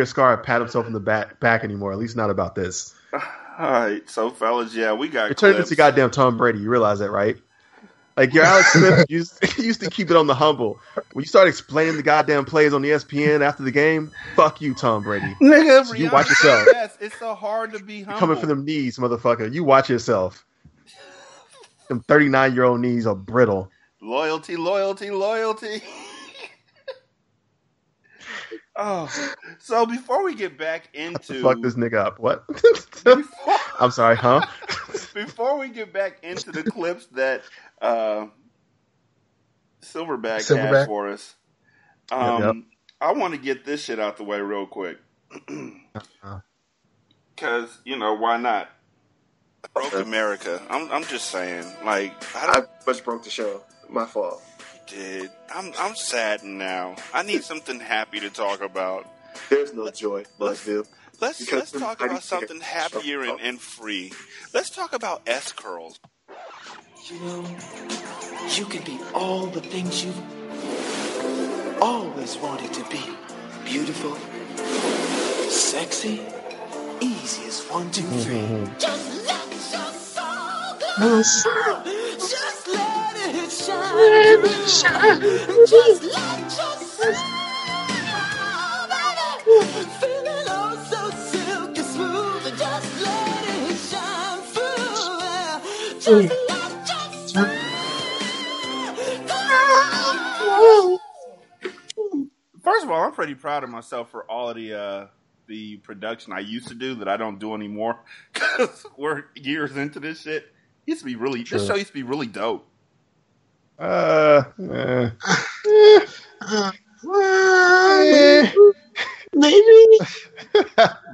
hear Scar pat himself in the back back anymore. At least not about this. All right, so fellas, yeah, we got turning clips. into goddamn Tom Brady. You realize that, right? Like your Alex Smith used, used to keep it on the humble. When you start explaining the goddamn plays on ESPN after the game, fuck you, Tom Brady. Nigga, So you watch yourself. Yes, it's so hard to be humble. coming for them knees, motherfucker. You watch yourself. Them 39 year old knees are brittle. Loyalty, loyalty, loyalty. Oh, so before we get back into Fuck this nigga up. What? I'm sorry, huh? before we get back into the clips that uh, Silverback, had for us, um, yep. I want to get this shit out the way real quick. Uh-huh. Because, you know, why not? Broke America. I'm, I'm just saying. Like, I I much broke the show. My fault. Did. I'm, I'm saddened now. I need something happy to talk about. There's no joy, Buzzville. Let's Because let's talk about something get- happier and, and free. Let's talk about S curls. You know, you can be all the things you've always wanted to be. Beautiful, sexy, easy as one, two, three. Just let your First of all, I'm pretty proud of myself for all of the uh, the production I used to do that I don't do anymore because we're years into this shit. It used to be really. True. This show used to be really dope. Uh, eh. Maybe.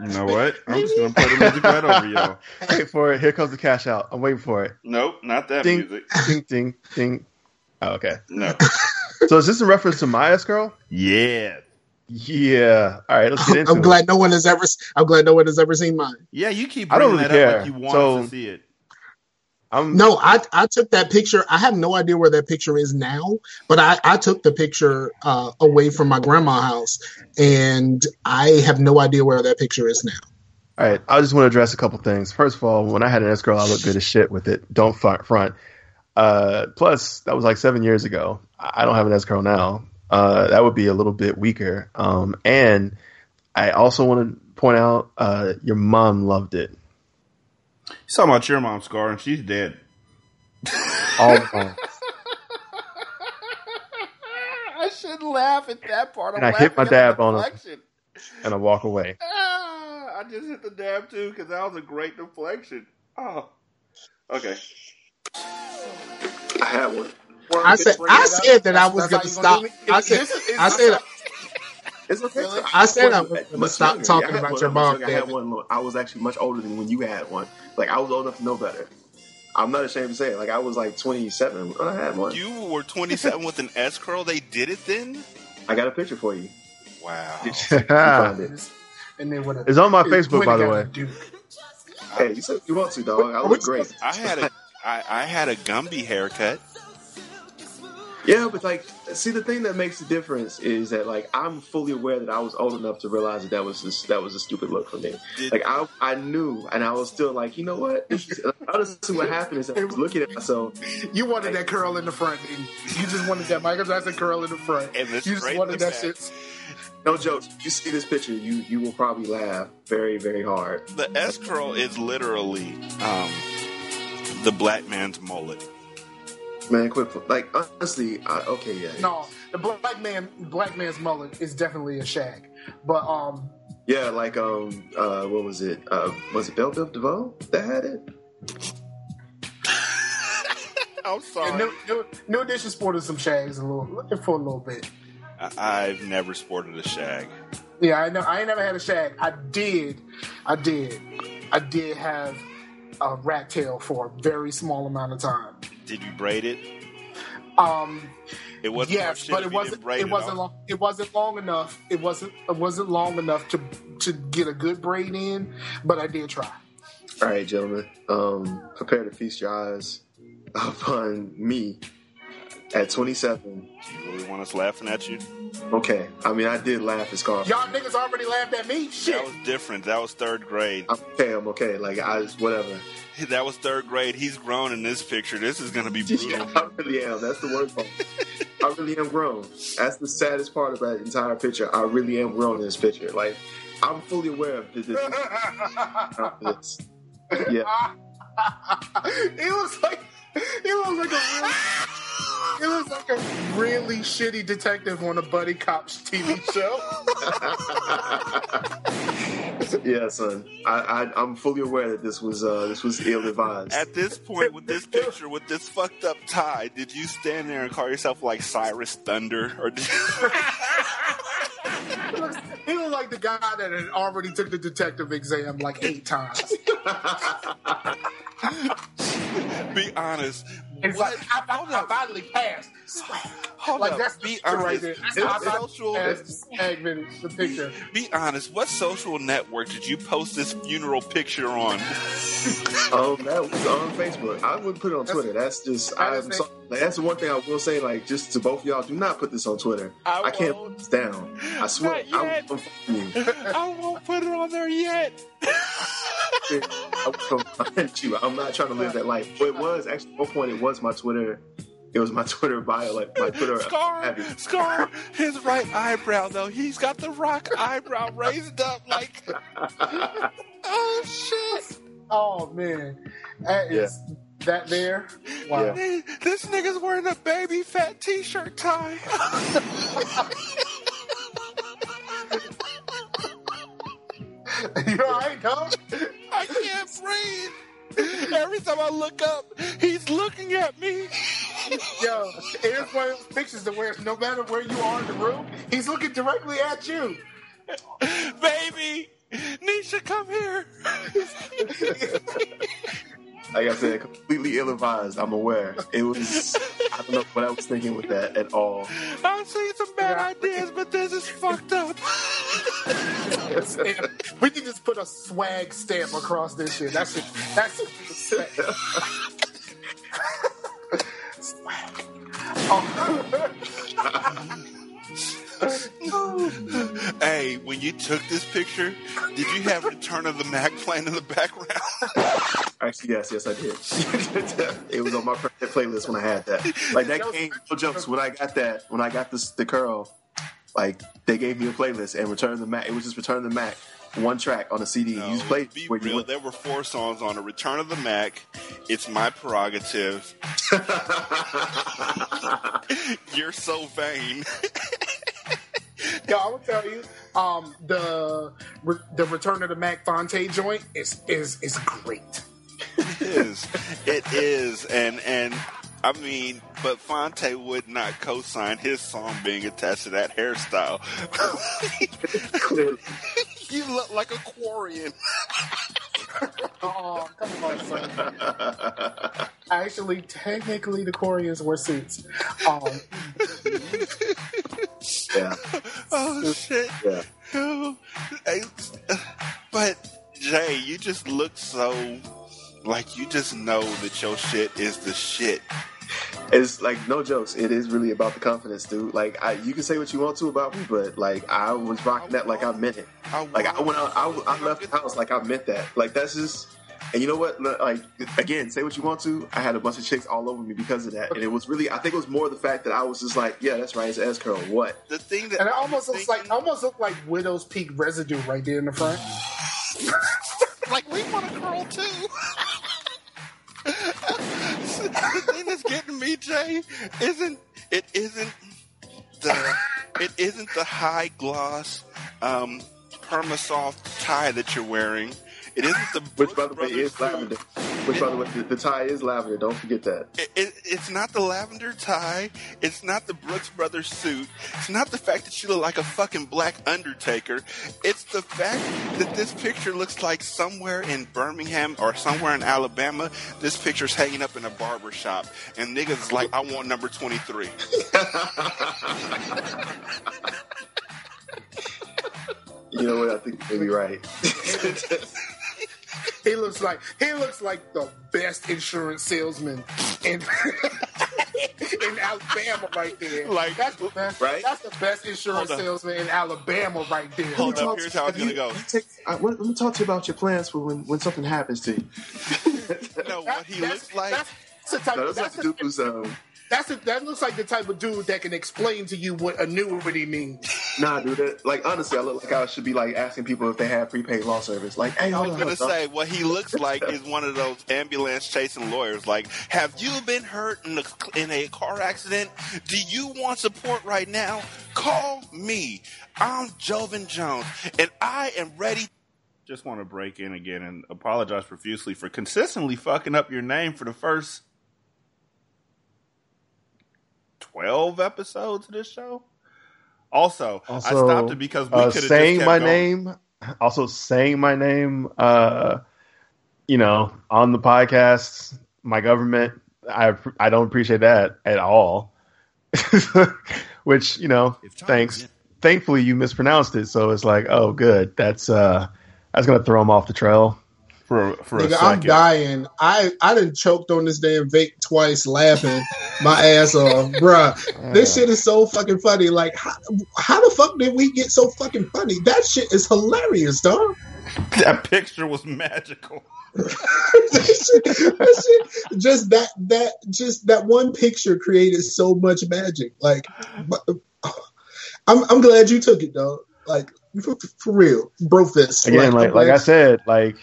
You know what? I'm just gonna play the music right over y'all. Wait for it. Here comes the cash out. I'm waiting for it. Nope, not that Ding, music. ding, ding, ding. Oh, okay. No. So is this in reference to Maya's girl? Yeah, Yeah. All right, let's get into I'm it. glad no one has ever. I'm glad no one has ever seen mine. yeah. You keep I don't bringing really that up care. like you want So- us to see it. I'm No, I I took that picture. I have no idea where that picture is now, but I I took the picture uh, away from my grandma's house, and I have no idea where that picture is now. all right. I just want to address a couple things. First of all, when I had an S curl, I looked good as shit with it. Don't front front. Uh, plus, that was like seven years ago. I I don't have an S curl now. Uh, that would be a little bit weaker. Um, and I also want to point out, uh, your mom loved it. You talking about your mom, Scar, and she's dead. All moms. I shouldn't laugh at that part. I'm And I hit my laughing at dab the on him. and I walk away. Ah, I just hit the dab too because that was a great deflection. Oh, okay. I had one. I said I said that I was going to stop. I said I said It's okay. Really? I said I was gonna stop talking about your mom. I had one. I was actually much older than when you had one. Like I was old enough to know better. I'm not ashamed to say it. Like I was like 27 when I had one. You were 27 with an S curl. They did it then. I got a picture for you. Wow. Did you find it. and then what? It's on my Facebook, by the way. Hey, you said you want to, dog. I look great. I had a I, I had a Gumby haircut. Yeah, but like, see, the thing that makes the difference is that like I'm fully aware that I was old enough to realize that that was just, that was a stupid look for me. Did- Like I I knew, and I was still like, you know what? This is, honestly, what happened is I was looking at myself. You wanted that curl in the front, you? You just wanted that Michael Jackson curl in the front. And the you just straight wanted that the shit. No jokes. You see this picture, you you will probably laugh very very hard. The S curl is literally um, the black man's mullet. Man, quit. Like honestly, I, okay, yeah, No, the black man, black man's mullet is definitely a shag. But um, yeah. Like um, uh, what was it? Uh, was it Bell Biv DeVoe that had it? I'm sorry. new, new, new edition sported some shags a little looking for a little bit. I- I've never sported a shag. Yeah, I know. I ain't never had a shag. I did. I did. I did have a rat tail for a very small amount of time. Did you braid it? Um, It wasn't yes, but it wasn't. braid It wasn't off. long. It wasn't long enough. It wasn't. It wasn't long enough to to get a good braid in. But I did try. All right, gentlemen, um, prepare to feast your eyes upon me at 27. You really want us laughing at you? Okay, I mean, I did laugh at Scarface. Y'all niggas already laughed at me. Shit. That was different. That was third grade. I'm okay. I'm okay. Like I just whatever. That was third grade. He's grown in this picture. This is going to be brutal. Yeah, I really am. That's the worst part. I really am grown. That's the saddest part of that entire picture. I really am grown in this picture. Like I'm fully aware of this. this. Yeah. it was like it was like a really, it was like a really shitty detective on a buddy cops TV show. yeah, son. I, I I'm fully aware that this was uh this was ill advised. At this point, with this picture, with this fucked up tie, did you stand there and call yourself like Cyrus Thunder, or did He was, he like the guy that had already took the detective exam like eight times. be honest? It's What? like I, I, I finally passed. Swag. Hold like up. that's the Be picture right honest. there. That's What the I finally social- passed swag video, the picture. Be honest. What social network did you post this funeral picture on? Um, that was on Facebook. I wouldn't put it on Twitter. That's just I I'm just sorry. Like, that's the one thing I will say. Like just to both of y'all, do not put this on Twitter. I I, can't won't. put this down. I swear. Not I will confirm you. I won't put it on there yet. I will confirm you. I'm not trying to live that life. But it was actually at one point. It was my Twitter. It was my Twitter bio, like my Twitter. Scar, habit. Scar, his right eyebrow though. He's got the rock eyebrow raised up like. Oh shit! Oh man, that is that there. Wow. Hey, This nigga's wearing a baby fat t-shirt tie. you all right, dog? I can't breathe. Every time I look up, he's looking at me. Yo, it's one of those pictures that where no matter where you are in the room, he's looking directly at you. Baby, Nisha, come here. Like I said, completely ill advised. I'm aware. It was. I don't know what I was thinking with that at all. I've seen some bad ideas, but this is fucked up. we can just put a swag stamp across this shit. That's it. That's it. Swag. swag. Oh. Hey, when you took this picture, did you have Return of the Mack playing in the background? Actually, yes, yes, I did. it was on my playlist when I had that. Like that came no jokes when I got that when I got this the curl. Like they gave me a playlist and Return of the Mack. It was just Return of the Mack, one track on a CD. you just played be where real. There were four songs on a Return of the Mack. It's my prerogative. You're so vain. Yo, I will tell you, um, the the Return of the Mack Fonte joint is is is great. It is. It is. And and I mean, but Fonte would not co-sign his song being attached to that hairstyle. Clearly. you look like a Quarian. Oh, come on, son. Actually, technically, the Koreans wear suits. Um, Yeah, Oh shit. yeah. Oh, hey, But Jay, you just look so like you just know that your shit is the shit. It's like no jokes. It is really about the confidence, dude. Like I, you can say what you want to about me, but like I was rocking that like I meant it. I Like I went out, I, I left the house like I meant that. Like that's just. And you know what? Like again, say what you want to. I had a bunch of chicks all over me because of that, and it was really. I think it was more the fact that I was just like, yeah, that's right, it's S curl. What? The thing that And it I was almost looks like almost look like Widow's Peak residue right there in the front. like we want a curl too. the thing that's getting me, Jay, isn't it isn't the it isn't the high gloss um, permasoft tie that you're wearing. It isn't the Which, by the way, Brothers is lavender. Which, by the way, the, the tie is lavender. Don't forget that. It, it, it's not the lavender tie. It's not the Brooks Brothers suit. It's not the fact that you look like a fucking black Undertaker. It's the fact that this picture looks like somewhere in Birmingham or somewhere in Alabama. This picture's hanging up in a barber shop, and niggas is like, "I want number 23." You know what? I think you may be right. He looks like he looks like the best insurance salesman in in Alabama right there. Like- that's the best, Right? That's the best insurance salesman in Alabama right there. Hold up, here's how it's gonna go. Take, uh, let, let me talk to you about your plans for when, when something happens to you. No, That- what he that's- looks like. That's, that's the type. No, that's like that's, the the, dude who's that's the, that looks like the type of dude that can explain to you what annuity means. Nah, dude. That, like honestly, I look like I should be like asking people if they have prepaid law service. Like, hey, I hold was gonna hold on. say what he looks like is one of those ambulance chasing lawyers. Like, have you been hurt in a, in a car accident? Do you want support right now? Call me. I'm Joven Jones, and I am ready. Just want to break in again and apologize profusely for consistently fucking up your name for the first twelve episodes of this show. Also, I stopped it because we uh, could have saying just my going. name, also saying my name, uh, you know, on the podcast, my government, I I don't appreciate that at all. Which you know, If thanks. did- Thankfully, you mispronounced it, so it's like, oh, good. That's uh, that's gonna throw him off the trail. For for a Nigga, I'm dying. I I done choked on this damn vape twice, laughing my ass off, bruh. This shit is so fucking funny. Like, how, how the fuck did we get so fucking funny? That shit is hilarious, dog. That picture was magical. that, shit, that shit, just that that just that one picture created so much magic. Like, I'm I'm glad you took it, dog. Like for, for real, bro. Fist Again, like I'm like I said, like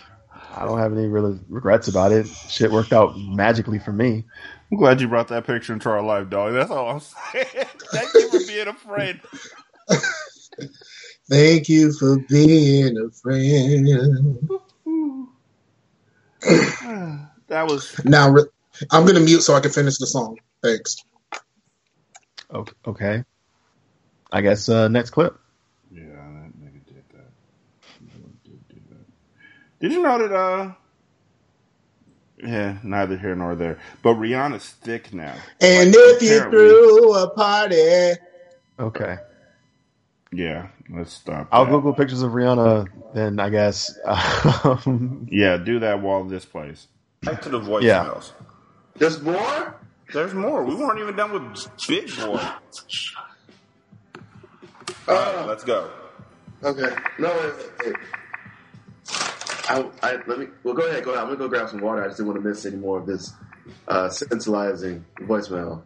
I don't have any really regrets about it. Shit worked out magically for me. I'm glad you brought that picture into our life, dog. That's all I'm saying. Thank you for being a friend. Thank you for being a friend. That was Now re- I'm gonna mute so I can finish the song. Thanks. Okay. I guess uh, next clip. yeah. That nigga did that. That did do that. Did you know that? Uh, yeah, neither here nor there. But Rihanna's thick now. And Like, if you threw a party, Okay. yeah, let's stop. I'll that. Google pictures of Rihanna then, I guess. Um, Yeah, do that while this plays. Back to the voicemails. Yeah. There's more. There's more. We weren't even done with Big Boy. All right, let's go. Okay. No. Wait, wait, wait. I, I, let me. Well, go ahead. Go ahead. I'm gonna go grab some water. I just didn't want to miss any more of this uh, scintillating voicemail.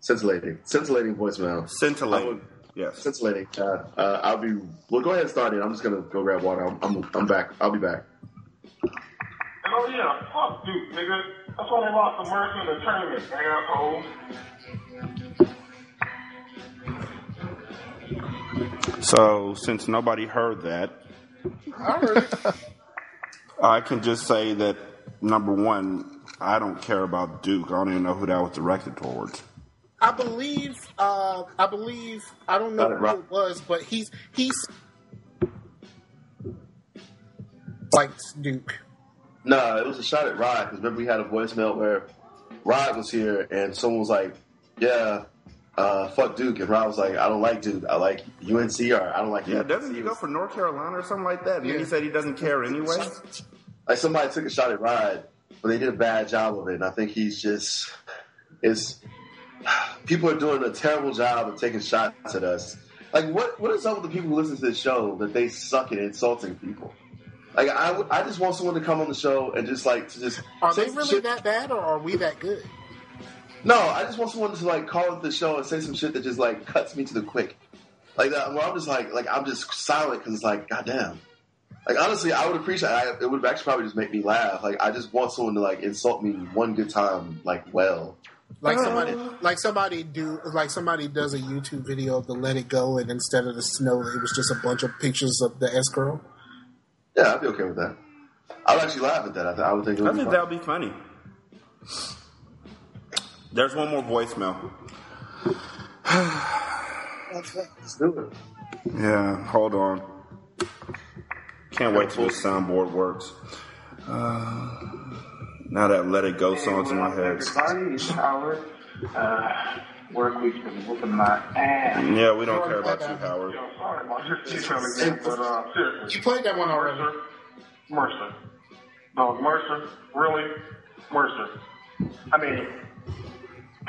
Scintillating, scintillating voicemail. Scintillating. Yes. Scintillating. Uh, uh, I'll be. Well, go ahead and start it. I'm just gonna go grab water. I'm, I'm, I'm back. I'll be back. Oh yeah, fuck Duke, nigga. That's why they lost the Mercer in the tournament, assholes. So, since nobody heard that, I heard it. I can just say that number one, I don't care about Duke. I don't even know who that was directed towards. I believe. Uh, I believe. I don't know Got it, who Rob. it was, but he's he's likes Duke. No, it was a shot at Rod because remember we had a voicemail where Rod was here and someone was like, "Yeah, uh, fuck Duke," and Rod was like, "I don't like Duke. I like UNC or I don't like Yeah, UNC." doesn't he go for North Carolina or something like that? And then he said he doesn't care anyway. like somebody took a shot at Rod, but they did a bad job of it. And I think he's just is people are doing a terrible job of taking shots at us. Like what what is up with the people who listen to this show that they suck at insulting people? Like I, I just want someone to come on the show and just like to just Are say they really shit. that bad, or are we that good? No, I just want someone to like call into the show and say some shit that just like cuts me to the quick. Like that, where I'm just like, like I'm just silent because it's like, goddamn. Like honestly, I would appreciate. I, it would actually probably just make me laugh. Like I just want someone to like insult me one good time, like well. Like uh-huh. somebody, like somebody do, like somebody does a YouTube video of the Let It Go, and instead of the snow, it was just a bunch of pictures of the S curl. Yeah, I'd be okay with that. I would actually laugh at that. I, th- I would think it I be think that would be funny. There's one more voicemail. Let's do it. Yeah, hold on. Can't wait till this soundboard works. Uh, now that Let It Go song's in my head. Everybody, it's Howard. Uh, work week's been whooping my ass. Yeah, we don't care about you, Howard. Yo, sorry about this detail again, but uh. You played that one already. Mercer. Mercer. Dog, Mercer. Really? Mercer. I mean,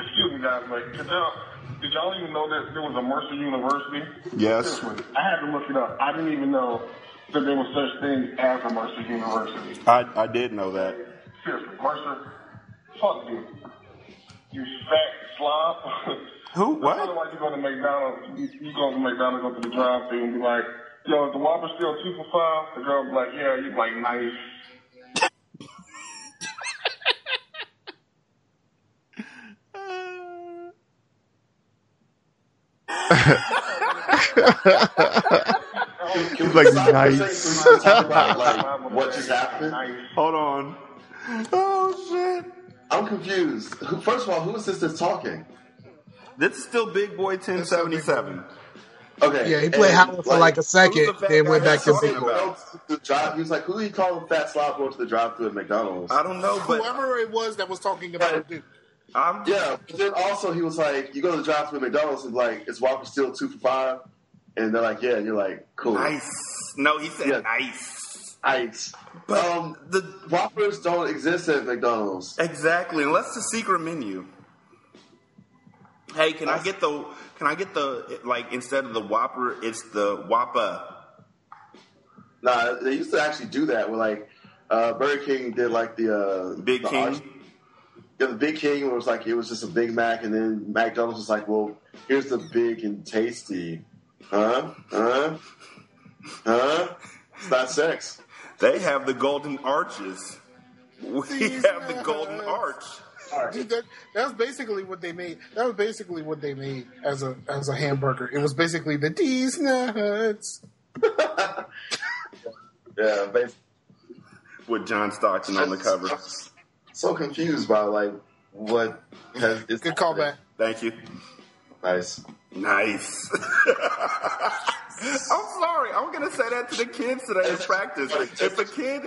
excuse me, guys, but did y'all, did y'all even know that there was a Mercer University? Yes. I had to look it up. I didn't even know that there was such thing as a Mercer University. I, I did know that. Seriously, Mercer, fuck you. You fat slob. Who? What? Like you go to McDonald's, you, you go to McDonald's, go to the drive-thru and be like, yo, is the Whopper still two for five? The girl be like, yeah, you like nice. He's like nice. So we can talk about like what just happened. Hold on. Oh, shit. I'm confused. First of all, who is this that's talking? This is still Big Boy 1077. Okay. Yeah, he played and, Howard for like a second, the then went back to Big Boy. The drive, he was like, who he calling fat slob going to the drive-thru at McDonald's? I don't know, but Whoever it was that was talking about it. I'm Yeah, but then also he was like, you go to the drive-thru at McDonald's and like, is Whopper still two for five? And they're like, yeah, and you're like, cool. nice. No, he said Yeah. nice. Ice. But um, the Whoppers don't exist at McDonald's. exactly, unless the secret menu. Hey, can I get the? Can I get the like instead of the Whopper, it's the Whopper. Nah, they used to actually do that. Where like uh, Burger King did like the uh, Big the King? arch- yeah, the Big King it was like it was just a Big Mac, and then McDonald's was like, well, here's the big and tasty. Huh? Huh? Huh? It's not sex. They have the golden arches. We These have the golden arch. Dude, that, that was basically what they made. That was basically what they made as a as a hamburger. It was basically the D's nuts. Yeah, basically. With John Stockton on the cover. So confused by like what has it's Good callback. Thank you. Nice. Nice. I'm sorry. I'm gonna say that to the kids today in practice. If a kid,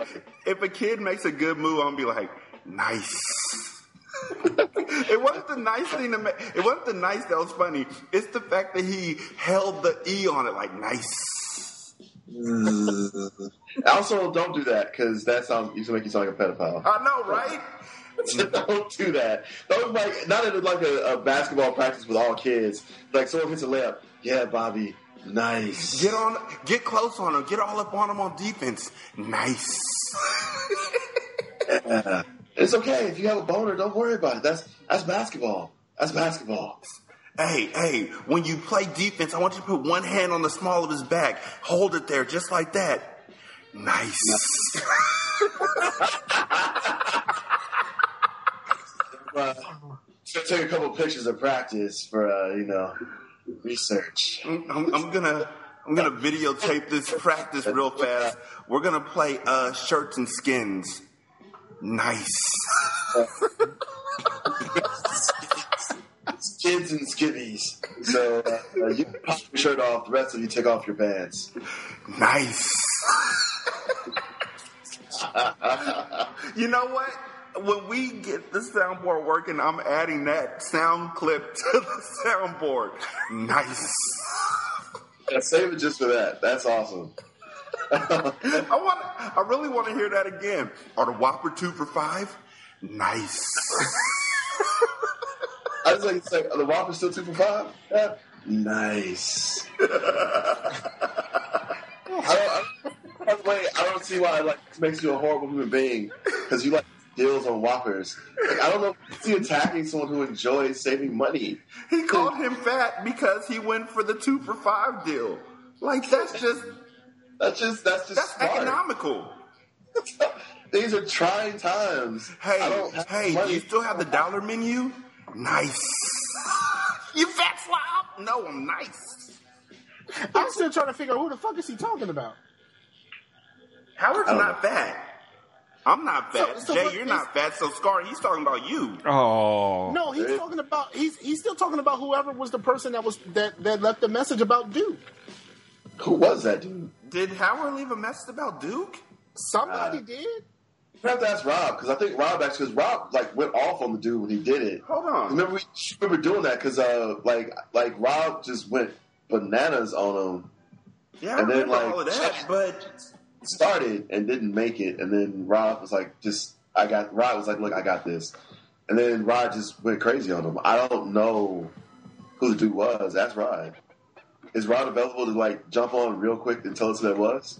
if a kid makes a good move, I'm gonna be like, nice. it wasn't the nice thing to make. It wasn't the nice that was funny. It's the fact that he held the e on it, like nice. also, don't do that because that sounds you make you sound like a pedophile. I know, right? don't do that. Don't like not in like a, a basketball practice with all kids. Like someone hits a layup. Yeah, Bobby. Nice. Get on, get close on him. Get all up on him on defense. Nice. Yeah. It's okay if you have a boner. Don't worry about it. That's that's basketball. That's basketball. Hey, hey, when you play defense, I want you to put one hand on the small of his back. Hold it there, just like that. Nice. Uh, should take a couple pictures of practice for uh, you know research. I'm, I'm- gonna, I'm gonna videotape this practice real fast. We're gonna play uh, shirts and skins. Nice. Kids and skivvies. So uh, you pop your shirt off. The rest of you take off your pants. Nice. you know what? When we get the soundboard working, I'm adding that sound clip to the soundboard. Nice. Yeah, save it just for that. That's awesome. I want. I really want to hear that again. Are the Whopper two for five? Nice. I was like, it's like the Whopper's still two for five. Yeah. Nice. I don't, I, by the way, I don't see why like makes you a horrible human being because you like deals on Whoppers. Like, I don't know. Is he attacking someone who enjoys saving money? He called him fat because he went for the two for five deal. Like that's just That's just that's just that's smart. economical. These are trying times. I Hey, don't hey, do you still have the dollar menu? Nice. You fat slob? No, I'm nice. I'm still trying to figure out who the fuck is he talking about. Howard's don't not fat. I'm not fat. So- so Jay, you're not fat. So Scar, he's talking about you. Oh, No, he's talking about he's he's still talking about whoever was the person that was that that left the message about Duke. Who was that dude? Did Howard leave a message about Duke? Somebody Uh, did. You have to ask Rob because I think Rob actually because Rob like went off on the dude when he did it. Hold on. Remember we remember doing that because uh like like Rob just went bananas on him. Yeah, I And then, remember like, all of that, but started and didn't make it, and then Rob was like, "Just I got." Rod was like, "Look, I got this," and then Rod just went crazy on him. I don't know who the dude was. That's Rod. Is Rod available to like jump on real quick and tell us who that was?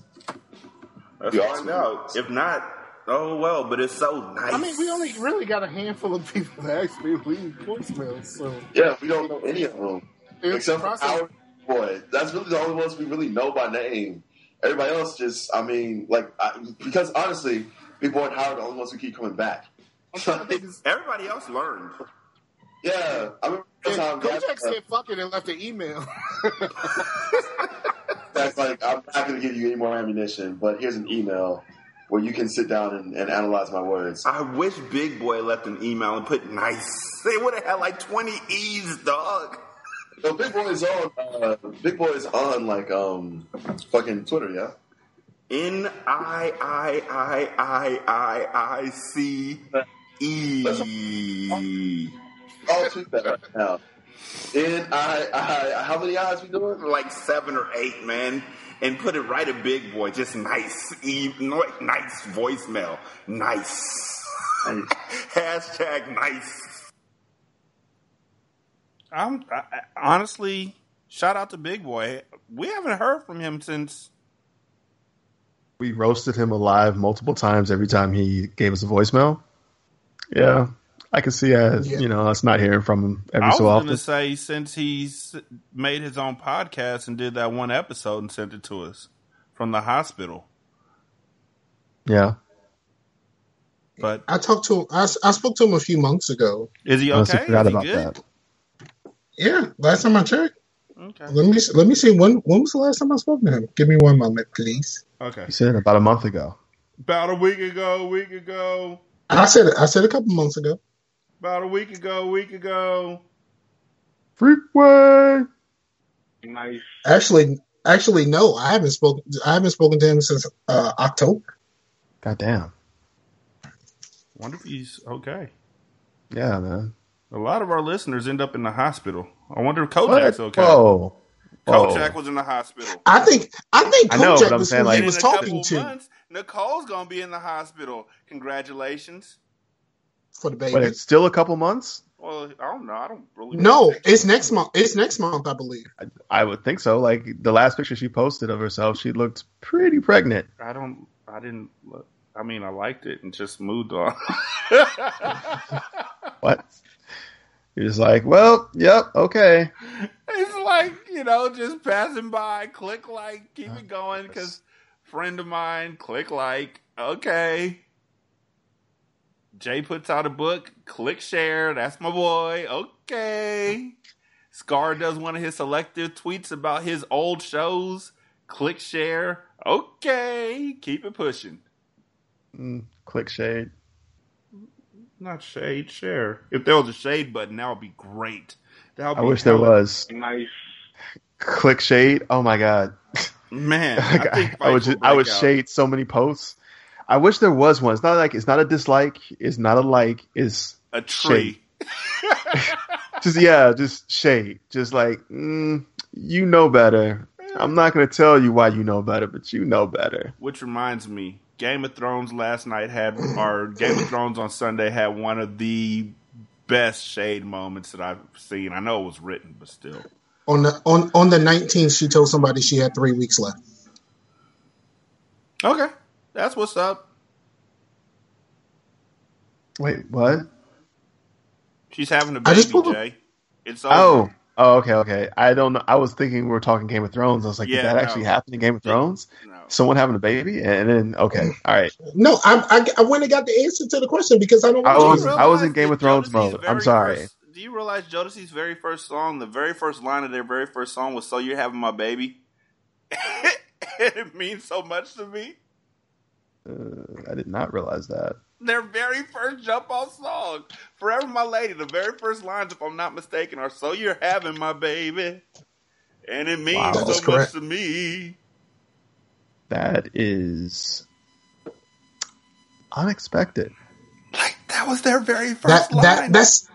let's find awesome. out. If not, oh well. But it's so nice. I mean, we only really got a handful of people that actually leave voicemails, so Yeah, we don't know any of them it's except for process- Howard Boy. That's really the only ones we really know by name. Everybody else just, I mean, like I, because honestly, Big Boy and Howard are the only ones who keep coming back. Everybody else learned. yeah, I remember the And time Kojak Gab- uh, said fuck it and left an email. that's like I'm not going to give you any more ammunition, but here's an email where you can sit down and, and analyze my words. I wish Big Boy left an email and put nice. They would have had like 20 E's, dog. So Big Boy's on. Uh, Big Boy's on like um fucking Twitter, yeah. N I I I I I I C E. I'll tweet that right now. N I I. How many eyes we doing? Like seven or eight, man. And put it right at Big Boy. Just nice. E- no- nice voicemail. Nice. Hashtag nice. I'm I, I- honestly shout out to Big Boy. We haven't heard from him since. We roasted him alive multiple times every time he gave us a voicemail. Yeah, I can see as Yeah. you know us not hearing from him every I was so going often. to say since he's made his own podcast and did that one episode and sent it to us from the hospital. Yeah, But I talked to him. I, I spoke to him a few months ago. is he I okay? forgot Is he about good? that. Yeah, last time I checked. Okay. Let me let me see when when was the last time I spoke to him? Give me one moment, please. Okay. He said about a month ago. About a week ago, week ago, I said I said a couple months ago. about a week ago, week ago. Freeway. Nice. Actually, actually, no, I haven't spoken. I haven't spoken to him since uh, October. God damn. Wonder if he's okay. Yeah, man. A lot of our listeners end up in the hospital. I wonder if Kojak's What? okay. Whoa. Whoa. Kojak was in the hospital. I think I think I know, Kojak but I'm was saying, who like- he was talking to months, Nicole's gonna be in the hospital. Congratulations. for the baby. But it's still a couple months. Well, I don't know. I don't really. no, it's next month. It's next month, I believe. I would think so. Like the last picture she posted of herself, she looked pretty pregnant. I don't. I didn't. Look, I mean, I liked it and just moved on. What? You're just like, well, yep, okay. it's like you know, just passing by. Click like, keep it going. Because friend of mine, click like. Okay. Jay puts out a book. Click share. That's my boy. Okay. Scar does one of his selective tweets about his old shows. Click share. Okay. Keep it pushing. Mm, click shade. Not shade, share. If there was a shade button, that would be great. That would I be wish there was. Nice. Click shade. Oh my god. Man, Like, I, think I, I would just, I would out. shade so many posts. I wish there was one. It's not like it's not a dislike. It's not a like. It's a tree. just yeah, just shade. Just like mm, you know better. I'm not going to tell you why you know better, but you know better. Which reminds me, Game of Thrones last night had, or Game of Thrones on Sunday had one of the best shade moments that I've seen. I know it was written, but still. On the on on the nineteenth, she told somebody she had three weeks left. Okay, that's what's up. Wait, what? She's having a just baby, pulled- Jay. It's oh, over. Oh, oh, okay, okay. I don't know. I was thinking we were talking Game of Thrones. I was like, Yeah, did that no. actually happen in Game of Thrones? No. Someone having a baby, and then okay, all right. No, I, I I went and got the answer to the question because I don't. I know was I was in Game of Thrones Jodeci's mode. I'm sorry. first- do you realize Jodeci's very first song, the very first line of their very first song was "So you're having my baby"? And it means so much to me. Uh, I did not realize that. Their very first jump off song, "Forever My Lady." The very first lines, if I'm not mistaken, are "So you're having my baby," and it means Wow. so That is much to me. That is unexpected. Like that was their very first that line. that that's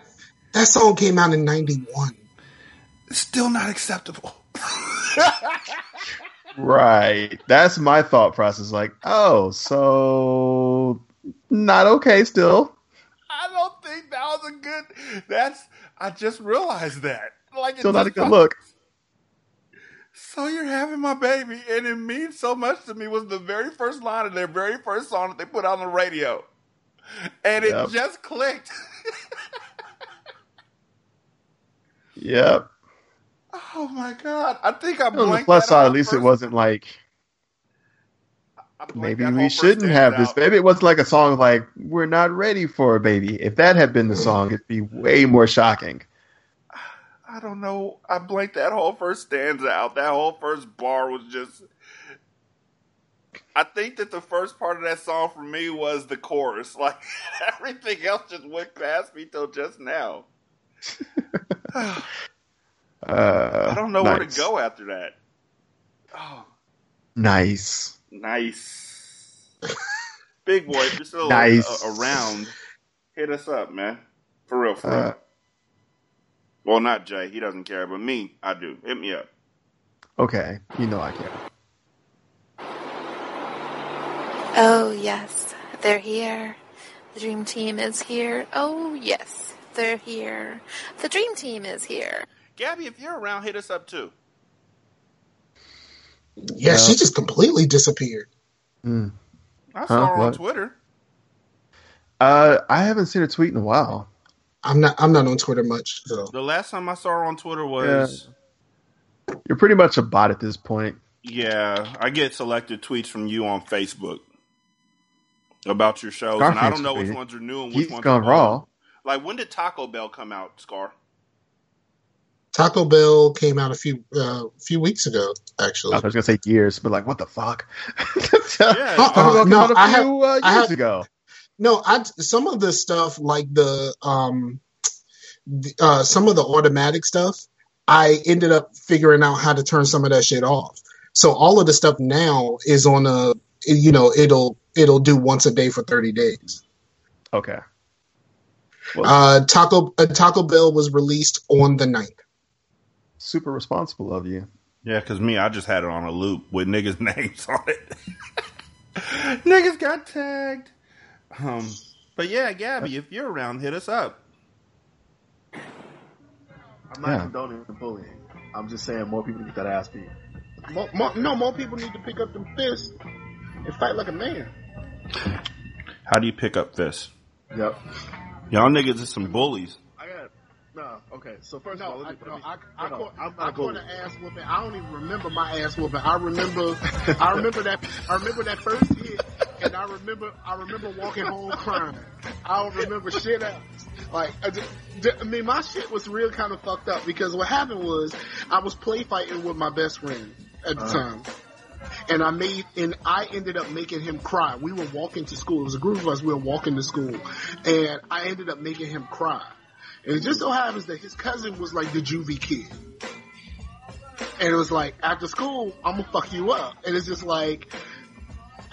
that song came out in ninety one. still not acceptable. Right. That's my thought process. Like, oh, so not okay still. I don't think that was a good. That's. I just realized that. Like it Still not a good popped- look. So you're having my baby, and it means so much to me. Was the very first line of their very first song that they put on the radio, and it Yep. just clicked. Yep. oh my god! I think I On the plus side, at least it wasn't like maybe we shouldn't have this out. baby. It wasn't like a song like we're not ready for a baby. If that had been the song, it'd be way more shocking. I don't know. I blanked that whole first stanza out. That whole first bar was just. I think that the first part of that song for me was the chorus. Like everything else just went past me till just now. Uh, I don't know where to go after that. Oh, Nice. nice. Big boy, if you're still Nice. around, hit us up, man. For real, for real. Uh, Well, not Jay. He doesn't care, but me, I do. Hit me up. okay, you know I care. Oh, yes, they're here. The dream team is here. Oh, yes, they're here. The dream team is here. Gabby, if you're around, hit us up too. Yeah, Yeah. she just completely disappeared. Mm. I saw her on What? Twitter. Uh, I haven't seen a tweet in a while. I'm not. I'm not on Twitter much. So The last time I saw her on Twitter was You're pretty much a bot at this point. yeah. I get selected tweets from you on Facebook about your shows, and I don't know which ones are new and which He's ones gone are raw. old. Like when did Taco Bell come out, Scar? Taco Bell came out a few uh, few weeks ago. Actually, I was gonna say years, but like, what the fuck? Yeah, Uh-uh. Taco Bell came No, out a I have- few uh, I years have- ago. No, I some of the stuff like the um, the, uh, some of the automatic stuff. I ended up figuring out how to turn some of that shit off. So all of the stuff now is on a you know it'll it'll do once a day for thirty days. Okay. Well, Uh, Taco uh, Taco Bell was released on the 9th. super responsible of you. Yeah, because me, I just had it on a loop with niggas' names on it. niggas got tagged. Um, but yeah, Gabby, if you're around, hit us up. I'm not Yeah. condoning the bullying. I'm just saying more people need that ass beat. More, more, no, more people need to pick up them fists and fight like a man. How do you pick up fists? Yep. Y'all niggas is some bullies. I got no. Okay, so first of all, let I, me, no, let me, I, I, no, caught, I'm I caught going. an ass whooping. I don't even remember my ass whooping. I remember, I remember that. I remember that first hit, and I remember, I remember walking home crying. I don't remember shit. Like, I, just, I mean, my shit was real kind of fucked up because what happened was I was play fighting with my best friend at the Uh-huh. time. And I made, and I ended up making him cry. We were walking to school. It was a group of us. We were walking to school, and I ended up making him cry. And it just so happens that his cousin was like the juvie kid. And it was like, after school, I'm gonna fuck you up. And it's just like,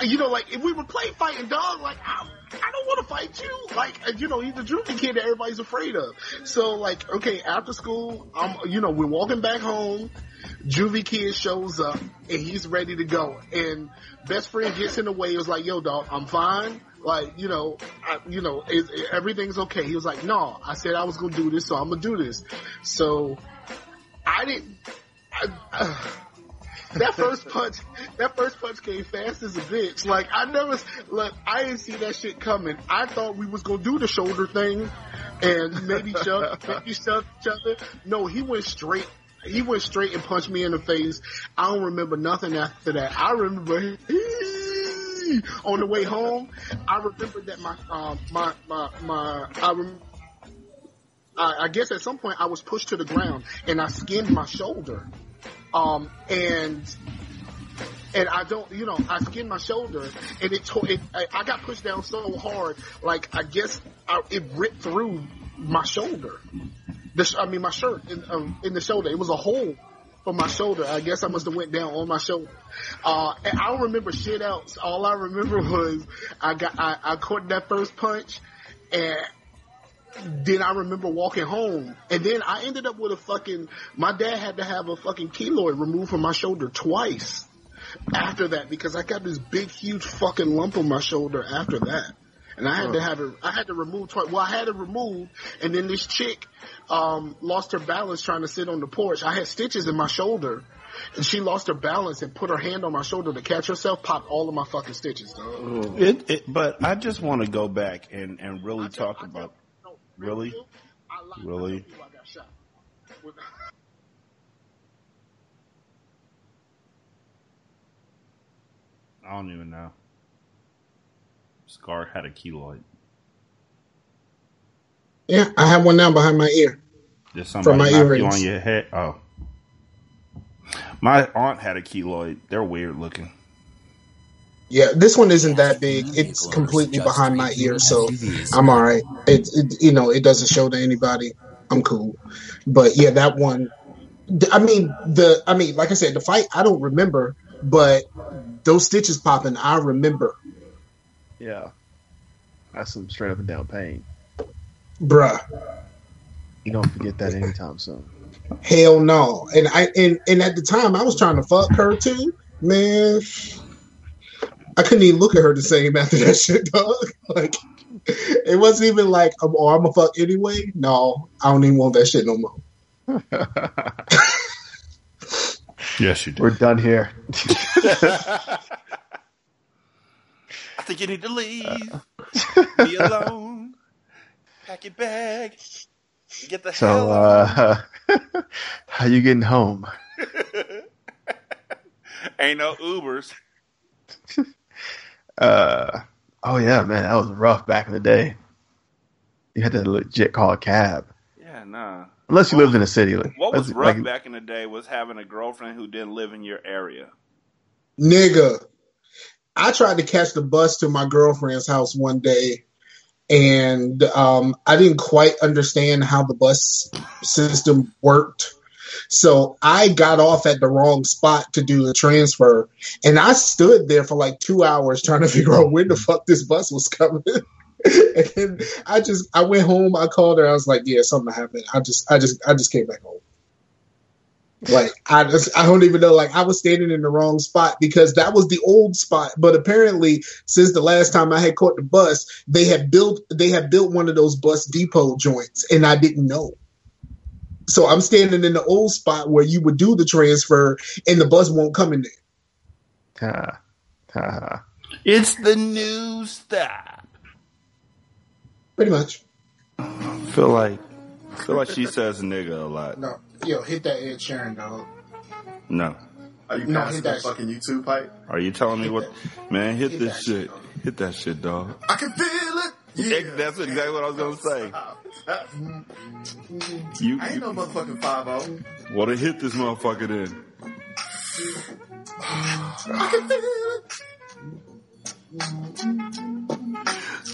you know, like, if we were play fighting dog, like, I, I don't want to fight you. Like, you know, he's the juvie kid that everybody's afraid of. So, like, okay, after school, I'm, you know, we're walking back home, Juvie Kid shows up and he's ready to go. And best friend gets in the way. He was like, "Yo, dog, I'm fine. Like, you know, I, you know, it, it- everything's okay." He was like, "No, I said I was gonna do this, so I'm gonna do this." So I didn't. I, uh, that first punch, that first punch came fast as a bitch. Like I never, like I didn't see that shit coming. I thought we was gonna do the shoulder thing, and maybe shove, maybe shove each other. No, he went straight. He went straight and punched me in the face. I don't remember nothing after that. I remember on the way home. I remember that my um, my my my I, I guess at some point I was pushed to the ground and I skinned my shoulder. Um, and, and I don't, you know, I skinned my shoulder and it tore, it, I, got pushed down so hard, like I guess I, it ripped through my shoulder. The, I mean, my shirt in, um, in the shoulder. It was a hole for my shoulder. I guess I must have went down on my shoulder. Uh, and I don't remember shit else. All I remember was I got, I, I caught that first punch and then I remember walking home, and then I ended up with a fucking. My dad had to have a fucking keloid removed from my shoulder twice after that because I got this big, huge fucking lump on my shoulder after that, and I had to have it. I had to remove twice. Well, I had it removed, and then this chick um, lost her balance trying to sit on the porch. I had stitches in my shoulder. And she lost her balance and put her hand on my shoulder to catch herself, popped all of my fucking stitches, dog. It, it, but I just want to go back and, and really talk about really, really. I don't even know. Scar had a keloid. Yeah, I have one now behind my ear. Did From my knock you earrings. on your head? Oh. My aunt had a keloid. They're weird looking. Yeah, this one isn't that big. It's completely behind my ear, so I'm all right. It, it you know, it doesn't show to anybody. I'm cool. But yeah, that one. I mean, the I mean, like I said, the fight I don't remember, but those stitches popping, I remember, Yeah. That's some straight up and down pain. bruh. You don't forget that anytime soon. Hell no. And I and and at the time I was trying to fuck her too, man. I couldn't even look at her the same after that shit, dog. Like it wasn't even like, oh, I'm a fuck anyway. No, I don't even want that shit no more. Yes, you do. We're done here. I think you need to leave. Be alone. Pack your bag. Get the hell So, out. uh, how you getting home? Ain't no Ubers. Uh, oh yeah, man, that was rough back in the day. You had to legit call a cab, Yeah, nah. unless you lived in a city. Like, What was rough like- back in the day was having a girlfriend who didn't live in your area. Nigga. I tried to catch the bus to my girlfriend's house one day and um, I didn't quite understand how the bus system worked. So I got off at the wrong spot to do the transfer, and I stood there for like two hours trying to figure out when the mm-hmm. fuck this bus was coming. and then I just I went home. I called her. I was like, "Yeah, something happened." I just I just I just came back home. Like I just I don't even know. Like I was standing in the wrong spot because that was the old spot. But apparently, since the last time I had caught the bus, they had built they had built one of those bus depot joints, and I didn't know. So I'm standing in the old spot where you would do the transfer, and the bus won't come in there. Ha, ha, ha. It's the new stop. Pretty much. Feel like feel like she says nigga a lot. No, yo, hit that Ed Sheeran, dog. No. Are you No, passing hit that that fucking YouTube pipe? Are you telling me what man, hit Hit this that shit. Hit that shit, dog. I can feel it. Yeah. That's exactly what I was gonna say. Mm-hmm. You, I ain't no motherfucking five zero. well then hit this motherfucker then. I can feel it.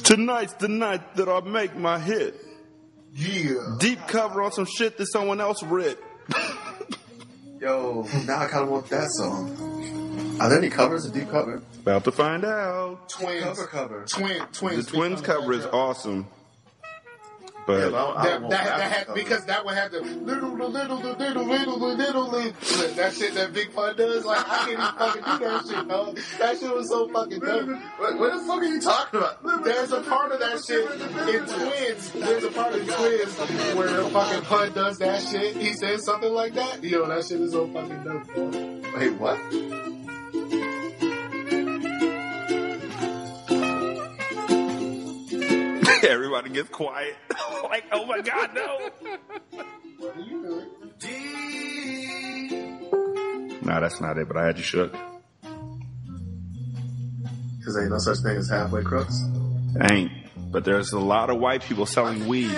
Tonight's the night that I make my hit. Yeah. Deep cover on some shit that someone else ripped. Yo, now I kind of want that song. Are there any covers of deep cover? About to find out. Twins. Cover cover. Twin, twins. The Twins cover is awesome. But That, that, that had, because that one had the little, the little, little, little, little, little, that shit that Big Pun does. Like, I can't even fucking do that shit, dog. That shit was so fucking dope. What, what the fuck are you talking about? There's a part of that shit in Twins. There's a part of Twins where fucking Pun does that shit. He says something like that. Yo, that shit is so fucking dope, dog. Wait, what? everybody gets quiet. like, oh my god, no. What are you doing? Nah, that's not it. But I had you shook. Because ain't no such thing as halfway crooks. Ain't. But there's a lot of white people selling weed.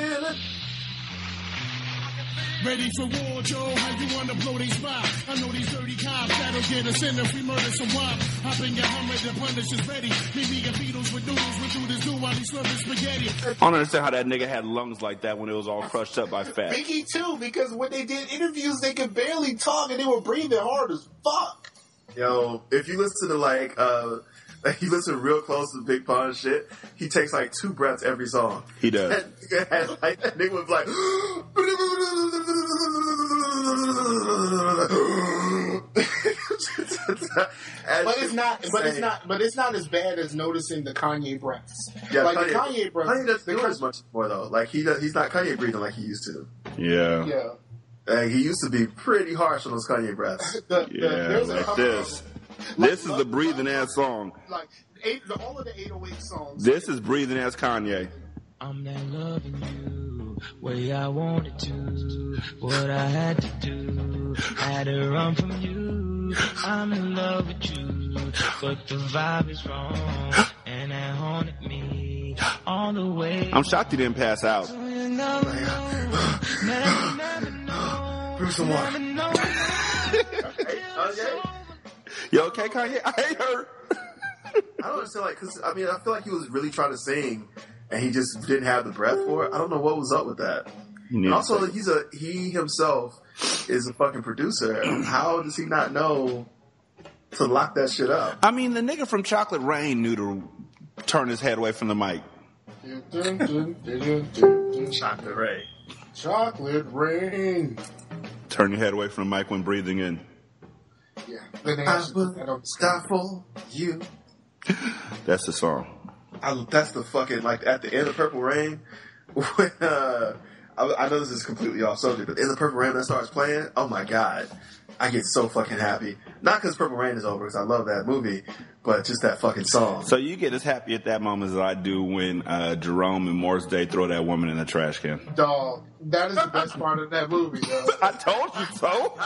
Ready for war, Joe? How you wanna blow these spot? I know these dirty cops that'll get us in if we murder some wop. Hop in your Hummer, the punish is ready. Meet me and Beatles with noodles, we do this do while he's serving spaghetti. I don't understand how that nigga had lungs like that when it was all crushed up by fat. Biggie too, because when they did interviews, they could barely talk and they were breathing hard as fuck. Yo, if you listen to like, uh, like you listen real close to Big Pun shit, he takes like two breaths every song. He does. That nigga had, like, that nigga was like, But it's not. But it's not. But it's not as bad as noticing the Kanye breaths. Yeah, like Kanye, the Kanye breaths. Kanye doesn't do as much more though. Like he does, he's not Kanye breathing like he used to. Yeah. Yeah. Like, he used to be pretty harsh on those Kanye breaths. The, the, Yeah, there's like this. of- This is the breathing ass song. like eight, the, all of the 808 songs. This is breathing ass Kanye. I'm not loving you way I wanted to. What I had to do, had to run from you. I'm in love with you, but the vibe is wrong, and that haunted me all the way. I'm shocked you didn't pass out. You never know, never, never know, Bruce some water. never know. You okay, Kanye? I hate her. I don't understand, like, cause I mean, I feel like he was really trying to sing, and he just didn't have the breath for it. I don't know what was up with that. And also, he's a he himself is a fucking producer. How does he not know to lock that shit up? I mean, the nigga from Chocolate Rain knew to turn his head away from the mic. Chocolate Ray. Chocolate rain. Turn your head away from the mic when breathing in. Yeah. The name I is- will I for you. That's the song. I, that's the fucking like at the end of Purple Rain. When uh, I, I know this is completely off subject, but in the Purple Rain that starts playing, oh my god, I get so fucking happy. Not because Purple Rain is over, because I love that movie, but just that fucking song. So you get as happy at that moment as I do when uh, Jerome and Morris Day throw that woman in the trash can. Dog. That is the best part of that movie, though. I told you so.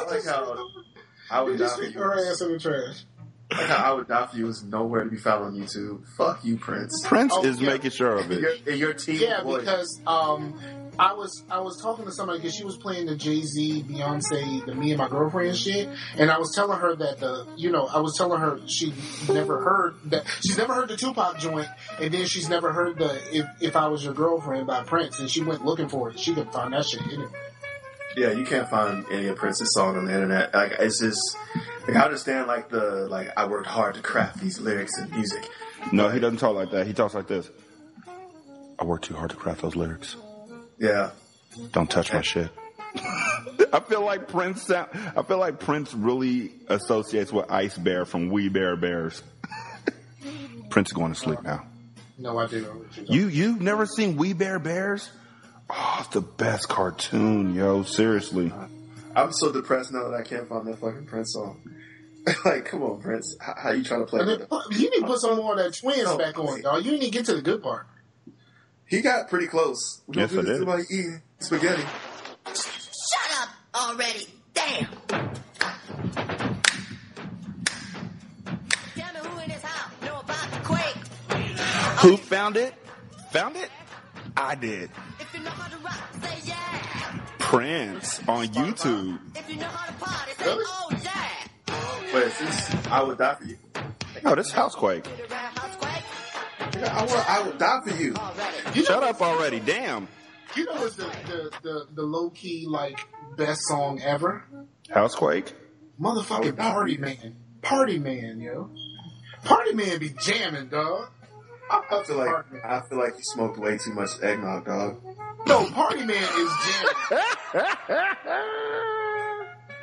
I like how I would die Just for stick her ass in the trash. Like how I would die for you is nowhere to be found on YouTube. Fuck you, Prince. Prince Oh, is yeah. making sure of And your, it. and your team Yeah, boy. because um, I was I was talking to somebody because she was playing the Jay Z, Beyonce, the Me and My Girlfriend shit, and I was telling her that the you know I was telling her she never heard that she's never heard the Tupac joint, and then she's never heard the If If I Was Your Girlfriend by Prince, and she went looking for it. She couldn't find that shit anywhere. Yeah, you can't find any of Prince's song on the internet. Like it's just like I understand like the like I worked hard to craft these lyrics and music. No, he doesn't talk like that. He talks like this. I worked too hard to craft those lyrics. Yeah. Don't touch my shit. I feel like Prince. Sound, I feel like Prince really associates with Ice Bear from We Bare Bears. Prince is going to sleep now. No idea. what you're You you've never seen We Bare Bears? Oh, it's the best cartoon, yo. Seriously. I'm so depressed now that I can't find that fucking Prince song. like, come on, Prince. How, how you trying to play And with then put- you need to put some more of that twins Oh, back on, dog. You need to get to the good part. He got pretty close. We Yes, don't I did. to somebody eating spaghetti. Shut up already. Damn. Tell me who in this house know about the quake. Who found it? Found it? I did. Yeah. Prince on YouTube. If you know how to party, say Really? oh yeah. Wait, is this I would die for you? Oh, this housequake. The rap house quake. Yeah, I, would, I would die for you. Already. Shut up already. Damn. You know what's the the, the, the low key like best song ever? Housequake? Motherfucking Party Man. Party Man, yo. Party Man be jamming, dog. I feel like I feel like you smoked way too much eggnog, dog. No, Party Man is Jay.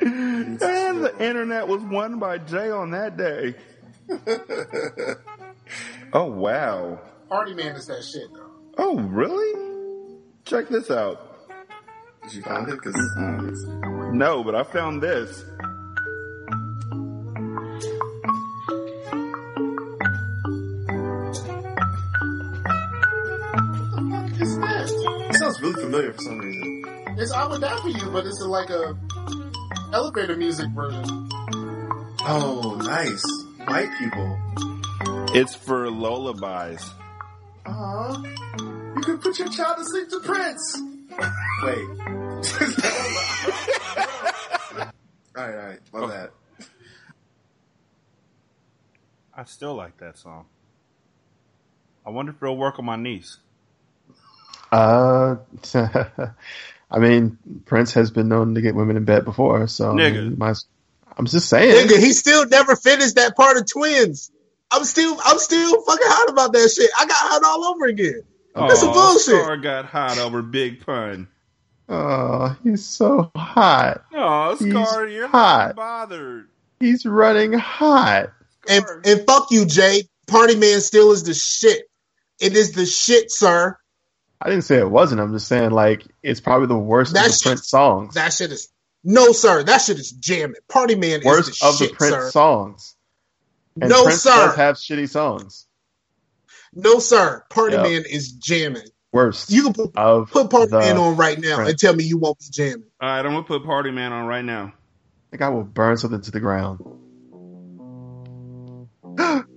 and the internet was won by Jay on that day. oh wow. Party Man is that shit though. Oh really? Check this out. Did you find it? Because No, but I found this. Sounds really familiar for some reason. It's I would die for you, but it's like a elevator music version. Oh, nice. White people. It's for lullabies. Aw, you could put your child to sleep to Prince. Wait. all right, all right, my oh. that. I still like that song. I wonder if it'll work on my niece. Uh, I mean, Prince has been known to get women in bed before, so I mean, my, I'm just saying. Nigga, he still never finished that part of Twins. I'm still, I'm still fucking hot about that shit. I got hot all over again. That's some bullshit. Scar got hot over Big Pun. Oh, he's so hot. Oh, He's Scar, you're hot. bothered. He's running hot. And and fuck you, Jay. Party Man still is the shit. It is the shit, sir. I didn't say it wasn't. I'm just saying like it's probably the worst That of the shit- Prince songs. That shit is no, sir. That shit is jamming. Party Man worst is the of shit, the Prince sir. songs. And No, Prince sir. does have shitty songs. No, sir. Party Yep. Man is jamming. Worst You can put, of put Party Man on right now Prince. and tell me you won't be jamming. All right, I'm gonna put Party Man on right now. I think I will burn something to the ground.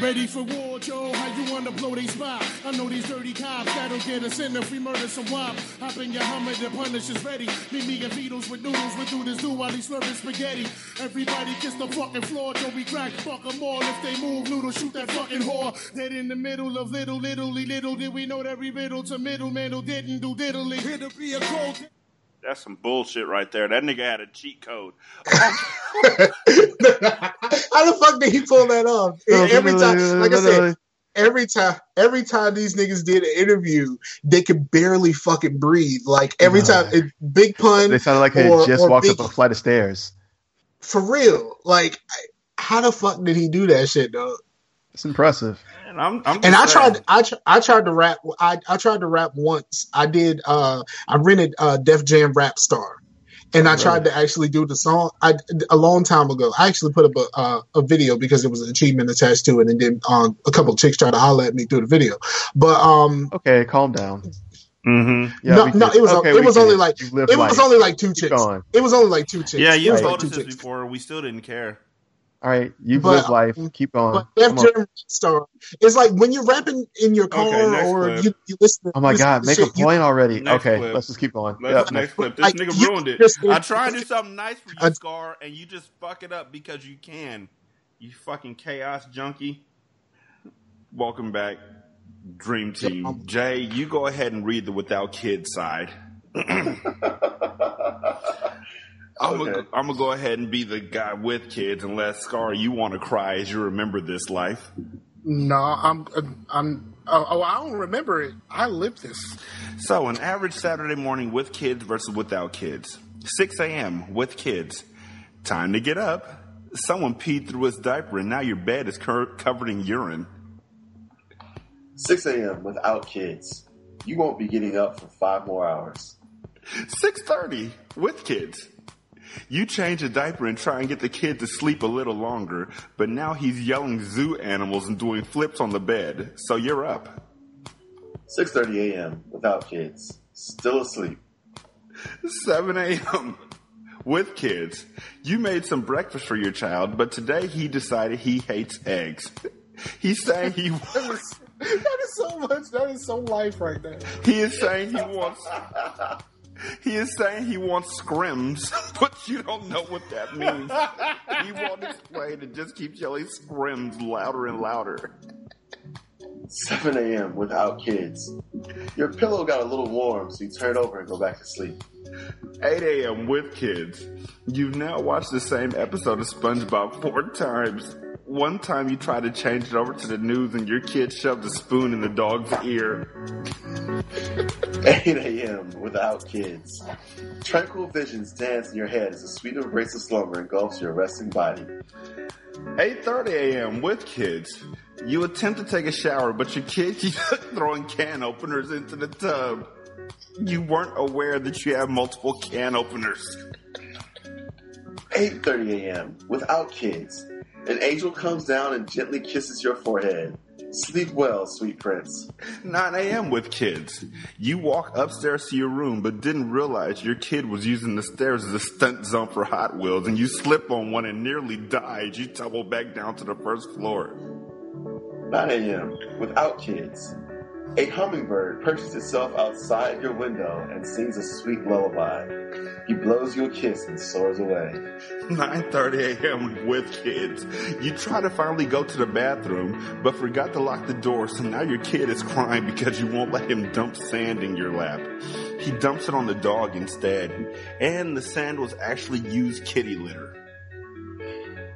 Ready for war, Joe? How you wanna blow they spot? I know these dirty cops that'll get us in if we murder some wop. Hop in your Hummer, the punish is ready. Meet me and Beatles with noodles, we do this do while he's slurping spaghetti. Everybody kiss the fucking floor, Joe. We crack, fuck 'em all. If they move, noodle, shoot that fucking whore. Dead in the middle of little, little, little. Did we know that we riddle to middleman who didn't do diddly? Here to be a cold. That's some bullshit right there. That nigga had a cheat code. How the fuck did he pull that off? every time, like I said, every time, every time these niggas did an interview, they could barely fucking breathe. Like every time, it, Big Pun. They sounded like they or- had just walked Big- up a flight of stairs. for real. Like, how the fuck did he do that shit, dog? It's impressive. And I'm, I'm And I tried, I, tr- I tried to rap. I, I tried to rap once. I did. Uh, I rented uh, Def Jam Rapstar, and I tried to actually do the song. I a long time ago. I actually put up a uh, a video because there was an achievement attached to it, and then um, a couple chicks tried to holler at me through the video. But um, Okay, calm down. Mm-hmm. Yeah, no, no, it was Okay, it was only it. like it lived was life. only like two Keep chicks. going. It was only like two chicks. Yeah, you was told two us this chicks. before. We still didn't care. All right, you've But- lived life. Keep going. Def Come on. Jam Rap it's like when you're rapping in your car Okay, or clip. you, you listen. Oh my listen god, to make a shit, you- point already. Next okay, clip. let's just keep going. Let's Yep, next clip. This Like, nigga you ruined it. just- I tried to do something nice for you, I- Scar, and you just fuck it up because you can. You fucking chaos junkie. Welcome back, Dream Team. Jay, you go ahead and read the without kids side. I'm Okay. gonna I'm gonna go ahead and be the guy with kids, unless Scar, you want to cry as you remember this life. No, I'm, I'm. Oh, oh, I don't remember it. I lived this. So, an average Saturday morning with kids versus without kids. 6 a.m. with kids. Time to get up. Someone peed through his diaper and now your bed is cur- covered in urine. 6 a.m. without kids. You won't be getting up for five more hours. 6.30 with kids. You change a diaper and try and get the kid to sleep a little longer, but now he's yelling zoo animals and doing flips on the bed, so you're up. 6:30 a.m. without kids. Still asleep. 7 a.m. with kids. You made some breakfast for your child, but today he decided he hates eggs. He's saying he That is, that is so much. That is so life right there. he is saying he wants he is saying he wants scrims, but you don't know what that means. He won't explain and just keeps yelling scrims louder and louder. 7 a.m. without kids. Your pillow got a little warm, so you turn over and go back to sleep. 8 a.m. with kids. You've now watched the same episode of SpongeBob four times. One time you tried to change it over to the news and your kid shoved a spoon in the dog's ear. 8 a.m. without kids. Tranquil visions dance in your head as a sweet embrace of slumber engulfs your resting body. 8:30 a.m. with kids. You attempt to take a shower, but your kid keeps throwing can openers into the tub. You weren't aware that you have multiple can openers. 8:30 a.m. without kids. An angel comes down and gently kisses your forehead. Sleep well, sweet prince. 9 a.m. with kids. You walk upstairs to your room, but didn't realize your kid was using the stairs as a stunt zone for Hot Wheels, and you slip on one and nearly died. You tumble back down to the first floor. 9 a.m. without kids. A hummingbird perches itself outside your window and sings a sweet lullaby. He blows you a kiss and soars away. 9:30 a.m. with kids. You try to finally go to the bathroom, but forgot to lock the door, so now your kid is crying because you won't let him dump sand in your lap. He dumps it on the dog instead, and the sand was actually used kitty litter.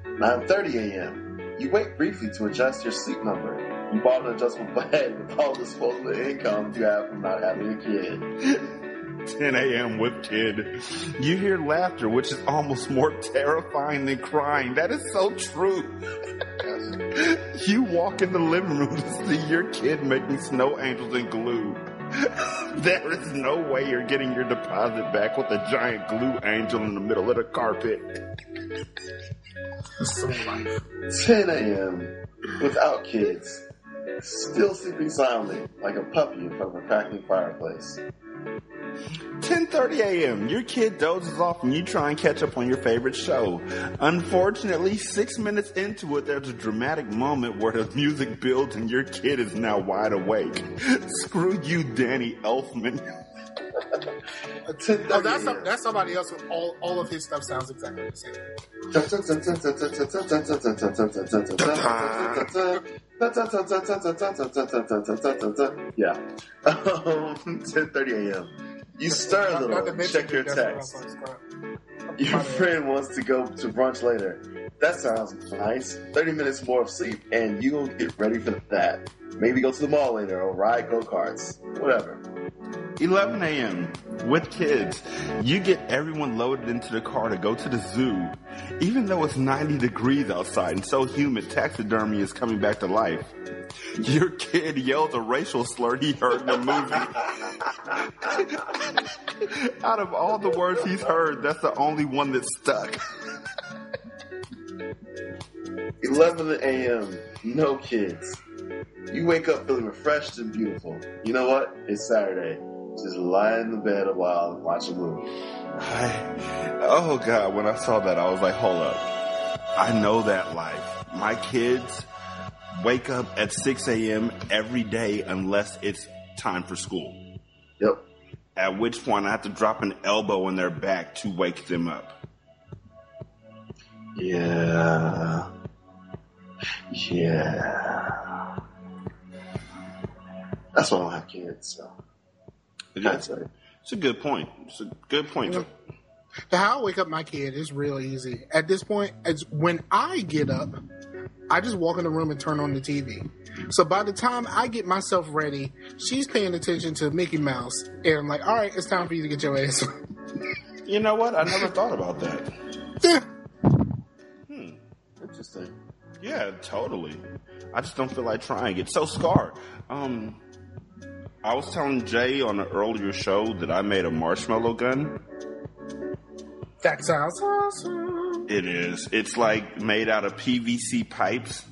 9:30 a.m. You wait briefly to adjust your sleep number. You bought an adjustable bed with all the disposable income you have from not having a kid. 10 a.m. with kid. You hear laughter, which is almost more terrifying than crying. That is so true. you walk in the living room to see your kid making snow angels in glue. There is no way you're getting your deposit back with a giant glue angel in the middle of the carpet. 10 a.m. without kids. Still sleeping soundly like a puppy in front of a crackling fireplace. 10:30 a.m. Your kid dozes off and you try and catch up on your favorite show. Unfortunately, 6 minutes into it there's a dramatic moment where the music builds and your kid is now wide awake. Screw you, Danny Elfman. Oh, that's some, that's somebody else. With all all of his stuff sounds exactly the same. Yeah. Um, 10:30 a.m. You stir a little, to and mention check your text. Your friend wants to go to brunch later. That sounds nice. 30 minutes more of sleep, and you gonna get ready for that. Maybe go to the mall later or ride go karts. Whatever. 11 a.m. with kids. You get everyone loaded into the car to go to the zoo. Even though it's 90 degrees outside and so humid, taxidermy is coming back to life. Your kid yells a racial slur he heard in a movie. Out of all the words he's heard, that's the only one that stuck. 11 a.m. No kids. You wake up feeling refreshed and beautiful. You know what? It's Saturday. Just lie in the bed a while and watch a movie. I, oh God, when I saw that, I was like, hold up. I know that life. My kids wake up at 6 a.m. every day unless it's time for school. Yep. At which point I have to drop an elbow in their back to wake them up. Yeah. Yeah. That's why I don't have kids, so. That's It's a good point. It's a good point. How I wake up my kid is real easy. At this point, it's when I get up, I just walk in the room and turn on the TV. So by the time I get myself ready, she's paying attention to Mickey Mouse, and I'm like, "All right, it's time for you to get your ass." You know what? I never thought about that. Yeah. Interesting. Yeah, totally. I just don't feel like trying it. So Scar, um, I was telling Jay on an earlier show that I made a marshmallow gun. That sounds awesome. It is. It's like made out of PVC pipes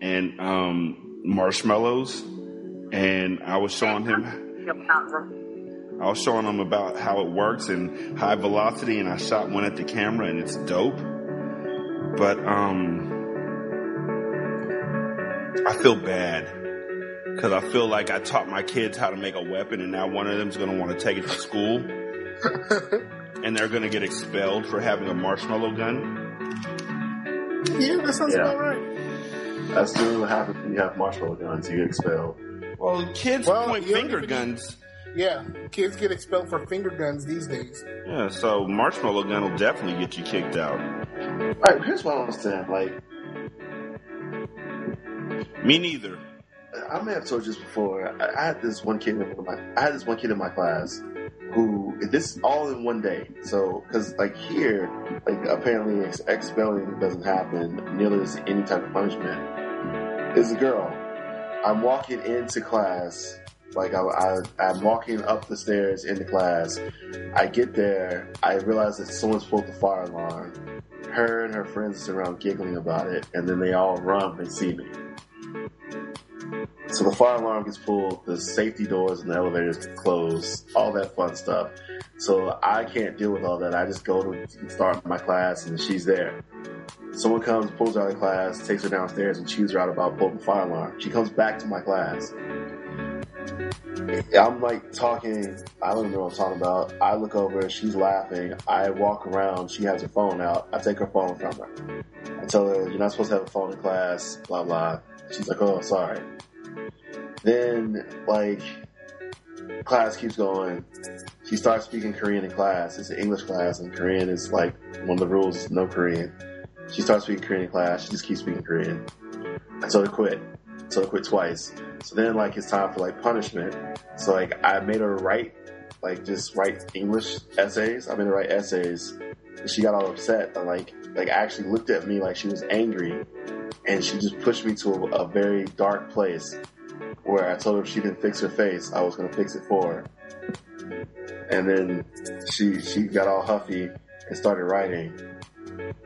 and um, marshmallows. And I was showing him. I was showing him about how it works and high velocity, and I shot one at the camera, and it's dope. But um, I feel bad because I feel like I taught my kids how to make a weapon, and now one of them's going to want to take it to school, and they're going to get expelled for having a marshmallow gun. Yeah, that sounds Yeah. about right. That's usually what happens when you have marshmallow guns. You get expelled. Well, kids Well, point finger even- guns. Yeah, kids get expelled for finger guns these days. Yeah, so marshmallow gun will definitely get you kicked out. Right, here's what I am saying. Like, Me neither. I may have told you this before. I, I had this one kid in my, I had this one kid in my class who this all in one day. So, because like here, like apparently ex- expelling doesn't happen nearly as any type of punishment. Is a girl. I'm walking into class. Like I, I, I'm walking up the stairs into class. I get there. I realize that someone's pulled the fire alarm. Her and her friends sit around giggling about it, and then they all run and see me. So the fire alarm gets pulled, the safety doors and the elevators get closed, all that fun stuff. So I can't deal with all that. I just go to start my class and she's there. Someone comes, pulls her out of class, takes her downstairs and chews her out about pulling the fire alarm. She comes back to my class. I'm like talking, I don't even know what I'm talking about. I look over, she's laughing. I walk around, she has her phone out. I take her phone from her. I tell her, you're not supposed to have a phone in class, blah, blah. She's like, oh, sorry. Then, like, class keeps going. She starts speaking Korean in class. It's an English class, and Korean is like one of the rules no Korean. She starts speaking Korean in class. She just keeps speaking Korean. I told her quit. I her to quit twice. So then, like, it's time for like punishment. So like, I made her write, like, just write English essays. I made her write essays. And she got all upset. And, like, like actually looked at me like she was angry, and she just pushed me to a, a very dark place where I told her if she didn't fix her face, I was going to fix it for her. And then she she got all huffy and started writing,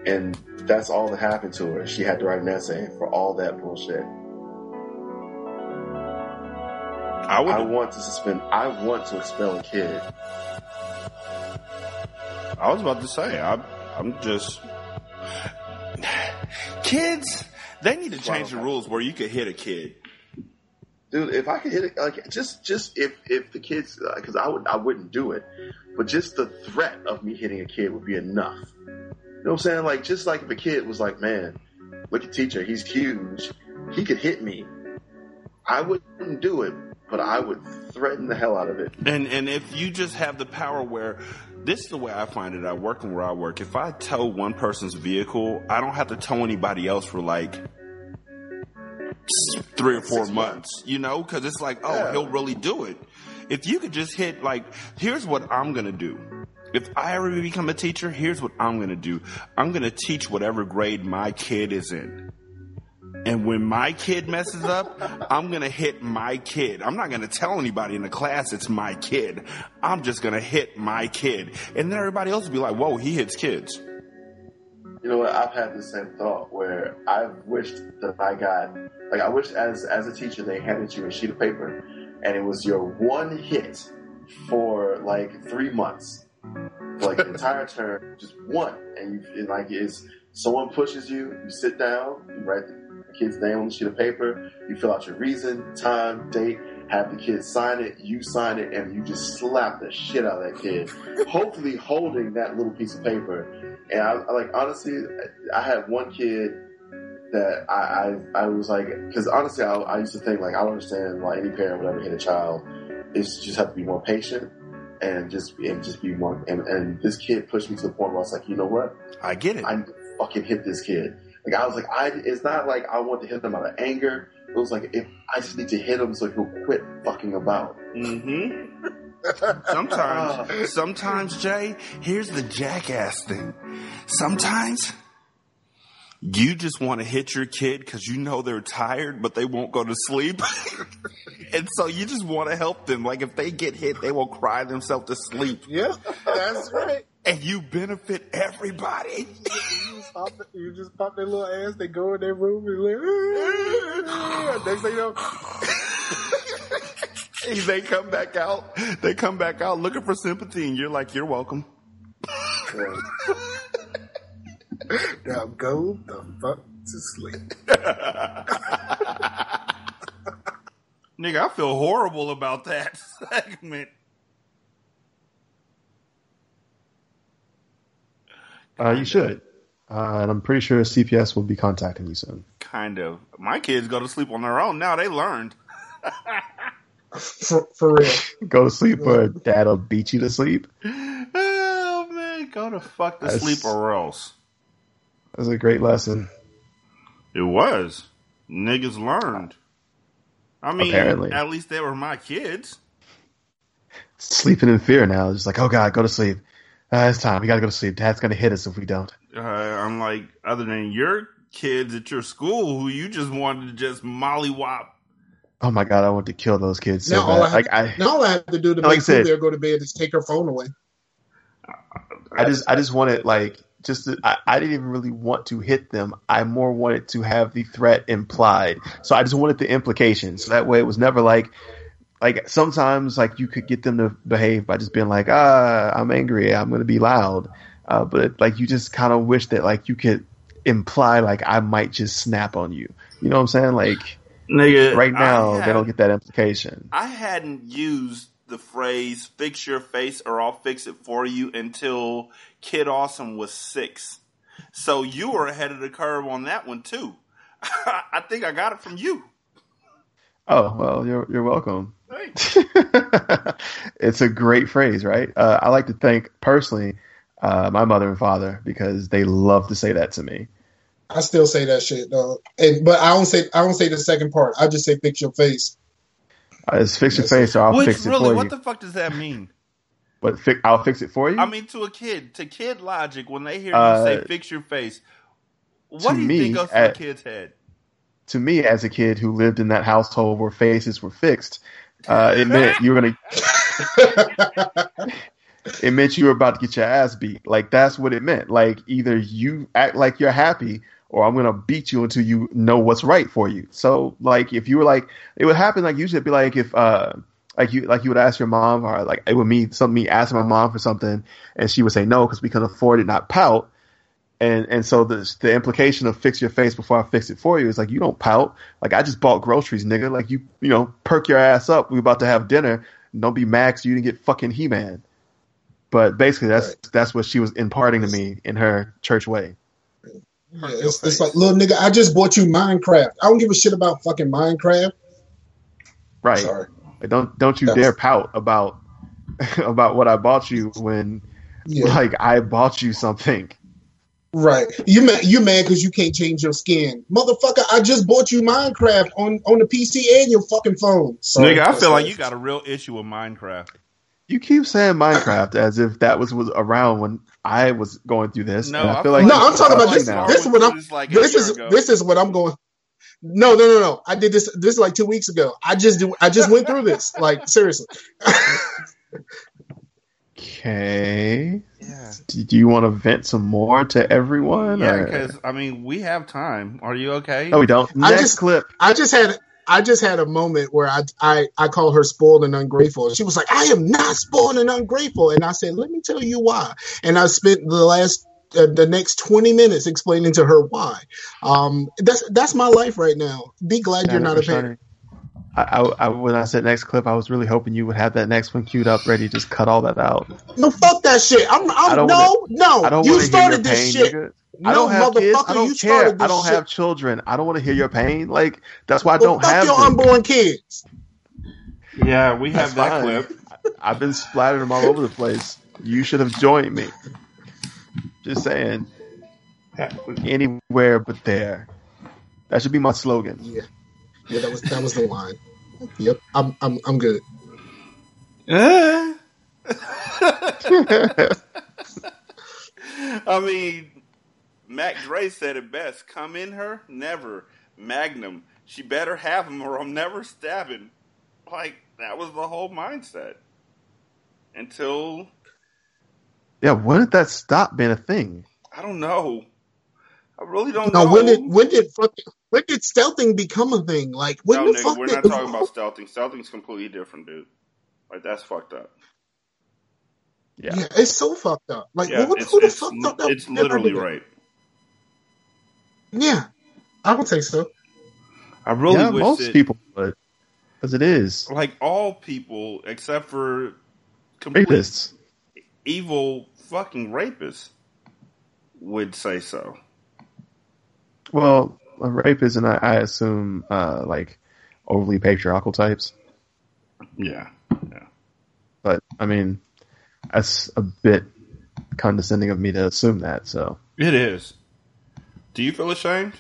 and that's all that happened to her. She had to write an essay for all that bullshit. I would. I want to suspend. I want to expel a kid. I was about to say, I'm, I'm just. Kids, they need to change the rules where you could hit a kid. dude. If I could hit it, like just just if if the kids, uh, because I would I wouldn't do it, but just the threat of me hitting a kid would be enough. You know what I'm saying? Like just like if a kid was like, man, look at teacher, he's huge, he could hit me. I wouldn't do it, but I would threaten the hell out of it. And and if you just have the power where this is the way I find it. I work and where I work. If I tow one person's vehicle, I don't have to tow anybody else for like three or four months. You know, because it's like, oh, Yeah. he'll really do it. If you could just hit like, here's what I'm gonna do. If I ever become a teacher, here's what I'm gonna do. I'm gonna teach whatever grade my kid is in. And when my kid messes up, I'm gonna hit my kid. I'm not gonna tell anybody in the class it's my kid. I'm just gonna hit my kid. And then everybody else will be like, whoa, he hits kids. You know what? I've had the same thought where I've wished that I got like I wish as as a teacher they handed you a sheet of paper and it was your one hit for like three months, for like the entire term, just one, and you and like is someone pushes you, you sit down, you write the kid's name on the sheet of paper, you fill out your reason, time, date, have the kid sign it, you sign it, and you just slap the shit out of that kid. Hopefully, holding that little piece of paper. And I, I like honestly, I had one kid that I I, I was like, because honestly, I, I used to think like I don't understand why any parent would ever hit a child. It's just have to be more patient and just and just be more. And, and this kid pushed me to the point where I was like, you know what? I get it. I fucking hit this kid. Like I was like, I. It's not like I want to hit him out of anger. It was like if I just need to hit him so he'll quit fucking about. Mm-hmm. Sometimes, sometimes, Jay, here's the jackass thing. Sometimes you just want to hit your kid because you know they're tired, but they won't go to sleep. and so you just want to help them. Like if they get hit, they will cry themselves to sleep. Yeah, that's right. And you benefit everybody. You just pop, you just pop their little ass. They go in their room and like, next thing you know, they come back out. They come back out looking for sympathy, and you're like, "You're welcome." now go the fuck to sleep. Nigga, I feel horrible about that segment. Uh, you should. Uh, and I'm pretty sure CPS will be contacting you soon. Kind of. My kids go to sleep on their own now. They learned. For, for real. Go to sleep or dad'll beat you to sleep. Oh man, go to fuck to That's- sleep or else. That's a great lesson. It was. Niggas learned. I mean, Apparently. at least they were my kids. Sleeping in fear now. Just like, oh god, go to sleep. Uh, it's time. We gotta go to sleep. Dad's gonna hit us if we don't. Uh, I'm like, other than your kids at your school who you just wanted to just mollywop. Oh my god, I want to kill those kids so Now all, I bad. have, I, now all I have to do to Like make said- Pooh Bear go to bed is take her phone away. I just, I just wanted like, just, to, I, I didn't even really want to hit them. I more wanted to have the threat implied. So I just wanted the implication. So that way it was never like, like sometimes like you could get them to behave by just being like, ah, I'm angry. I'm going to be loud. Uh, but like you just kind of wish that like you could imply like I might just snap on you. You know what I'm saying? Like Nigga, right now they don't get that implication. I hadn't used the phrase "fix your face" or "I'll fix it for you" until Kid Awesome was six. So you were ahead of the curve on that one too. I think I got it from you. Oh well, you're you're welcome. it's a great phrase, right? Uh, I like to thank personally uh, my mother and father because they love to say that to me. I still say that shit though, and but I don't say I don't say the second part. I just say fix your face. Uh, it's fix your face or I'll Which fix it really, for what the fuck does that mean? but fi- I'll fix it for you. I mean, to a kid, to kid logic, when they hear you Uh, say "fix your face," what do you me, think goes through at- a kid's head? To me, as a kid who lived in that household where faces were fixed, uh, it meant you were gonna. it meant you were about to get your ass beat. Like that's what it meant. Like either you act like you're happy, or I'm gonna beat you until you know what's right for you. So like if you were like, it would happen. Like usually it'd be like if uh like you like you would ask your mom or like it would me something me asking my mom for something, and she would say no because we can afford it, not pout. And and so the the implication of fix your face before I fix it for you is like you don't pout. Like I just bought groceries, nigga. Like you you know perk your ass up. We about to have dinner. Don't be max. you didn't get fucking He Man. But basically that's that's what she was imparting to me in her church way. Yeah, it's, it's like little nigga. I just bought you Minecraft. I don't give a shit about fucking Minecraft. Right. Sorry. Like don't don't you That's- dare pout about about what I bought you when Yeah. like I bought you something. Right. You mad? You mad because you can't change your skin, motherfucker? I just bought you Minecraft on on the PC and your fucking phone. Sorry, Nigga, I feel like you got a real issue with Minecraft. You keep saying Minecraft as if that was was around when I was going through this. No, I I feel feel like no, I'm talking about this. now. This is what I'm. Like This is ago. this is what I'm going. No, no, no, no. I did this. This is like two weeks ago. I just do. I just went through this. Like seriously. Okay. Do do you want to vent some more to everyone? Yeah, because I mean, we have time. Are you okay? No, we don't. I Next just clip. I just had I just had a moment where I I I call her spoiled and ungrateful. She was like, "I am not spoiled and ungrateful." And I said, "Let me tell you why." And I spent the last uh, the next 20 minutes explaining to her why. Um that's that's my life right now. Be glad you're not a parent. I, I, I, when I said next clip, I was really hoping you would have that next one queued up, ready to just cut all that out. No, fuck that shit. I'm, I'm I don't no, wanna- no. I don't you started this pain, shit. nigga. No, I don't have kids. I motherfucker, don't you care. started this I don't shit. have children. I don't want to hear your pain. Like that's why I Well, don't fuck have your them. unborn kids. Yeah, we That's have that fine. clip. I- I've been splattered them all over the place. You should have joined me. Just saying. Anywhere but there. That should be my slogan. Yeah. Yeah, that was that was the line. Yep. I'm I'm I'm good. Eh. I mean, Mac Dre said it best. Come in her? Never. Magnum. She better have him or I'm never stabbing. Like, that was the whole mindset. Until, Yeah, when did that stop being a thing? I don't know. I really don't Now know. when did when did fucking when did stealthing become a thing? Like when no, the nigga, fuck we're did not talking about stealthing. Stealthing's completely different, dude. Like, that's fucked up. Yeah. Yeah, it's so fucked up. Like Yeah, who, who the it's, fuck thought that it's literally right. Yeah, I would say so. I really yeah, wish most that, people would. Because it is. like all people except for Rapists. evil fucking rapists would say so. Well, a rapist and I, I assume uh, like overly patriarchal types. Yeah. Yeah. But I mean, that's a bit condescending of me to assume that. So It is. Do you feel ashamed?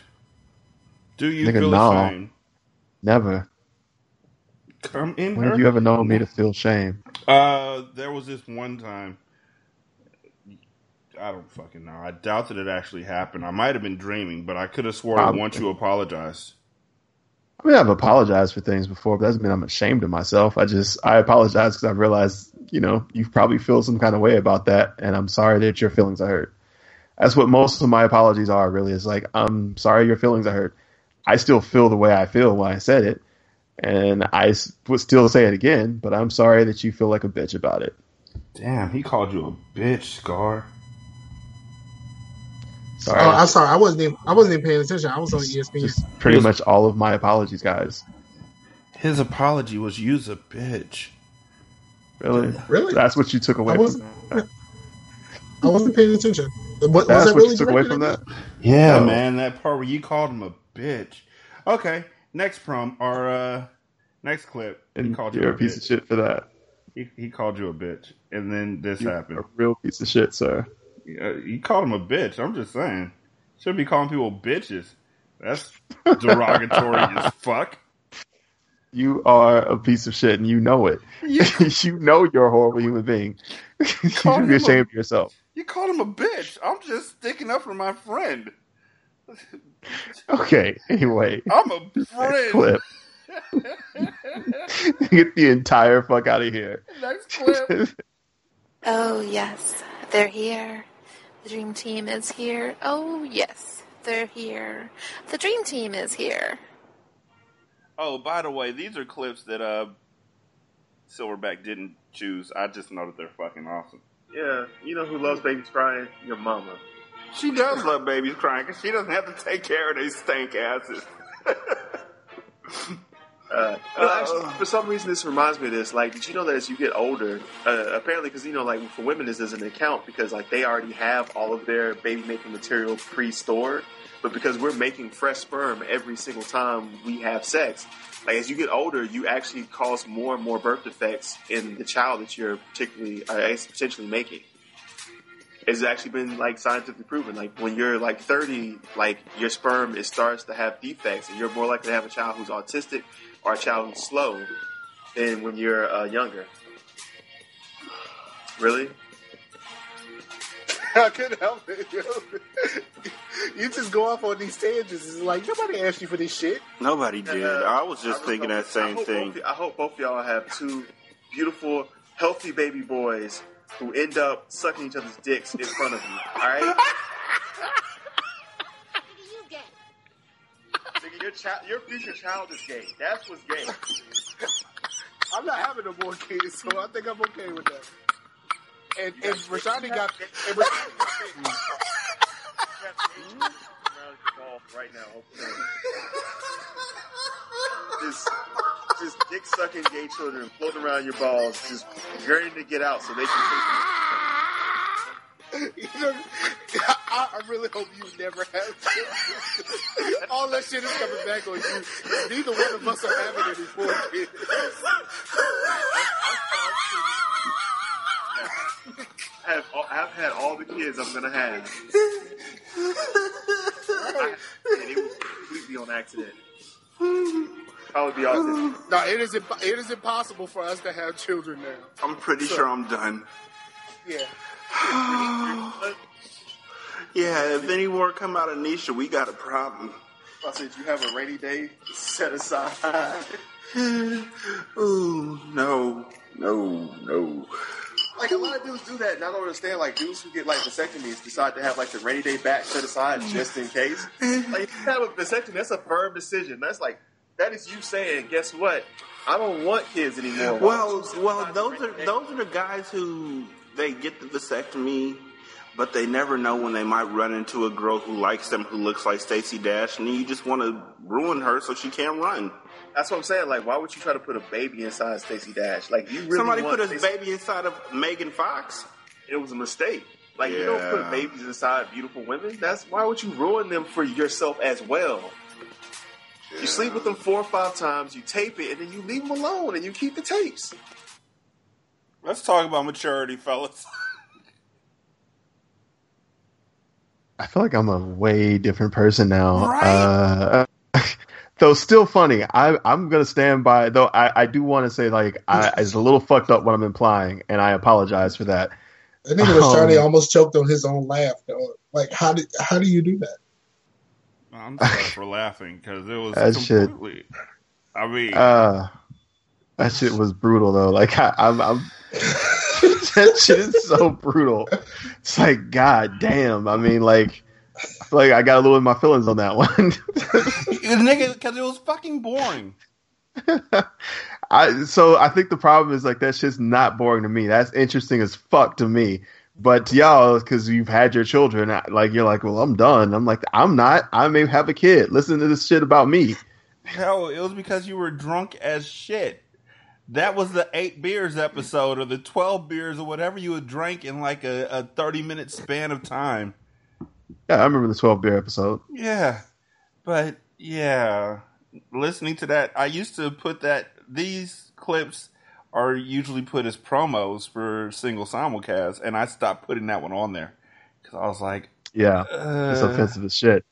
Do you Nigga, feel no. ashamed? never. Come in When her. have you ever known me to feel shame? Uh, there was this one time. I don't fucking know. I doubt that it actually happened. I might have been dreaming, but I could have sworn Probably. once you apologized. I mean, I've apologized for things before, but that doesn't mean I'm ashamed of myself. I just I apologize because I realized, you know, you probably feel some kind of way about that, and I'm sorry that your feelings are hurt. That's what most of my apologies are. Really, is like I'm sorry your feelings are hurt. I still feel the way I feel when I said it, and I would still say it again. But I'm sorry that you feel like a bitch about it. Damn, he called you a bitch, Scar. Sorry, Oh, I'm sorry. I wasn't even. I wasn't even paying attention. I was on ESPN. just pretty much all of my apologies, guys. His apology was use a bitch. Really, Really? That's what you took away I from wasn't. that. I wasn't paying attention. What, was that what really you took away from that. Yeah, No. man, that part where you called him a bitch. Okay, next prom or uh, next clip. And He called you you're a a piece bitch. of shit for that. He, he called you a bitch, and then this You're happened. a real piece of shit, sir. Uh, you called him a bitch. I'm just saying. Should be calling people bitches. That's derogatory as fuck. You are a piece of shit, and you know it. You, you know you're a horrible human being. you called should be him a- ashamed of yourself. you called him a bitch. I'm just sticking up for my friend. Okay. Anyway, I'm a next friend. clip. Get the entire fuck out of here. Next clip. Oh, yes, they're here. The dream team is here. Oh, yes, they're here. The dream team is here. Oh, by the way, these are clips that uh Silverback didn't choose. I just know that they're fucking awesome. Yeah, you know who loves babies crying? Your mama. She does love babies crying because she doesn't have to take care of these stank asses. Uh, actually, for some reason, this reminds me of this. Like, did you know that as you get older, uh, apparently, because you know, like for women, this doesn't account because like they already have all of their baby making material pre-stored. But because we're making fresh sperm every single time we have sex, like as you get older, you actually cause more and more birth defects in the child that you're particularly uh, potentially making. It's actually been like scientifically proven. Like when you're like 30, like your sperm it starts to have defects, and you're more likely to have a child who's autistic or a child who's slow than when you're uh, younger. Really? I couldn't help it. yo. you just go off on these tangents. It's like nobody asked you for this shit. Nobody did. Uh, I was just I thinking that same hope thing. Both, I hope both of y'all have two beautiful, healthy baby boys who end up sucking each other's dicks in front of you. All right? your child, your future child is gay. That's what's gay. I'm not having no more kids, so I think I'm okay with that. And and Rashani got and Rashani got right now. hopefully. Just, just dick sucking gay children floating around your balls, just yearning to get out so they can. You know, I, I really hope you never have. All that shit is coming back on you. Neither one of us are having any more kids. I have, I've had all the kids I'm gonna have. I, and it was completely on accident. Probably be autistic. No, it is imp- it is impossible for us to have children now. I'm pretty So- sure I'm done. Yeah. Yeah, if any more come out of Nisha, we got a problem. I said you have a rainy day set aside. Ooh, no, no, no. Like a lot of dudes do that, and I don't understand. Like dudes who get like vasectomies decide to have like the rainy day back set aside just in case. Like if you have a vasectomy, that's a firm decision. That's like that is you saying, guess what? I don't want kids anymore. Well, well, those are those are the guys who they get the vasectomy, but they never know when they might run into a girl who likes them, who looks like Stacey Dash, and you just want to ruin her so she can't run. That's what I'm saying. Like, why would you try to put a baby inside Stacey Dash? Like, you really Somebody want put a Stacey- baby inside of Megan Fox. It was a mistake. Like, you don't put babies inside beautiful women. That's why would you ruin them for yourself as well? You sleep with them four or five times, you tape it, and then you leave them alone, and you keep the tapes. Let's talk about maturity, fellas. I feel like I'm a way different person now. Right. Uh, though still funny. I, I'm gonna stand by. Though I, I do want to say like I, it's a little fucked up what I'm implying, and I apologize for that. That nigga was Charlie Um, almost choked on his own laugh. Though. Like, how did how do you do that? I'm sorry for laughing because it was That shit. I mean, Uh, that shit was brutal though. Like I, I'm, I'm that shit is so brutal. It's like God damn. I mean, like, I feel like I got a little in my feelings on that one. nigga, because it was fucking boring. I so I think the problem is like that shit's not boring to me. That's interesting as fuck to me. But to y'all, because you've had your children, like you're like, well, I'm done. I'm like, I'm not. I may have a kid. Listen to this shit about me. Hell, it was because you were drunk as shit. That was the eight beers episode or the twelve beers or whatever you had drank in like a, a thirty minute span of time. Yeah, I remember the 12 beer episode. Yeah, but yeah, listening to that, I used to put that. These clips are usually put as promos for single simulcast, and I stopped putting that one on there because I was like, Yeah, it's Uh, offensive as shit.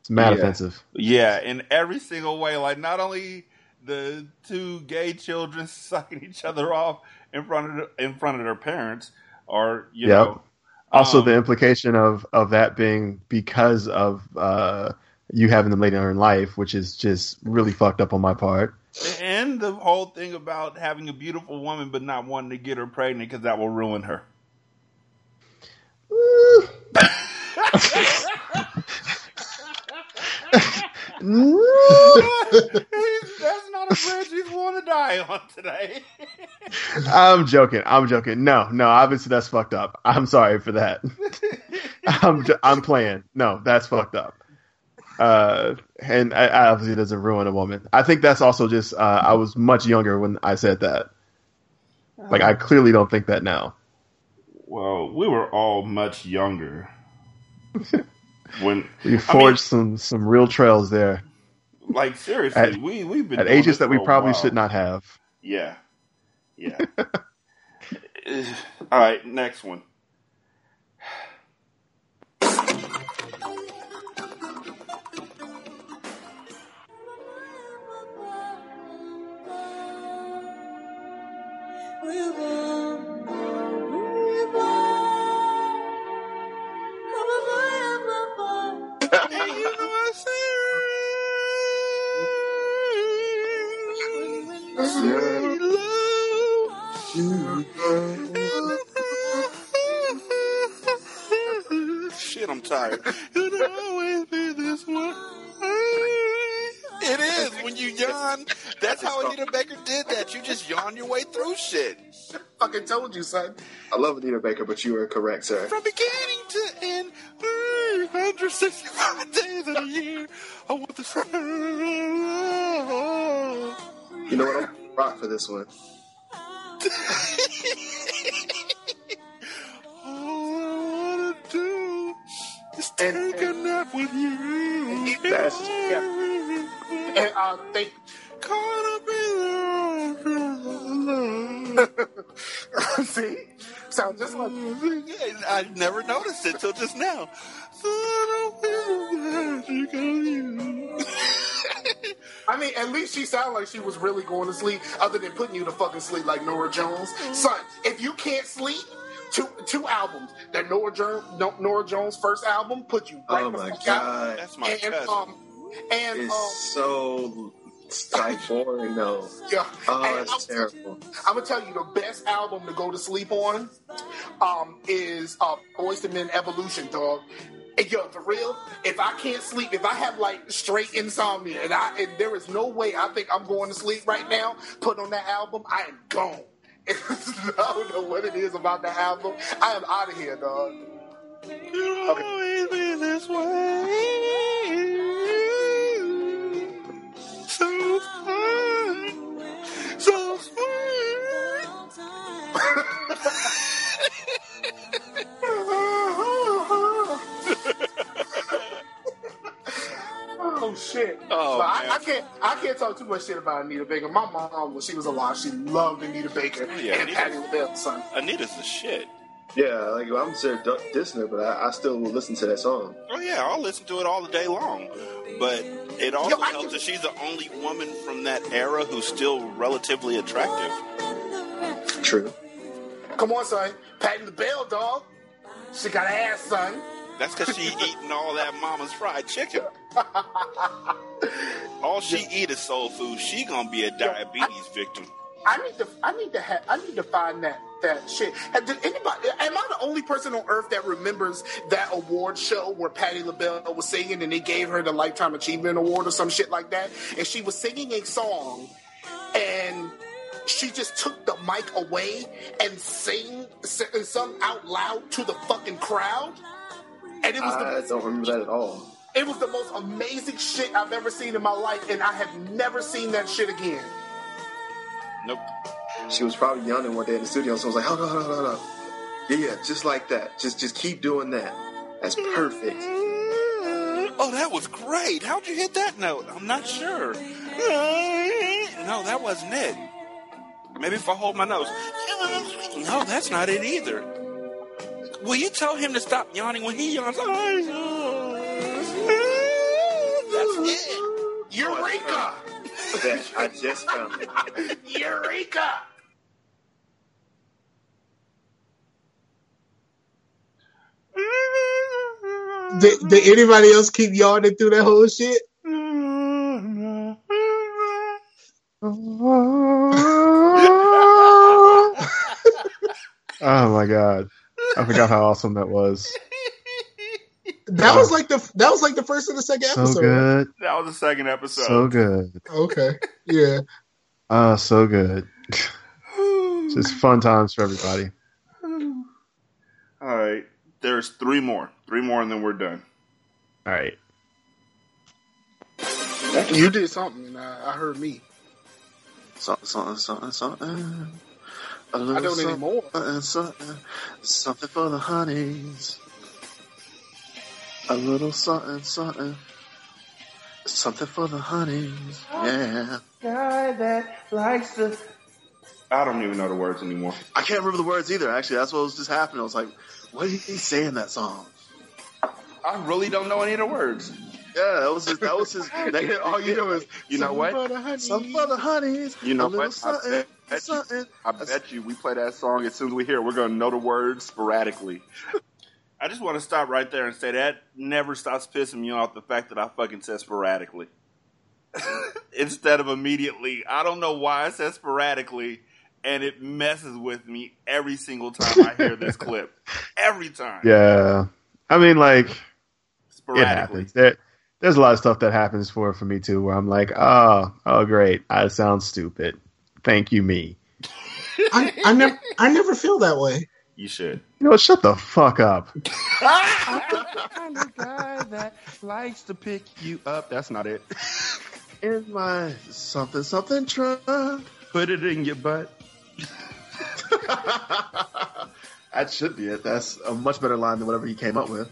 It's mad Yeah. offensive. Yeah, in every single way. Like not only the two gay children sucking each other off in front of in front of their parents, or you Yep. know, Also, um, the implication of of that being because of uh, you having them later in life, which is just really fucked up on my part. and the whole thing about having a beautiful woman but not wanting to get her pregnant because that will ruin her. Not a bridge he's want to die on today. I'm joking. I'm joking. No, no. Obviously, that's fucked up. I'm sorry for that. I'm j- I'm playing. No, that's fucked up. Uh, and I, I obviously it doesn't ruin a woman. I think that's also just uh, I was much younger when I said that. Like I clearly don't think that now. Well, we were all much younger when We forged some some real trails there Like seriously, At- we we've been at ages that we probably should not have. Yeah, yeah. All right, next one. Through shit. I Fucking told you, son. I love Anita Baker, but you are correct, sir. From beginning to end, 365 days of the year. I want this. You know what? I'm rock for this one. All I wanna do is take a nap with you. That's, yeah. And uh, they Caught up in the see, sound just like I never noticed it till just now. I mean, at least she sounded like she was really going to sleep, other than putting you to fucking sleep like Norah Jones. Son, if you can't sleep, two two albums. That Norah Jones, Norah Jones first album put you right Oh my God. out. That's my and, cousin. um, and It's um, so it's like boring though. yeah. Oh, and it's I'm- terrible. I'm gonna tell you the best album to go to sleep on, um, is uh, Boyz II Men Evolution, dog. And yo, for real, if I can't sleep, if I have like straight insomnia, and I and there is no way I think I'm going to sleep right now, put on that album, I am gone. I don't know what it is about the album. I am out of here, dog. You'll So so oh shit. Oh, I. I can't. I can't talk too much shit about Anita Baker. My mom, when she was alive, she loved Anita Baker oh, Yeah, and Anita- Patti LaBelle, son. Anita's the shit. Yeah, like I'm sure dissing her, but I, I still will listen to that song. Oh yeah, I'll listen to it all the day long. But it also Yo, I helps that she's the only woman from that era who's still relatively attractive. True. Come on, son. patting the LaBelle, dog. She got ass, son. That's because she eating all that mama's fried chicken. all she eat is soul food. She gonna be a diabetes victim. I need to. I need to. Ha- I need to find that that shit. Did anybody? Am I the only person on earth that remembers that award show where Patti LaBelle was singing and they gave her the Lifetime Achievement Award or some shit like that? And she was singing a song, and she just took the mic away and sang and sung out loud to the fucking crowd. And it was I the don't remember that at all. it was the most amazing shit I've ever seen in my life, and I have never seen that shit again. Nope. She was probably yawning one day in the studio, so I was like, hold on, hold on, hold on. Yeah, yeah, just like that. Just just keep doing that. That's perfect. Mm-hmm. Oh, that was great. How'd you hit that note? I'm not sure. Mm-hmm. No, that wasn't it. Maybe if I hold my nose. Mm-hmm. No, that's not it either. Will you tell him to stop yawning when he yawns? That's it. Eureka! That I just found. Eureka! Did, did anybody else keep yawning through that whole shit? Oh my god. I forgot how awesome that was. That was oh. like the that was like the first and the second So episode. good. That was the second episode. So good. Okay. Yeah. Oh, so good. Just fun times for everybody. All right. There's three more. Three more, and then we're done. All right. You did something, and I, I heard me. Something, something, something, something. Uh, a I little don't something, anymore. something, something, something for the honeys. A little something, something. Something for the honeys. Yeah. Guy that likes to. I don't even know the words anymore. I can't remember the words either, actually. That's what was just happening. I was like, what did he say in that song? I really don't know any of the words. Yeah, that was his, that was his, that, all you know is, You know what? something for the honeys. You know a little what? I Something, bet, bet you, something. I bet you we play that song as soon as we hear it, we're going to know the words sporadically. I just want to stop right there and say that never stops pissing me off the fact that I fucking said sporadically. Instead of immediately. I don't know why I said sporadically, and it messes with me every single time I hear this clip. Every time. Yeah. I mean, like, it Sporadically. happens. There, there's a lot of stuff that happens for for me too, where I'm like, oh, oh, great, I sound stupid. Thank you, me. I, I never I never feel that way. You should. You know, shut the fuck up. I'm the kind of guy that likes to pick you up. That's not it. In my something, something trunk. Put it in your butt. that should be it. That's a much better line than whatever he came up with.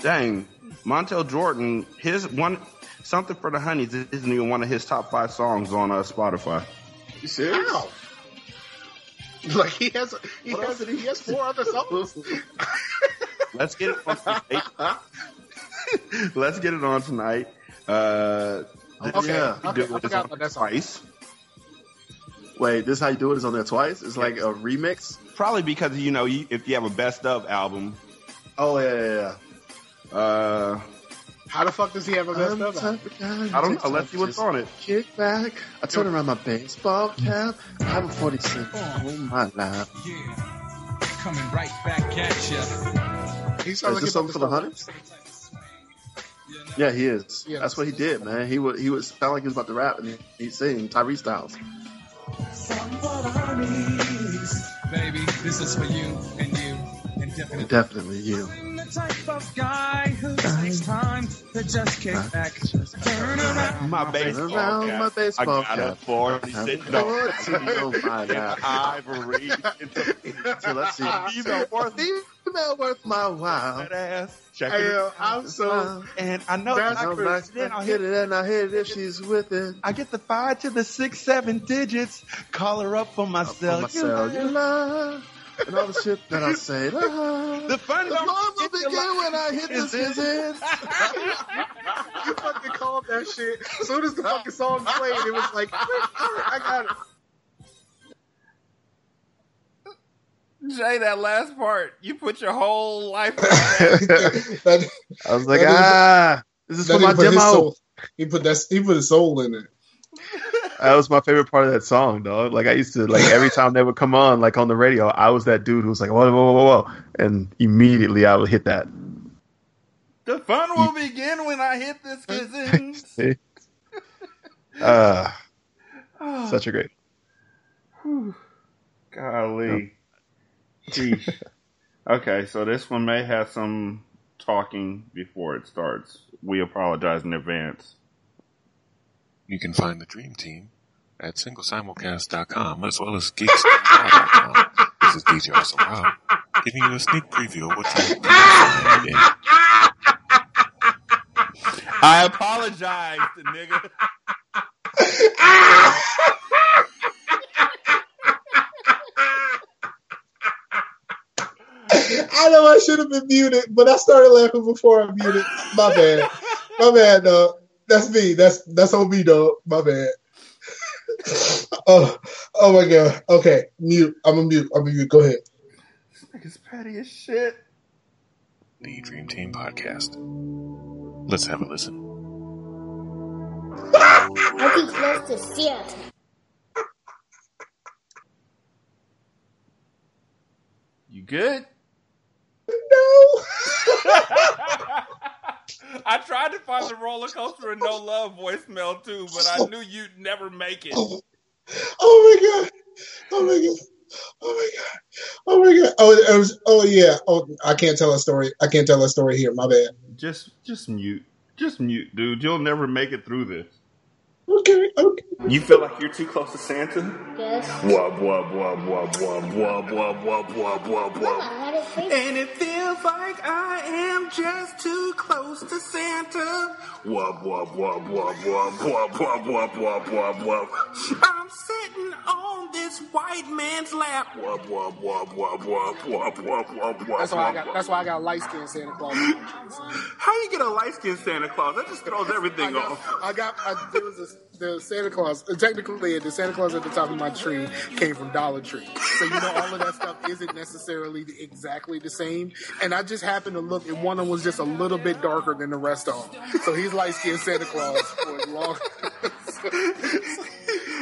Dang, Montel Jordan, his one something for the honeys isn't even one of his top five songs on uh, Spotify. You serious? How? Like he has, he What has, he has four other songs. Let's get it on tonight. Let's get it on tonight. Uh, Okay, how okay, I forgot on about that twice. Wait, this is how you do it? Is on there twice? It's like a remix? Probably because you know you, if you have a best of album. Oh yeah, yeah, yeah. Uh, How the fuck does he have a best I'm of? the type of guy who I don't takes know. Let's off see what's on it. Kick back. I turn around my baseball cap. I have a 46 on my lap. Coming right back at ya. He Is sounds like this he's something for the hunters? Yeah, he is. Yeah. That's what he did, man. He would he would sound like he was about to rap and he'd sing Tyree Styles. Baby, this is for you and you and definitely. Definitely you. I'm the type of guy who takes uh-huh. time to just kick uh-huh. back, just turn around. My baseball around cap. my baseball I got a cap. 40 sitting on Forty on oh, my ivory. So let's see. Ah, Female worth Female worth my while. that ass. Check Hey, it yo, out. I'm so. And I know That's that I'm then I'll hit hit it and I hit it if she's with it. I get the five to the six, seven digits. Call her up for my For cellular. my cellular. And all the shit that I say. to her. The fun The fun will begin when I hit this visit. You fucking called that shit. As soon as the fucking song played, it was like, I got it. Jay, that last part, you put your whole life. in that. That- I was like, That is- ah, this is for my nigga put his demo. He put that. He put his soul in it. That was my favorite part of that song, dog. Like I used to, like every time they would come on, like on the radio, I was that dude who was like, whoa, whoa, whoa, whoa, and immediately I would hit that. the fun will begin when I hit this. See? Uh, such a great. Golly. Sheesh. Okay, so this one may have some talking before it starts. We apologize in advance. You can find the Dream Team at singlesimulcast.com as well as geeks.com. This is DJ Awesome Rob giving you a sneak preview of what's you can in I apologize, nigga. I know I should have been muted, but I started laughing before I muted. My bad. My bad, dog. That's me. That's that's on me, dog. My bad. oh, oh my god. Okay, mute. I'm a mute. I'm a mute. Go ahead. This nigga's petty as shit. the Dream Team podcast. Let's have a listen. I think close to Seattle. You good? No. I tried to find the roller coaster and no love voicemail too, but I knew you'd never make it. Oh my god. Oh my god. Oh my god. Oh my god. Oh, it was. Oh yeah. Oh, I can't tell a story. I can't tell a story here. My bad. Just, just mute, just mute, dude. You'll never make it through this. Okay. Okay. You feel like you're too close to Santa? Yes. Wub, wub, wub, wub, wub, wub, wub, wub, wub, wub, Mama, wub. how did it feel? And it feels like I am just too close to Santa. Wub, wub, wub, wub, wub, wub, wub, wub, wub, wub, wub. I'm sitting on this white man's lap. Wub, wub, wub, wub, wub, wub, wub, wub, wub, That's why I got. wub. That's why I got light skin Santa Claus. How you get a light skinned Santa Claus? That just throws I everything got. off. I got. I, there was a, the Santa Claus. Uh, technically, the Santa Claus at the top of my tree came from Dollar Tree. So you know, all of that stuff isn't necessarily exactly the same. And I just happened to look, and one of them was just a little bit darker than the rest of them. So he's light skinned Santa Claus for as long.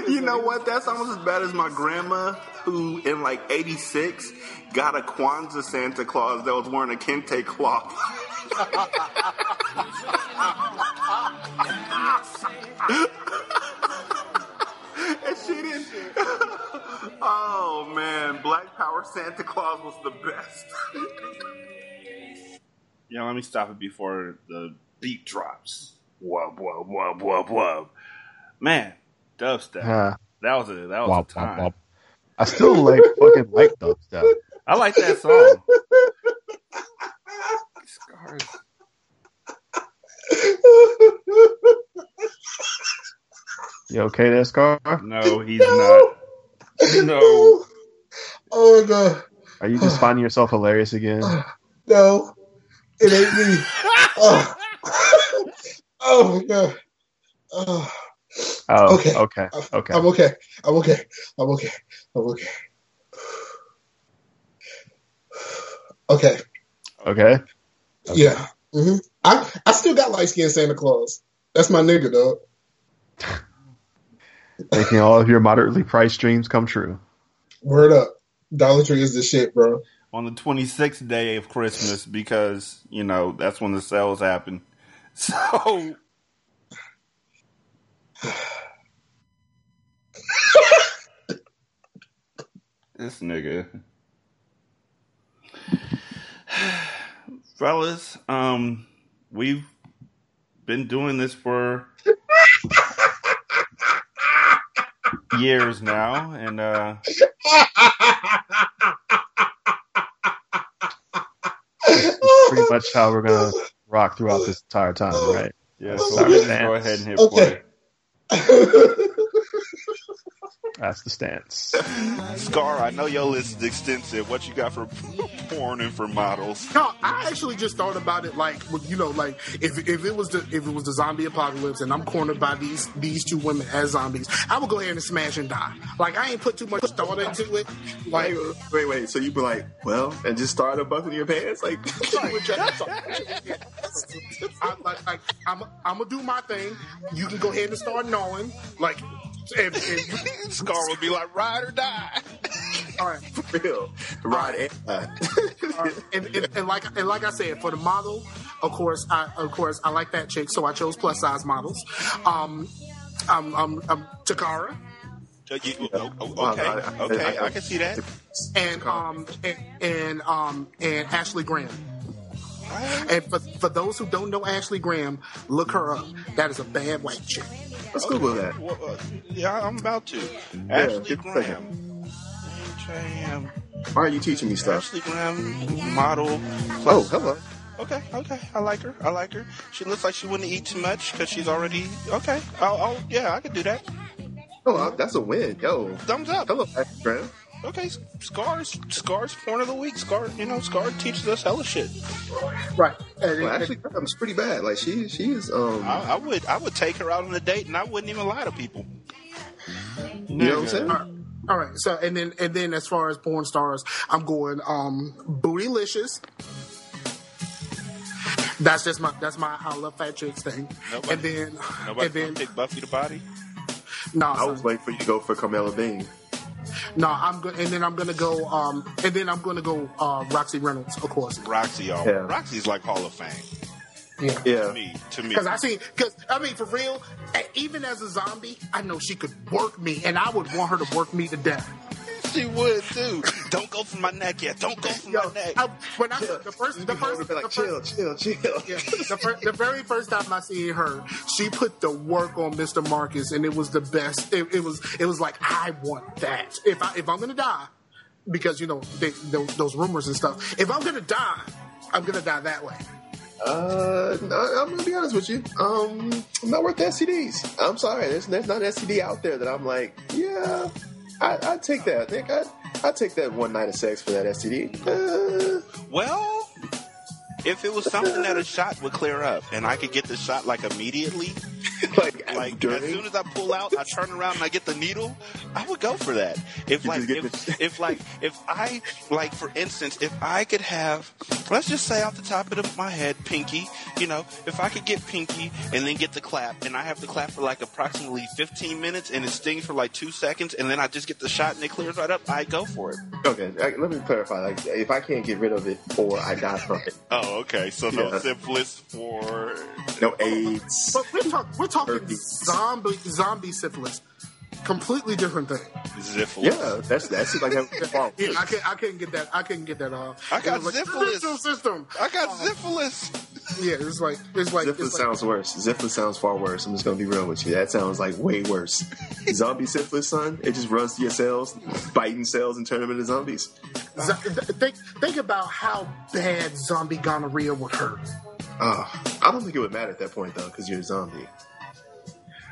You know what? That's almost as bad as my grandma, who in like '86 got a Kwanzaa Santa Claus that was wearing a kente cloth. and she didn't. oh man, Black Power Santa Claus was the best. Yeah, let me stop it before the beat drops. Wub wub wub wub wub. Man, dubstep. Huh. That was a that was Wop, a time. wop, wop. I still like fucking like dubstep. I like that song. Scars. You okay there, Scar? No, he's not. No. Oh my god. Are you just finding yourself hilarious again? No, it ain't me. oh. oh my god. Oh. Oh, Okay. okay, okay. I'm okay. I'm okay. I'm okay. I'm okay. Okay. Okay. Yeah. hmm I I still got light skinned Santa Claus. That's my nigga, dog. Making all of your moderately priced dreams come true. Word up. Dollar Tree is the shit, bro. On the 26th day of Christmas, because, you know, that's when the sales happen. So. this nigga. Fellas, um, we've been doing this for years now, and uh, Pretty much how we're gonna rock throughout this entire time, right? yeah. So our we just stance. go ahead and hit Okay. play. That's the stance. Scar, I know your list is extensive. What you got for porn and for models? No, I actually just thought about it like you know, like if if it was the if it was the zombie apocalypse and I'm cornered by these these two women as zombies, I would go ahead and smash and die. Like I ain't put too much thought into it. Like Wait, wait, wait. So you be like, well, and just start unbuckling your pants? Like, I'm like, like I'm I'm gonna do my thing. You can go ahead and start gnawing. Like, and, and Scar would be like, ride or die. all right. for real. Ride and die. and, and, and like and like I said, for the model, of course, I of course I like that chick, so I chose plus size models. Um, um, um, um Takara Uh, you- oh, oh, okay, okay, I can see that. and um and, and um and Ashley Graham. And for, for those who don't know Ashley Graham, look her up. That is a bad white chick. Let's Google that. Well, uh, yeah, I'm about to. Yeah, Ashley give me a Graham. Graham. Why are you teaching me stuff? Ashley Graham, model. Oh, hello. Okay, okay, I like her. I like her. She looks like she wouldn't eat too much because she's already okay. Oh, oh, yeah, I could do that. Oh, uh, that's a win. Yo. Thumbs up. Hello, Ashley Graham. Okay, scars, scars, porn of the week. Scar, you know, Scar teaches us hella shit. Right. And, Well, Ashley Graham's pretty bad. Like she, she is. Um, I, I would, I would take her out on a date, and I wouldn't even lie to people. you know what I'm saying? All right. All right. So and then and then as far as porn stars, I'm going um Bootylicious. That's just my that's my I love fat chicks thing. Nobody- and then Nobody and then pick Buffy the Body. no, I was waiting for you to go for Carmella Bing. No, I'm good. And then I'm gonna go um and then I'm gonna go uh Roxy Reynolds, of course. Roxy, y'all. Yeah. Roxy's like Hall of Fame Yeah. to Yeah. me. To me, Because I see, because I mean, for real, even as a zombie, I know she could work me, and I would want her to work me to death. She would too. Don't go for my neck yet. Don't go for Yo, my neck. I, when I the first, the first, be like, the chill, first, chill, chill. yeah, the, fir- the very first time I seen her, she put the work on Mr. Marcus, and it was the best. It, it was, it was like I want that. If I if I'm gonna die, because you know they, those, those rumors and stuff. If I'm gonna die, I'm gonna die that way. Uh, I'm gonna be honest with you. Um, I'm not worth the STDs. I'm sorry. There's there's not an STD out there that I'm like, yeah, I I take that. I think I I take that one night of sex for that STD. Uh, Well, if it was something that a shot would clear up, and I could get the shot like immediately, like like as soon as I pull out, I turn around and I get the needle, I would go for that. If You like just get if, if like if I like for instance, if I could have let's just say off the top of my head, Pinky, you know, if I could get Pinky and then get the clap, and I have the clap for like approximately 15 minutes, and it stings for like two seconds, and then I just get the shot and it clears right up, I go for it. Okay, let me clarify. Like, if I can't get rid of it or I die from it, Oh, okay. So no Yeah. syphilis for no AIDS. But we're talking, we're talking Herpes. zombie zombie syphilis, completely different thing. syphilis. Yeah, that's that's like having Yeah, I can't I couldn't get that. I couldn't get that off. I got It like, syphilis. "System, system. I got syphilis. Yeah, it's like it's like Syphilis it's like, sounds worse. Syphilis sounds far worse. I'm just gonna be real with you. That sounds like way worse. Zombie syphilis, son. It just runs to your cells, biting cells, and turn them into zombies. zo- think think about how bad zombie gonorrhea would hurt. Uh, I don't think it would matter at that point though, because you're a zombie.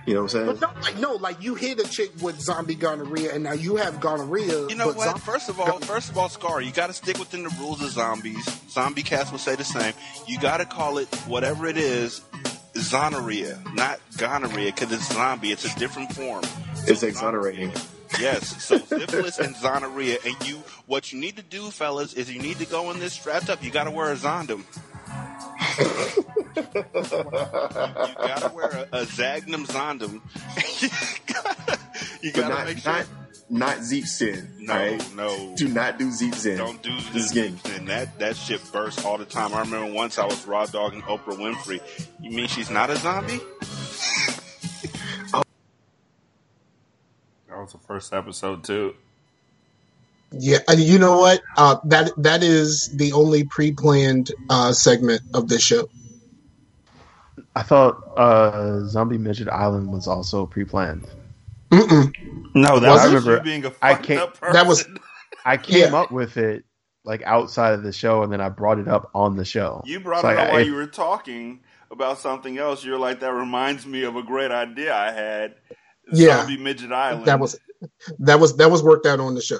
You know what I'm But saying? not like no, like you hit a chick with zombie gonorrhea, and now you have gonorrhea. You know what? zom- First of all, first of all, Scar, you got to stick within the rules of zombies. Zombie cast will say the same. You got to call it whatever it is, zonorrhea, not gonorrhea, because it's zombie. It's a different form. It's exonerating. Yes, so syphilis and zonorrhea, and you, what you need to do, fellas, is you need to go in this strapped up. You got to wear a zondom. You got to wear a, a Zagnum zondom. you But got to not make sure. not not Zeep Sin. No, right? no. Do not do Zeep Sin. Don't do this game. And that that shit bursts all the time. I remember once I was raw dogging Oprah Winfrey. You mean she's not a zombie? Oh. That was the first episode too. Yeah, and you know what? Uh, that that is the only pre-planned uh, segment of this show. I thought uh, Zombie Midget Island was also pre-planned. No, that I was remember you being a I fucked came, up person. That was I came Yeah. up with it like outside of the show, and then I brought it up on the show. You brought So it up I- while I- you were talking about something else. You're like, that reminds me of a great idea I had. Yeah. Zombie Midget Island. that was that was that was worked out on the show.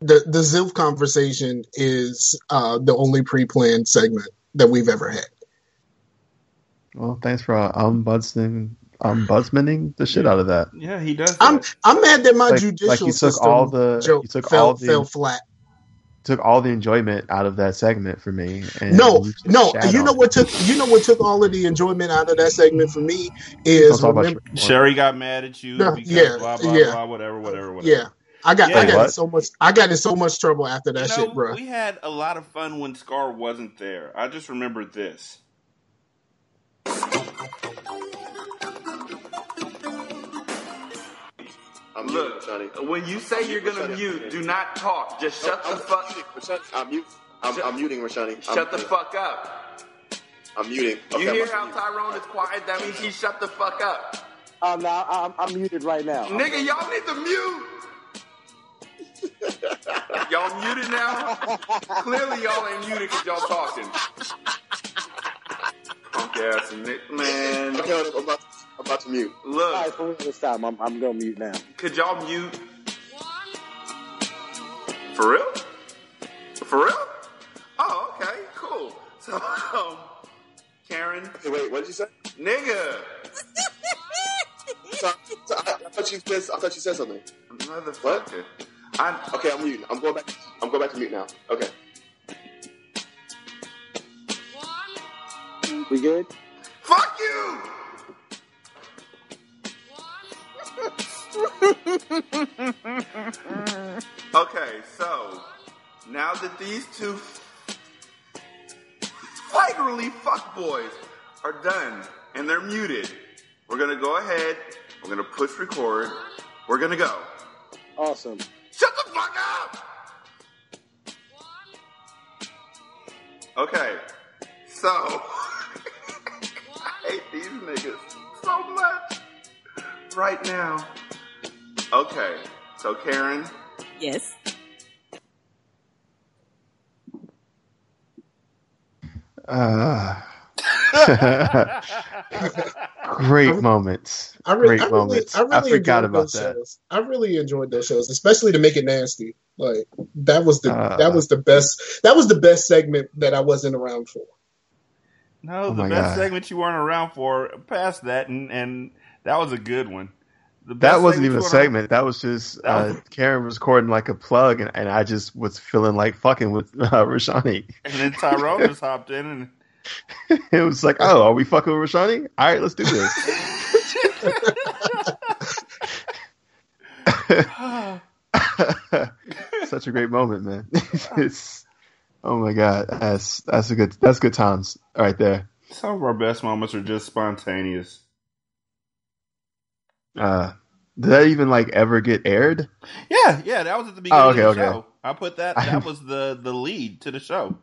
The the Zilf conversation is uh, the only pre-planned segment that we've ever had. Well, thanks for uh, ombudsman, ombudsmaning the shit out of that. Yeah, he does. I'm I'm mad that my Like- judicial like you took system all the- joke you took fell all the- fell flat. Took all the enjoyment out of that segment for me. And No, you no. You on know it. what took you know what took all of the enjoyment out of that segment for me is Don't talk about remember- Sherry got mad at you No, because yeah, blah blah yeah. blah whatever whatever whatever. yeah. I got I got in so much I got in so much trouble after that You know, shit, bro. we had a lot of fun when Scar wasn't there. I just remembered this. I'm Look, muting, Rashani. when you say you're gonna Rashani. mute, do not talk. Just shut I'm, the fuck. I'm, mute, I'm, I'm muting Rashani. I'm, Shut the fuck up. I'm muting. You Okay, I'm hear about to how mute. Tyrone is quiet? That means he shut the fuck up. Um, now I'm, I'm muted right now. Nigga, y'all need to mute. y'all muted now? Clearly y'all ain't muted because y'all talking. Punk ass Nick, man. Okay, I'm about, I'm about to mute. Look, right, for real this time, I'm, I'm gonna mute now. could y'all mute? For real? For real? Oh, okay, cool. So, um, Karen, Hey, wait, what did you say? nigga, So, so I, I thought you said I thought you said something. motherfucker. I, Okay, I'm muting. I'm going back. I'm going back to mute now. Okay. We good? fuck you! okay, so now that these two flagrantly fuckboys are done and they're muted, we're gonna go ahead. We're gonna push record. We're gonna go. Awesome. Shut the fuck up! Okay, so I hate these niggas so much right now. Okay, so Karen, Yes. Uh, great moments. I really, great I really, moments. I really forgot enjoyed about those that. shows. I really enjoyed those shows, especially to make it nasty. Like that was the Uh. that was the best that was the best segment that I wasn't around for. No, Oh the best God. segment you weren't around for. Past that, and and that was a good one. That wasn't even a weren't segment. That was just uh, Karen was recording like a plug, and, and I just was feeling like fucking with uh, Rashani. And then Tyrone just hopped in and it was like, oh, are we fucking with Rashani? All right, let's do this. Such a great moment, man. it's oh my god, that's that's a good that's good times right there. some of our best moments are just spontaneous. Uh, did that even like ever get aired? Yeah, yeah, that was at the beginning Oh, okay, of the okay. show. I put that. That was the the lead to the show.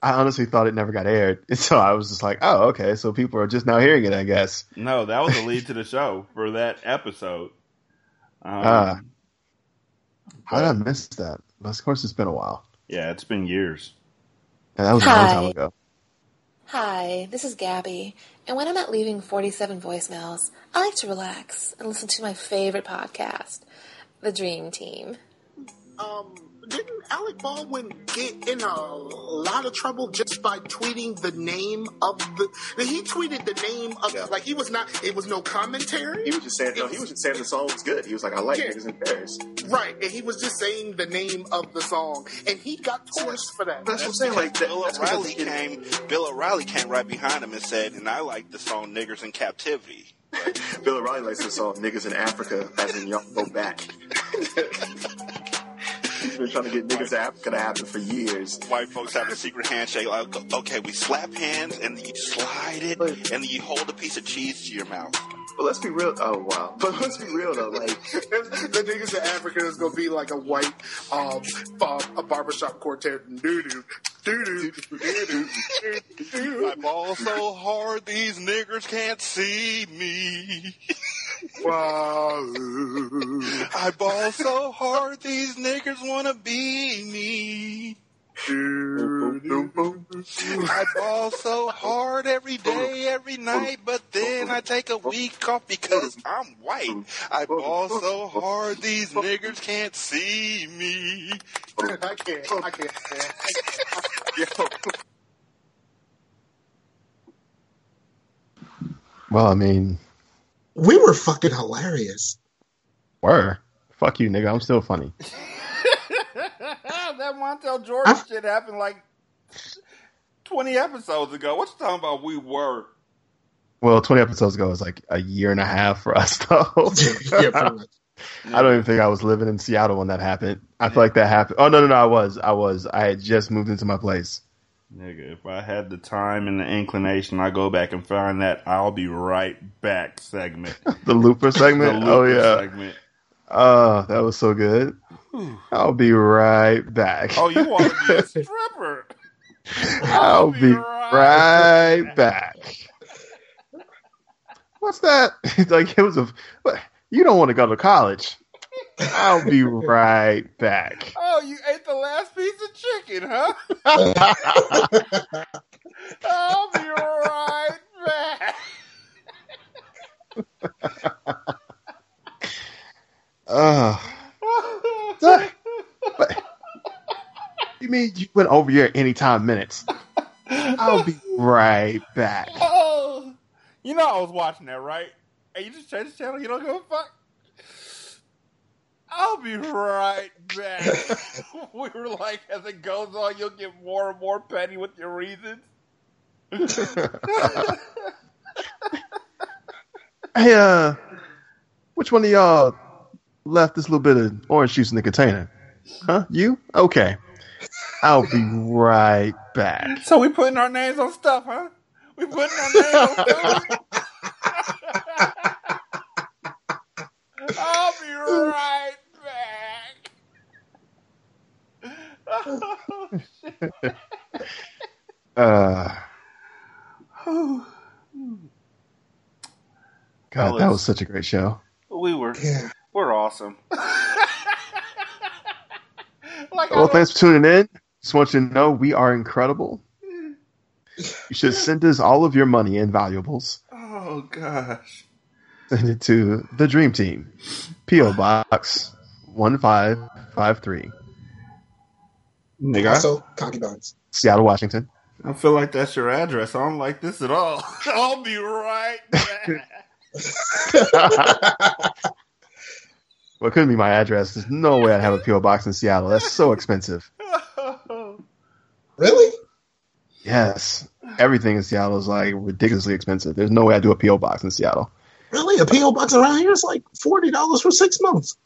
I honestly thought it never got aired, so I was just like, oh, okay, so people are just now hearing it, I guess. No, that was the lead to the show for that episode. Um, Ah. How did I miss that? But of course, it's been a while. yeah, it's been years. And that was a long time Hi. ago. Hi, this is Gabby, and when I'm not leaving 47 voicemails, I like to relax and listen to my favorite podcast, The Dream Team. Um, didn't Alec Baldwin get in a lot of trouble just by tweeting the name of the? He tweeted the name of like he was not. It was no commentary. He was just saying. No, he was just saying the song was good. He was like, I like Yeah. niggas in Paris. Right, and he was just saying the name of the song, and he got torched for that. That's what I'm saying. Like that, Bill that's because O'Reilly came. Bill O'Reilly came right behind him and said, "And I like the song "Niggers in Captivity." Bill O'Reilly likes the song "Niggas in Africa," as in y'all go back. Been trying to get niggas to Africa to happen for years. White folks have a secret handshake. Like, okay, we slap hands and you slide it, and you hold a piece of cheese to your mouth. But let's be real. Oh wow. But let's be real though. Like the niggas in Africa is gonna be like a white um, um a barbershop quartet. Doo doo I ball so hard these niggers can't see me. I ball so hard these niggers wanna be me. I ball so hard every day, every night, but then I take a week off because I'm white. I ball so hard these niggers can't see me. I can't. I can't. I can't. Yo. Well, I mean, We were fucking hilarious. were. Fuck you, nigga. I'm still funny. that Montel Jordan shit happened like 20 episodes ago. What you talking about? We were. Well, 20 episodes ago was like a year and a half for us, though. Yeah, pretty much. I don't even think I was living in Seattle when that happened. I feel like that happened. Oh, no, no, no, I was. I was. I had just moved into my place. Nigga, if I had the time and the inclination, I go back and find that I'll be right back segment. The Looper segment? The oh, yeah. segment. Oh, that was so good. I'll be right back. Oh, you want to be a stripper? I'll be right back. What's that? like it was a. You don't want to go to college. I'll be right back. Oh, you ate the last piece of chicken, huh? I'll be right back. Uh, but, you mean you went over your anytime minutes? I'll be right back. Oh, you know I was watching that, right? And you just change the channel. You don't give a fuck. I'll be right back. we were like, as it goes on, you'll get more and more petty with your reasons. Hey, uh, which one of y'all left this little bit of orange juice in the container? Huh? You? Okay. I'll be right back. So we putting our names on stuff, huh? We putting our names on stuff. I'll be right back. Oh, shit. Uh, God, that was such a great show. we were, we're awesome. like, Well, thanks for tuning in. Just want you to know we are incredible. You should send us all of your money and valuables. oh gosh. Send it to the Dream Team, P.O. Box 1553, Nigga, Also, concubines. Seattle, Washington. I feel like that's your address. I don't like this at all. I'll be right back. Well, it couldn't be my address. There's no way I'd have a P.O. Box in Seattle. That's so expensive. Really? Yes. Everything in Seattle is like ridiculously expensive. There's no way I'd do a P.O. Box in Seattle. Really? A PO box around here is like forty dollars for six months.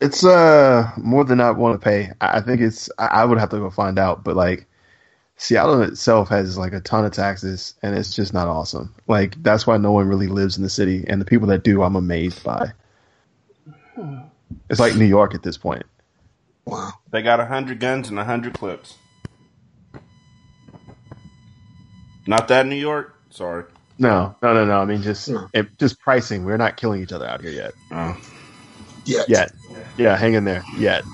It's uh more than I want to pay. I I think it's I I would have to go find out, but like Seattle itself has like a ton of taxes and it's just not awesome. Like that's why no one really lives in the city and the people that do I'm amazed by. It's like New York at this point. Wow. They got a hundred guns and a hundred clips. Not that New York. Sorry. No, no, no, no. I mean just it, just pricing. We're not killing each other out here yet. Oh. Yet. Yet. Yeah, hang in there. Yet.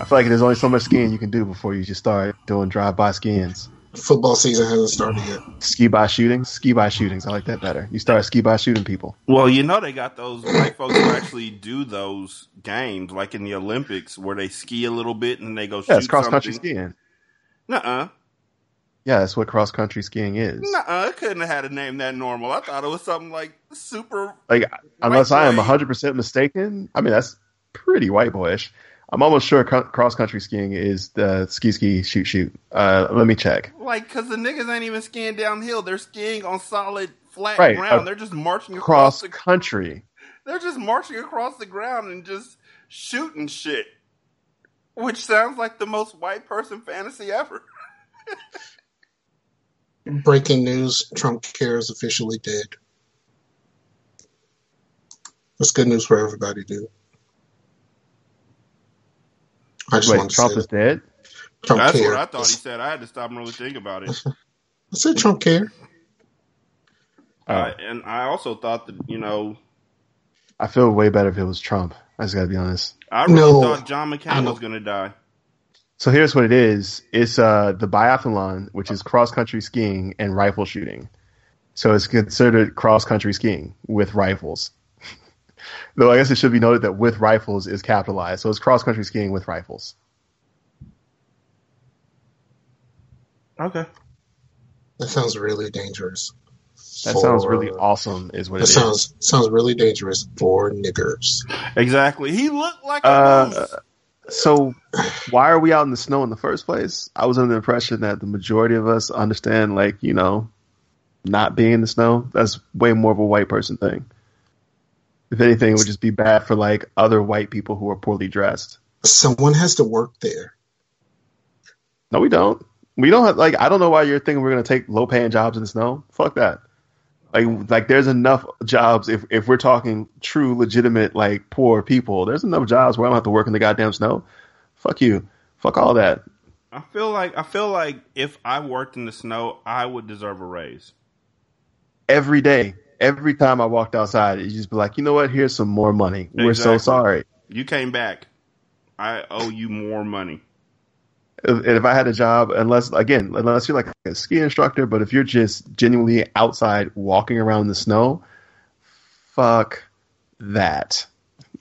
I feel like there's only so much skiing you can do before you just start doing drive-by skiings. Football season hasn't started yet. Ski by shootings, ski by shootings. I like that better. You start ski by shooting people. Well, you know they got those white folks who actually do those games, like in the Olympics, where they ski a little bit and then they go shoot Yeah, it's cross country something. skiing. Nuh-uh. Yeah, that's what cross country skiing is. Nuh-uh. It couldn't have had a name that normal. I thought it was something like super. Like, unless I am 100% mistaken, I mean, that's pretty white boyish. I'm almost sure co- cross country skiing is the ski ski shoot shoot. Uh, let me check. Like, because the niggas ain't even skiing downhill. They're skiing on solid, flat Right, ground. uh, They're just marching across the country. They're just marching across the ground and just shooting shit. Which sounds like the most white person fantasy ever. Breaking news: Trump cares officially dead. That's good news for everybody, dude. I just Wait, wanted to Trump say is dead? Trump That's care. what I thought he said. I had to stop and really think about it. I said Trump care. Uh, and I also thought that you know I feel way better if it was Trump. I just gotta be honest. I really No, thought John I McCain know. was going to die. So here's what it is. It's uh the biathlon, which is cross country skiing and rifle shooting. So it's considered cross country skiing with rifles. Though I guess it should be noted that with rifles is capitalized. So it's cross country skiing with rifles. Okay. That sounds really dangerous. That sounds really awesome, is what That it is. sounds sounds really dangerous for niggers. Exactly. He looked like a Uh, moose. So why are we out in the snow in the first place? I was under the impression that the majority of us understand, like, you know, not being in the snow. That's way more of a white person thing. If anything, it would just be bad for like other white people who are poorly dressed. Someone has to work there. No, we don't. We don't have like I don't know why you're thinking we're gonna take low paying jobs in the snow. Fuck that. Like like there's enough jobs if if we're talking true legitimate like poor people, there's enough jobs where I don't have to work in the goddamn snow. Fuck you. Fuck all that. I feel like I feel like if I worked in the snow, I would deserve a raise. Every day, every time I walked outside, you just be like, you know what? Here's some more money. We're so sorry. You came back. I owe you more money. If, if I had a job, unless again, unless you're like a ski instructor, but if you're just genuinely outside walking around in the snow, fuck that.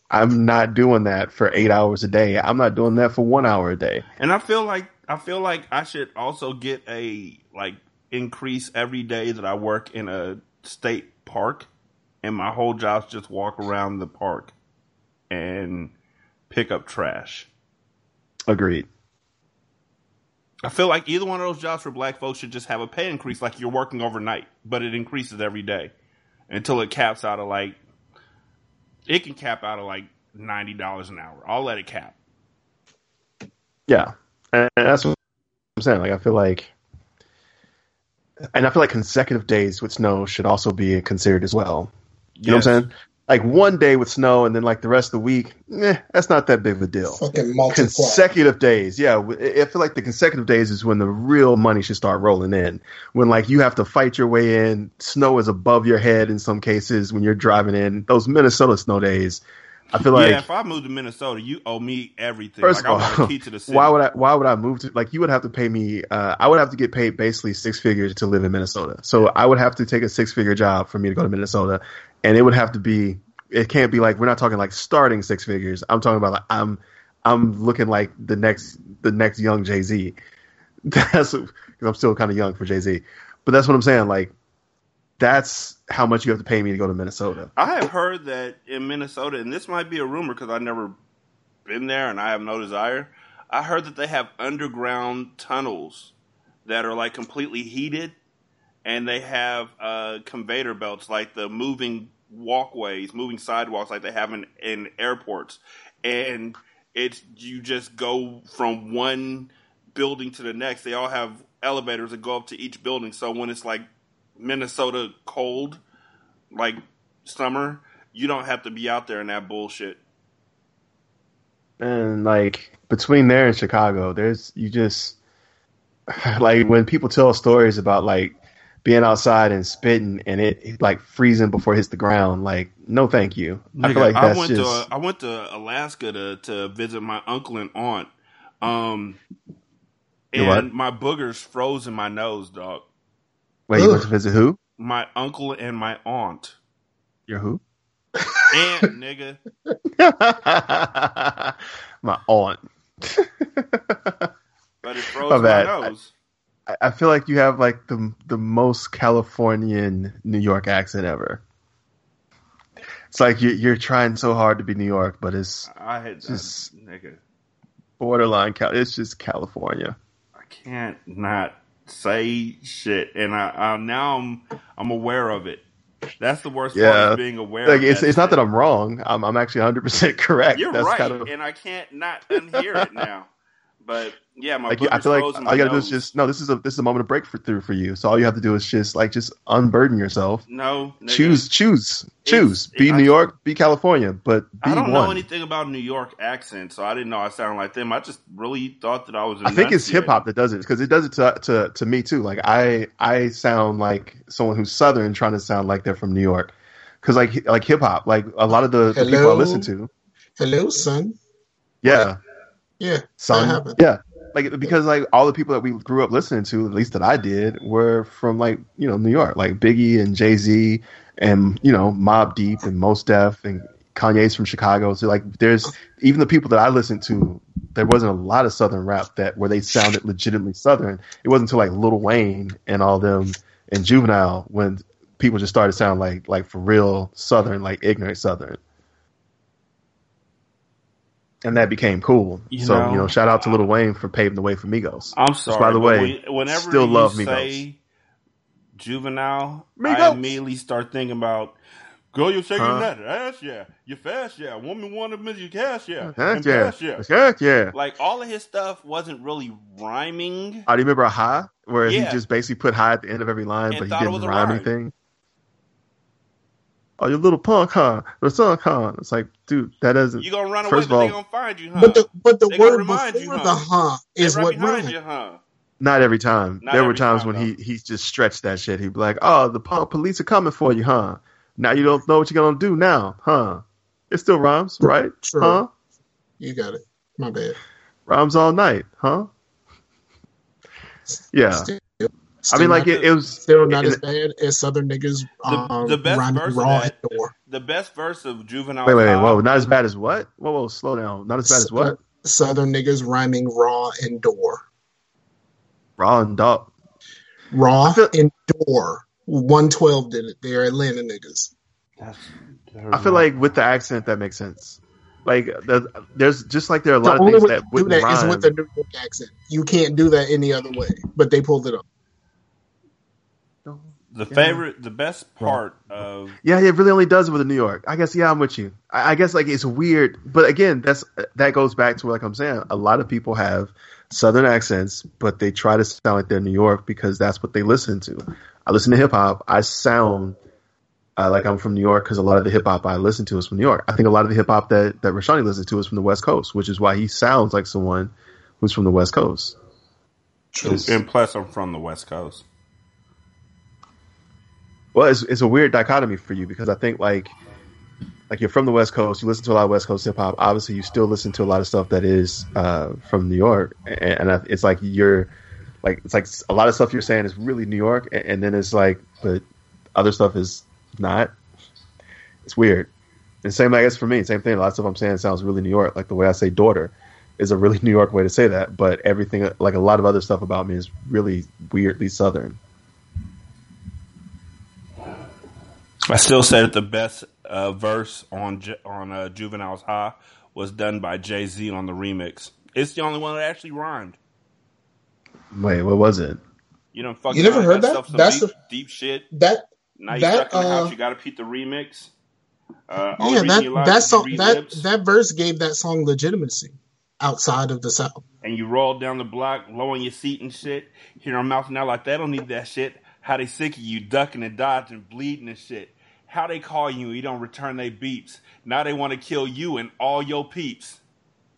I'm not doing that for eight hours a day. I'm not doing that for one hour a day. And I feel like I feel like I should also get a like increase every day that I work in a state park, and my whole job's just walk around the park and pick up trash. Agreed. I feel like either one of those jobs for black folks should just have a pay increase, like you're working overnight, but it increases every day until it caps out of like it can cap out of like ninety dollars an hour. I'll let it cap. Yeah, and that's what I'm saying. Like, I feel like, and I feel like consecutive days with snow should also be considered as well. You know what I'm saying? Like one day with snow, and then like the rest of the week, eh, that's not that big of a deal. Fucking multiply. Consecutive days, yeah. I I feel like the consecutive days is when the real money should start rolling in. When like you have to fight your way in, snow is above your head in some cases when you're driving in. Those Minnesota snow days, I feel like yeah, if I move to Minnesota, you owe me everything. First like I of want all, key to the city. why would I? Why would I move to? Like, you would have to pay me. Uh, I would have to get paid basically six figures to live in Minnesota. So I would have to take a six figure job for me to go to Minnesota, and it would have to be. It can't be like we're not talking like starting six figures. I'm talking about like I'm. I'm looking like the next the next young Jay Z. That's because I'm still kind of young for Jay Z, but that's what I'm saying. Like, that's how much you have to pay me to go to Minnesota. I have heard that in Minnesota, and this might be a rumor because I've never been there and I have no desire. I heard that they have underground tunnels that are like completely heated, and they have uh, conveyor belts like the moving walkways, moving sidewalks like they have in, in airports, and it's you just go from one building to the next. They all have elevators that go up to each building. So when it's like Minnesota cold, like summer, you don't have to be out there in that bullshit. And like between there and Chicago, there's you just like when people tell stories about like being outside and spitting and it like freezing before it hits the ground, like no, thank you. I feel like that's went just to I went to Alaska to to visit my uncle and aunt. Um, and what? my boogers froze in my nose, dog. wait. You went to visit who? My uncle and my aunt. Your who? Aunt, nigga. my aunt. But it froze My my, bad. nose. I, feel like you have like the the most Californian New York accent ever. It's like you're you're trying so hard to be New York, but it's I had just nigga. borderline. Cal- It's just California. I can't not say shit, and I, I now I'm I'm aware of it. That's the worst part Yeah, is being aware. like of it's it's not that I'm wrong. I'm I'm actually 100 percent correct. You're That's right, kind of and I can't not unhear it now. But yeah, my like I feel like all you gotta do is just no. This is a this is a moment of breakthrough for you. So all you have to do is just like just unburden yourself. no. nigga. Choose, choose, choose. It's- Be I- New York, be California, but be I don't one. know anything about New York accent, so I didn't know I sounded like them. I just really thought that I was. I think it's hip hop that does it because it does it to, to to me too. Like I I sound like someone who's Southern trying to sound like they're from New York because like like hip hop, like a lot of the, the people I listen to, Hello, son. yeah, Yeah, that son, happened. yeah, like because like all the people that we grew up listening to, at least that I did, were from like you know New York, like Biggie and Jay Z, and you know Mobb Deep and Mos Def and Kanye's from Chicago. So like there's even the people that I listened to, there wasn't a lot of Southern rap that where they sounded legitimately Southern. It wasn't until like Lil Wayne and all them and Juvenile when people just started sounding like like for real Southern, like ignorant Southern. And that became cool. You so know, you know, shout out to Little Wayne for paving the way for Migos. I'm Which, sorry. by the way, when- whenever still you love Migos. say juvenile, I immediately start thinking about. Girl, you're shaking Huh? that ass, yeah. You're fast, yeah. Woman wanted miss you cash, yeah. Heck And yeah. pass, yeah. Heck yeah. Like all of his stuff wasn't really rhyming. Oh, do you remember High, where Yeah. he just basically put high at the end of every line, And but he it didn't a rhyme rhyme. anything? Oh, you little punk, huh? The son, huh? It's like, dude, that doesn't. You gonna run away, First but of they all, gonna find you, huh? But the but the They word remind before you, the huh is right what behind rhymes. you, huh? not every time. Not there were times time, when he he just stretched that shit. He'd be like, "Oh, the punk police are coming for you, huh? Now you don't know what you're gonna do now, huh? It still rhymes, right? True. Huh? You got it. My bad. Rhymes all night, huh? Yeah. Still, I mean, like it, it was still not it- as bad as Southern niggas. The, um, the best verse of raw that, and door. the best verse of juvenile. Wait, wait, wait, whoa! Not as bad as what? Whoa, whoa! Slow down. Not as bad as what? Southern niggas rhyming raw and door. Raw and dog. Raw and door. One twelve did it. They're Atlanta niggas. I feel like with the accent that makes sense. Like the, there's just like there are a The lot of things that to do that rhyme. is with the New York accent. You can't do that any other way. But they pulled it off. The favorite, the best part of Yeah, it really only does it with the New York. I guess yeah, I'm with you. I, I guess like it's weird, but again, that's that goes back to like I'm saying. A lot of people have Southern accents, but they try to sound like they're New York because that's what they listen to. I listen to hip hop. I sound uh, like I'm from New York because a lot of the hip hop I listen to is from New York. I think a lot of the hip hop that that Rashani listens to is from the West Coast, which is why he sounds like someone who's from the West Coast. and plus I'm from the West Coast. Well, it's it's a weird dichotomy for you because I think like like you're from the West Coast, you listen to a lot of West Coast hip hop. Obviously, you still listen to a lot of stuff that is uh, from New York, and, and it's like you're like it's like a lot of stuff you're saying is really New York, and, and then it's like but other stuff is not. It's weird. And same, I guess, for me, same thing. A lot of stuff I'm saying sounds really New York. Like the way I say daughter is a really New York way to say that, but everything, like a lot of other stuff about me, is really weirdly Southern. I still say that the best uh, verse on Ju- on uh, Juvenile's High was done by Jay Z on the remix. It's the only one that actually rhymed. Wait, what was it? You know, fuck You never heard that? yourself some That's deep, the- deep shit. That Now you that, stuck in the uh, house. You got to peep the remix. Uh, yeah, that you that song that lips, that verse gave that song legitimacy outside of the South. and you roll down the block, low on your seat and shit. Hear them mouthing out now, like they don't need that shit. How they sick of you, ducking and dodging, bleeding and shit. How they call you, you don't return their beeps. Now they want to kill you and all your peeps.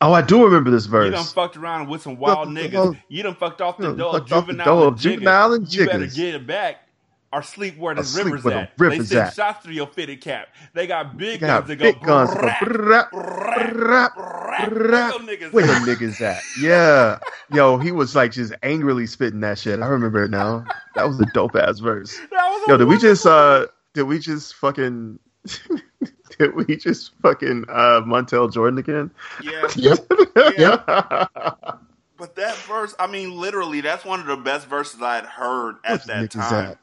Oh, I do remember this verse. You done fucked around with some wild niggas. You done fucked off the door of fucked off the juvenile and juvenile and You better get it back or sleep where the sleep river's where the at. they send shots through your fitted cap. They got big They got guns that big go guns. Where them niggas Where at? them niggas at? Yeah. Yo, he was like just angrily spitting that shit. I remember it now. That was a dope ass verse. Yo, did we just uh did we just fucking did we just fucking uh Montel Jordan again? Yeah. Yep. Yeah. But that verse, I mean, literally, that's one of the best verses I had heard at that time. at?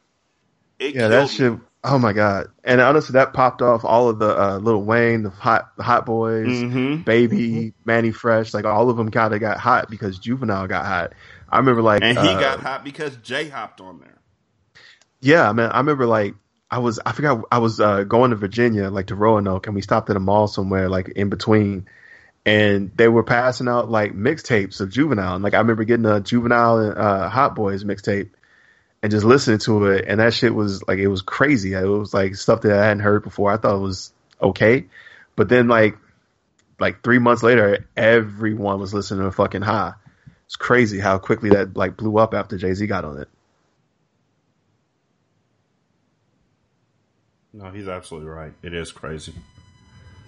It yeah, that killed me. shit. Oh my god! And honestly, that popped off all of the uh, Little Wayne, the hot, the Hot Boys, Mhm. Baby, Manny Fresh, like all of them kind of got hot because Juvenile got hot. I remember like, And he uh, got hot because Jay hopped on there. yeah, man. I remember like I was, I forgot, I was uh, going to Virginia, like to Roanoke, and we stopped at a mall somewhere, like in between. and they were passing out like mixtapes of Juvenile. And like I remember getting a Juvenile and uh, Hot Boys mixtape and just listening to it, and that shit was like it was crazy. It was like stuff that I hadn't heard before. I thought it was okay, but then like like three months later, everyone was listening to fucking High. It's crazy how quickly that like blew up after Jay Z got on it. No, he's absolutely right. It is crazy.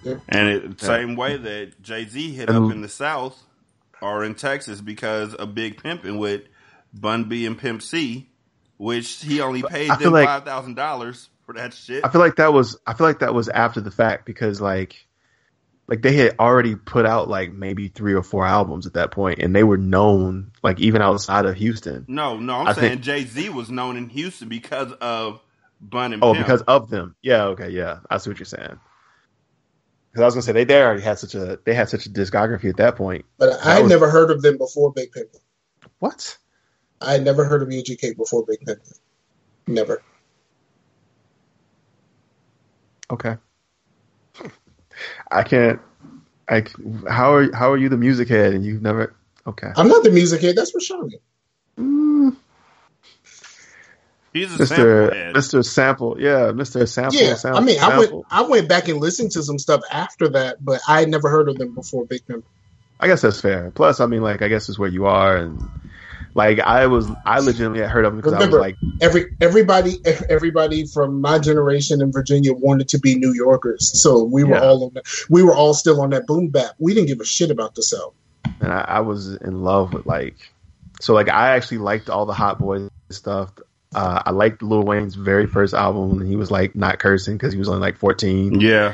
Yep. And it, Yeah. same way that Jay Z hit up in the South or in Texas because a Big pimping with Bun B and Pimp C, which he only paid them like- five thousand dollars for that shit. I feel like that was I feel like that was after the fact because like like they had already put out like maybe three or four albums at that point and they were known like even outside of Houston. no, no, I'm I saying Jay Z was known in Houston because of Bun and Oh, Pimp. because of them. Yeah, okay, yeah. I see what you're saying. Because I was gonna say they they already had such a they had such a discography at that point. But I had was- never heard of them before Big Pimpin'. What? I had never heard of UGK before Big Pimpin'. Never. Okay. I can't. I how are how are you the music head and you've never? Okay. I'm not the music head. That's Rashani. He's a Mr. sample. Mr. Sample, yeah, Mr. Sample. Yeah, sample I mean, I went. I went back and listened to some stuff after that, but I had never heard of them before Big Pimpin'. I guess that's fair. Plus, I mean, like, I guess it's where you are, and like, I was, I legitimately had heard of them because I was like, every everybody everybody from my generation in Virginia wanted to be New Yorkers, so we were Yeah. all on that. We were all still on that boom bap. We didn't give a shit about the South. and I, I was in love with like, so like, I actually liked all the Hot Boys stuff. Uh, I liked Lil Wayne's very first album, and he was like not cursing because he was only like fourteen. Yeah.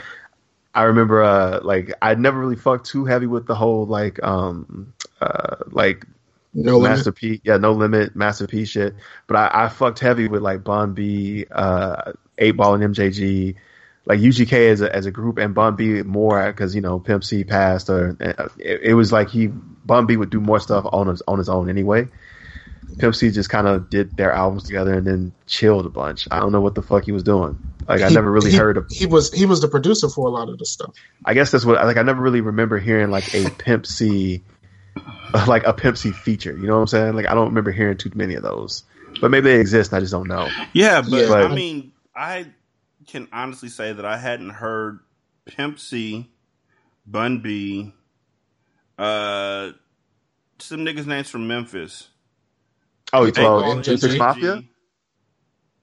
I remember, uh, like, I'd never really fucked too heavy with the whole like, um, uh, like No limit. Master P, yeah, no limit, Master P shit. But I, I fucked heavy with like Bun B, uh, Eight Ball and MJG, like UGK as a as a group, and Bun B more because you know Pimp C passed, or uh, it, it was like he Bun B would do more stuff on his on his own anyway. Pimp C just kind of did their albums together and then chilled a bunch. I don't know what the fuck he was doing. Like I He- never really he- heard of. He was he was the producer for a lot of the stuff. I guess that's what like I never really remember hearing like a Pimp C, like a Pimp C feature. You know what I'm saying? Like I don't remember hearing too many of those, but maybe they exist. I just don't know. Yeah, but Yeah. I mean, I can honestly say that I hadn't heard Pimp C, Bun B, uh, some niggas' names from Memphis. Oh, you Eight told Ball, M6 MJG. Mafia?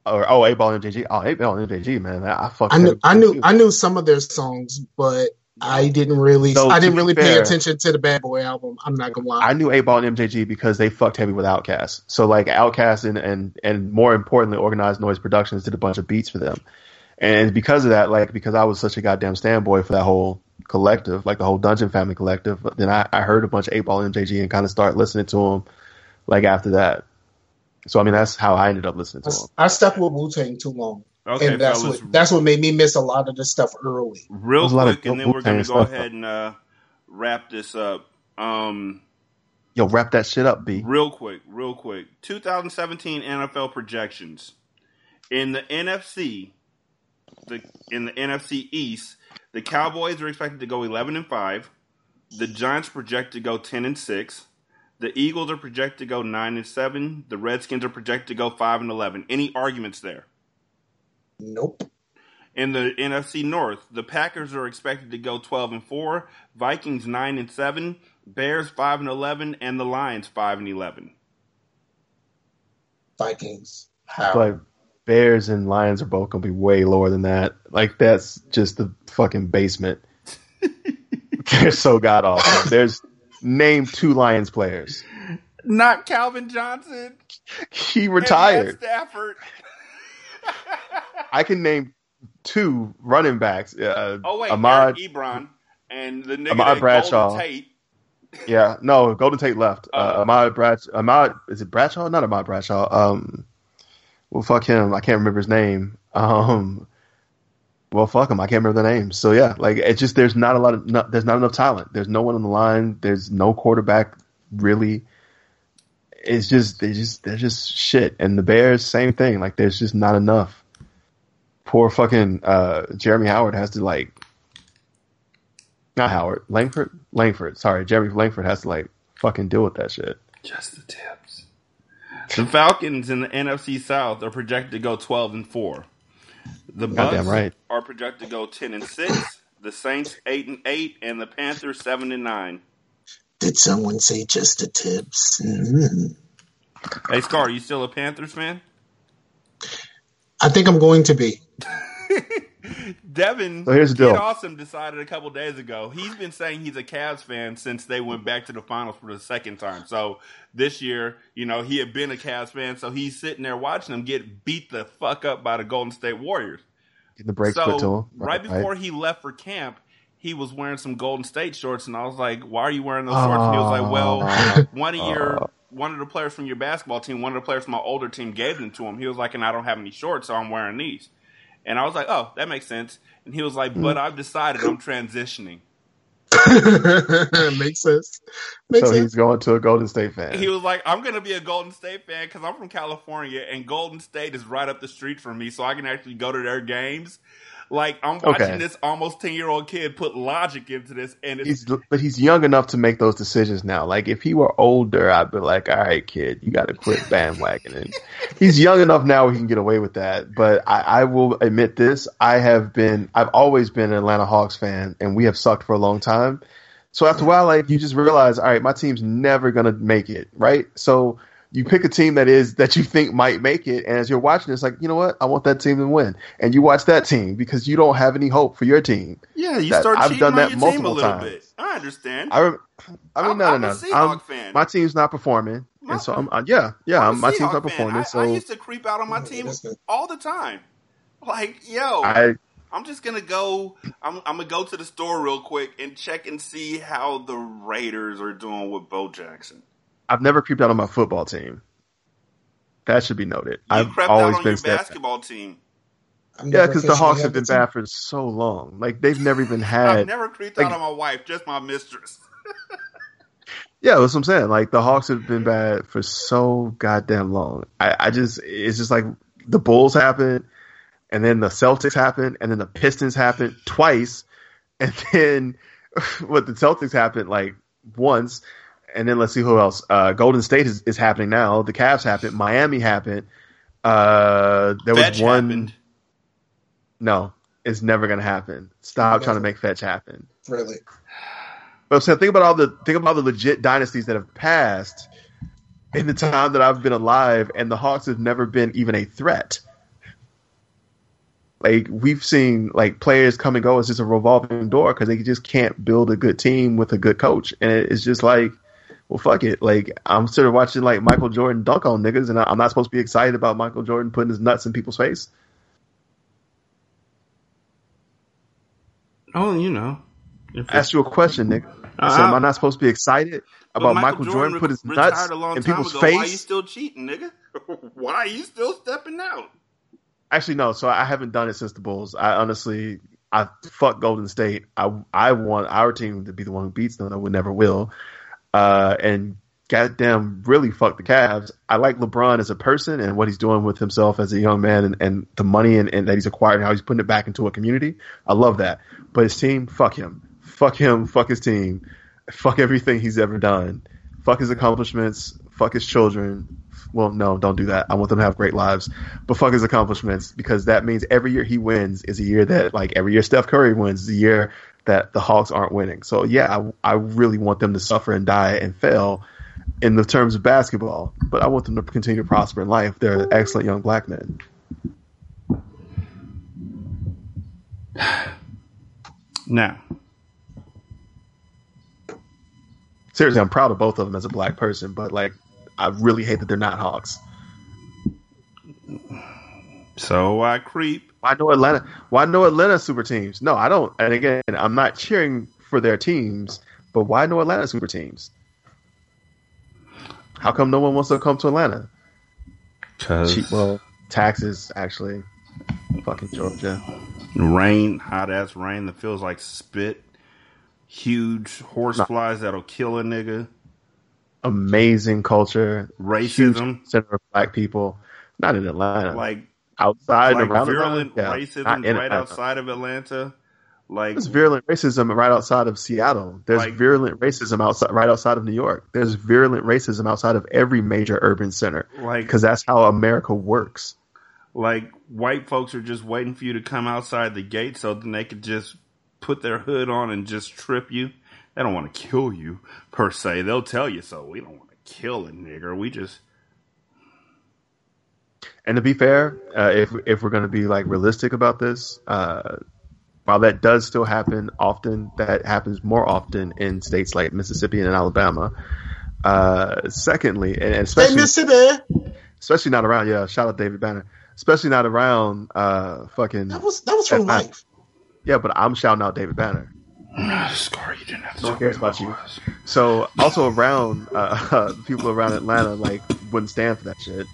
Or oh, eight ball MJG. Oh, eight ball MJG, man. I, I. I knew I knew you. I knew some of their songs, but I didn't really So, I didn't be really pay attention to the Bad Boy album. I'm not gonna lie. I knew eight ball and MJG because they fucked heavy with Outkast. So like Outkast and and and more importantly, Organized Noise Productions did a bunch of beats for them. And because of that, like because I was such a goddamn standboy for that whole collective, like the whole Dungeon Family collective, then I, I heard a bunch of eight ball and MJG and kind of started listening to them like after that. So I mean that's how I ended up listening to I, them. I stuck with Wu Tang too long, Okay, and that's fellas. what that's what made me miss a lot of the stuff early. Real There's a lot of quick, and then dope we're going to go stuff. ahead and uh, wrap this up. Um, Yo, wrap that shit up, B. real quick, real quick. 2017 NFL projections in the NFC. The in the NFC East, the Cowboys are expected to go 11 and five. The Giants project to go 10 and six. The Eagles are projected to go nine and seven. The Redskins are projected to go five and 11. Any arguments there? Nope. In the NFC North, the Packers are expected to go 12 and 4, Vikings 9 and 7, Bears 5 and 11, and the Lions 5 and 11. Vikings. How? But Bears and Lions are both gonna be way lower than that. Like that's just the fucking basement. They're so god awful. There's name two Lions players. Not Calvin Johnson. He retired. Stafford. I can name two running backs. Uh, Oh wait, Ahmad. Eric Ebron and the nigga Ahmad Bradshaw. Golden Tate. Yeah, no, Golden Tate left. Uh, Oh. Ahmad Bradshaw. Ahmad is it Bradshaw? Not Ahmad Bradshaw. Um, well, fuck him. I can't remember his name. Um, well, fuck him. I can't remember the name. So yeah, like it's just there's not a lot of there's not enough talent. There's no one on the line. There's no quarterback really. It's just they just they're just shit. And the Bears, same thing. Like there's just not enough. Poor fucking uh, Jeremy Howard has to like Not Howard. Langford. Langford. Sorry, Jeremy Langford has to like fucking deal with that shit. Just the tips. The Falcons in the NFC South are projected to go twelve and four. The Goddamn Bucs right. are projected to go ten and six. The Saints eight and eight, and the Panthers seven and nine. Did someone say just the tips? Mhm. Hey, Scar, are you still a Panthers fan? I think I'm going to be. Devin, So here's the Kid. Awesome decided a couple days ago. He's been saying he's a Cavs fan since they went back to the finals for the second time. So this year, you know, he had been a Cavs fan, so he's sitting there watching them get beat the fuck up by the Golden State Warriors. The brakes so him. right before he left for camp, he was wearing some Golden State shorts, and I was like, "Why are you wearing those shorts?" And he was like, ah. "Well, one of your one of the players from your basketball team, one of the players from my older team, gave them to him." He was like, "And I don't have any shorts, so I'm wearing these." And I was like, "Oh, that makes sense." And he was like, "But Mm. I've decided I'm transitioning." Makes sense. Makes so sense. he's going to a Golden State fan. He was like, "I'm gonna be a Golden State fan because I'm from California, and Golden State is right up the street from me, so I can actually go to their games." Like I'm watching Okay. this almost ten year old kid put logic into this, and it's He's but he's young enough to make those decisions now. Like if he were older, I'd be like, "All right, kid, you got to quit bandwagoning." he's young enough now he can get away with that. But I, I will admit this: I have been, I've always been an Atlanta Hawks fan, and we have sucked for a long time. So after a while, like you just realize, all right, my team's never gonna make it, right? So you pick a team that is that you think might make it, and as you're watching, it's like, you know what? I want that team to win, and you watch that team because you don't have any hope for your team. Yeah, you That- start I've cheating done on that your multiple team a little times. bit. I understand. I, rem- I mean, I'm- no, I'm no, a no. Seahawk I'm- fan. My team's not performing, and so I'm, uh, yeah, yeah, I'm my team's not performing. I, so I used to creep out on my team all the time. Like, yo, I- I'm just gonna go. I'm, I'm gonna go to the store real quick and check and see how the Raiders are doing with Bo Jackson. I've never creeped out on my football team. That should be noted. You I've crept always out on been your steadfast. basketball team. Yeah, because the Hawks have been bad for so long. Like they've never even had. I've never creeped like, out on my wife, just my mistress. Yeah, that's what I'm saying. Like the Hawks have been bad for so goddamn long. I, I just it's just like the Bulls happened, and then the Celtics happened, and then the Pistons happened twice, and then what the Celtics happened like once, and then let's see who else. Uh, Golden State is, is happening now. The Cavs happened. Miami happened. Uh, there was one. happened. No, it's never gonna happen. Stop trying to make fetch happen. Really. But I'm saying, think about all the think about the legit dynasties that have passed in the time that I've been alive, and the Hawks have never been even a threat. Like we've seen, like players come and go. It's just a revolving door because they just can't build a good team with a good coach, and it's just like, well, fuck it. Like I'm sort of watching like Michael Jordan dunk on niggas, and I'm not supposed to be excited about Michael Jordan putting his nuts in people's face. Oh, you know. Asked you a question. I uh, said, Uh-uh. am I not supposed to be excited about Michael, Jordan, re- put his nuts in time people's ago. face? Why are you still cheating, nigga? Why are you still stepping out? Actually, no. So I haven't done it since the Bulls. I honestly, I fuck Golden State. I I want our team to be the one who beats them. I would never will. Uh, and goddamn, really fuck the Cavs. I like LeBron as a person and what he's doing with himself as a young man and, and the money and, and that he's acquired and how he's putting it back into a community. I love that. But his team, fuck him. Fuck him. Fuck his team. Fuck everything he's ever done. Fuck his accomplishments. Fuck his children. Well, no, don't do that. I want them to have great lives. But fuck his accomplishments because that means every year he wins is a year that, like, every year Steph Curry wins is a year that the Hawks aren't winning. So, yeah, I, I really want them to suffer and die and fail in the terms of basketball. But I want them to continue to prosper in life. They're excellent young black men. Now, Seriously, I'm proud of both of them as a black person, but, like, I really hate that they're not Hawks. So I creep. Why no Atlanta? Why no Atlanta super teams? No, I don't. And again, I'm not cheering for their teams, but why no Atlanta super teams? How come no one wants to come to Atlanta? Cause Cheap, well, taxes actually. Fucking Georgia. rain, hot ass rain that feels like spit. Huge horse flies that'll kill a nigga. Amazing culture. Racism. Center of black people. Not in Atlanta. Like outside like around virulent Atlanta. Racism in right outside of Atlanta. Like There's virulent racism right outside of Seattle. There's Like- virulent racism outside, right outside of New York. There's virulent racism outside of every major urban center like because that's how America works. like white folks are just waiting for you to come outside the gate so then they could just put their hood on and just trip you. They don't want to kill you per se. They'll tell you so. We don't want to kill a nigger. We just And to be fair, uh, if if we're going to be like realistic about this, uh, while that does still happen often, that happens more often in states like Mississippi and Alabama. Uh, secondly, and and Hey, especially Mississippi. especially not around yeah, shout out David Banner, especially not around uh, fucking That was that was from F- life. yeah, but I'm shouting out David Banner. Scar, you didn't have to No one cares about you. it. So also around uh, people around Atlanta like wouldn't stand for that shit.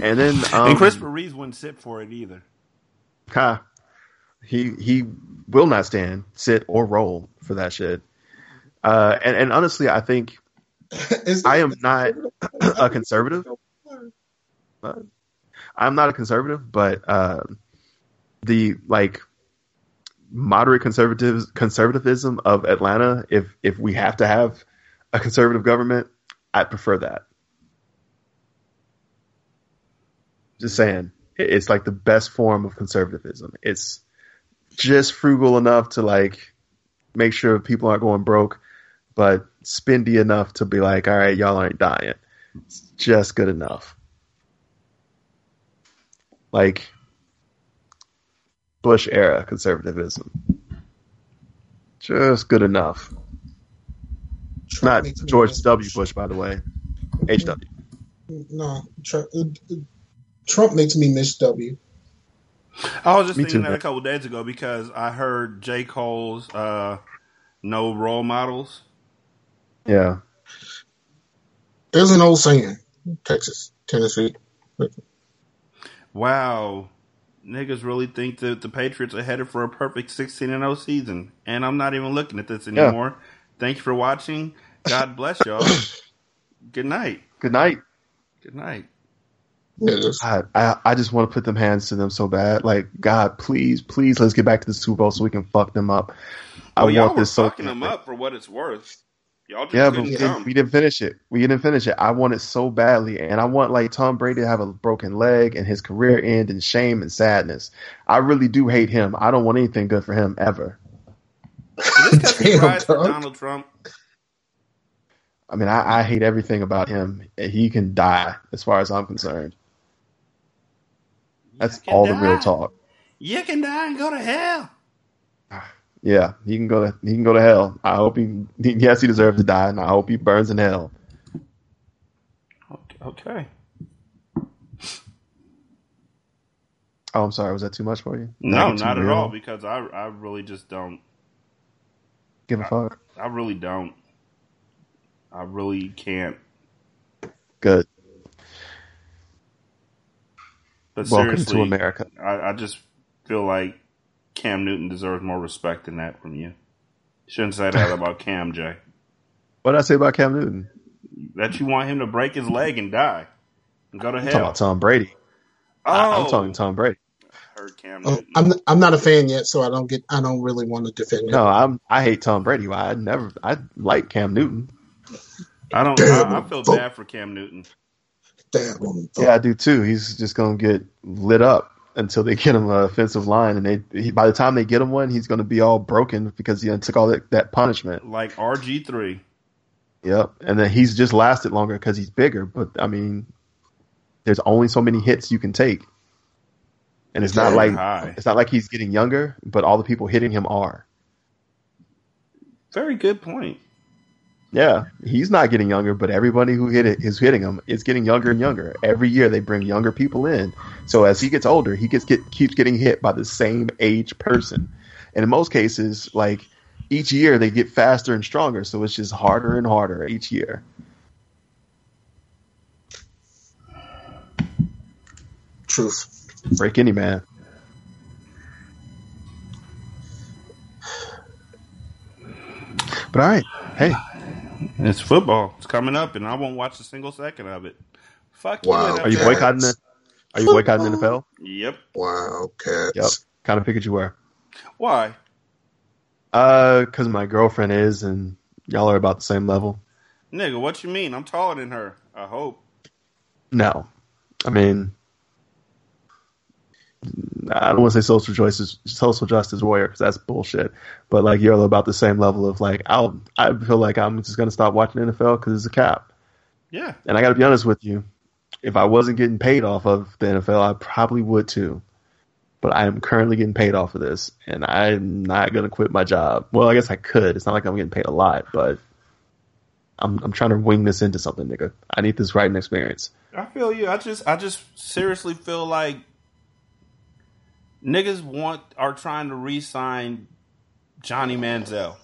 And then um, and Christopher Reeves wouldn't sit for it either. Ha. He he will not stand, sit, or roll for that shit. Uh, and, and honestly, I think I am not a conservative. I'm not a conservative, but uh, the like moderate conservatives conservatism of Atlanta, if if we have to have a conservative government, I prefer that. Just saying, it's like the best form of conservatism. It's just frugal enough to like make sure people aren't going broke, but spendy enough to be like, all right, y'all aren't dying. It's just good enough. Like Bush era conservatism. Just good enough. Not George W. Bush, by the way. HW. No, Trump, uh, Trump makes me miss W. I was just Me thinking too, that man. a couple days ago because I heard J. Cole's uh, "No Role Modelz." Yeah. There's an old saying, Texas, Tennessee. Wow, niggas really think that the Patriots are headed for a perfect sixteen and zero season, and I'm not even looking at this Yeah. anymore. Thank you for watching. God bless y'all. Good night. Good night. Good night. God, I, I just want to put them hands to them so bad. Like, God, please, please, let's get back to the Super Bowl so we can fuck them up. I well, y'all want were this so fucking them up for what it's worth. Y'all just Yeah, but couldn't we didn't, we didn't finish it. We didn't finish it. I want it so badly, and I want like Tom Brady to have a broken leg and his career end in shame and sadness. I really do hate him. I don't want anything good for him ever. Is this 'cause he Damn, for. Donald Trump? I mean, I, I hate everything about him. He can die, as far as I'm concerned. That's can all the real talk. You can die and go to hell. Yeah, he can go to he can go to hell. I hope he yes he deserves to die, and I hope he burns in hell. Okay. Oh, I'm sorry. Was that too much for you? No, Too not at all. Because I, I really just don't. Give a fuck. I really don't. I really can't. Good. But Welcome seriously, to America. I, I just feel like Cam Newton deserves more respect than that from you. Shouldn't say that about Cam Jay. What did I say about Cam Newton? That you want him to break his leg and die and go to I'm talking about Tom Brady. I, I'm Oh. talking Tom Brady. Heard Cam Oh, I'm I'm not a fan yet, so I don't get. I don't really want to defend him. No, I'm I hate Tom Brady. I never I like Cam Newton. I don't. I, I feel bad for Cam Newton. Damn. Yeah, I do too. He's just gonna get lit up until they get him an offensive line, and they he, by the time they get him one, he's gonna be all broken because he took all that, that punishment. Like RG three. Yep, and then he's just lasted longer because he's bigger. But I mean, there's only so many hits you can take, and it's not Very like high. it's not like he's getting younger, but all the people hitting him are. Very good point. Yeah, he's not getting younger, but everybody who hit it is hitting him is getting younger and younger. Every year they bring younger people in. So as he gets older, he gets get keeps getting hit by the same age person. And in most cases, like each year they get faster and stronger, so it's just harder and harder each year. Truth. Break any man. But all right, hey, It's football. It's coming up, and I won't watch a single second of it. Fuck Wow. you. are you boycotting the? Are you boycotting the NFL? Yep. Wow, cats. Yep. Kind of figured you were. Why? Uh, because my girlfriend is, and y'all are about the same level. Nigga, what you mean? I'm taller than her. I hope. No, I mean, I don't want to say social justice, social justice warrior because that's bullshit. But like you're about the same level of like, I'll, I feel like I'm just gonna stop watching NFL because it's a cap. Yeah. And I got to be honest with you, if I wasn't getting paid off of the NFL, I probably would too. But I am currently getting paid off of this, and I'm not gonna quit my job. Well, I guess I could. It's not like I'm getting paid a lot, but I'm I'm trying to wing this into something, nigga. I need this writing experience. I feel you. I just I just seriously feel like niggas want are trying to re-sign Johnny Manziel.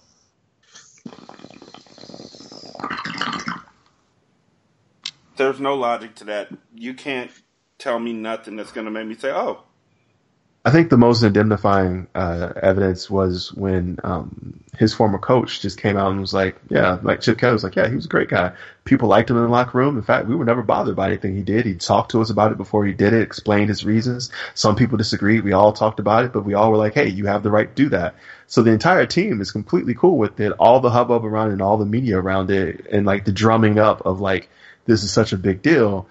There's no logic to that. You can't tell me nothing that's going to make me say, "Oh, I think the most indemnifying uh, evidence was when um, his former coach just came out and was like, "Yeah, like Chip Kelly was like, yeah, he was a great guy. People liked him in the locker room. In fact, we were never bothered by anything he did. He talked to us about it before he did it, explained his reasons. Some people disagreed. We all talked about it, but we all were like, hey, you have the right to do that. So the entire team is completely cool with it. All the hubbub around it and all the media around it, and like the drumming up of like, this is such a big deal."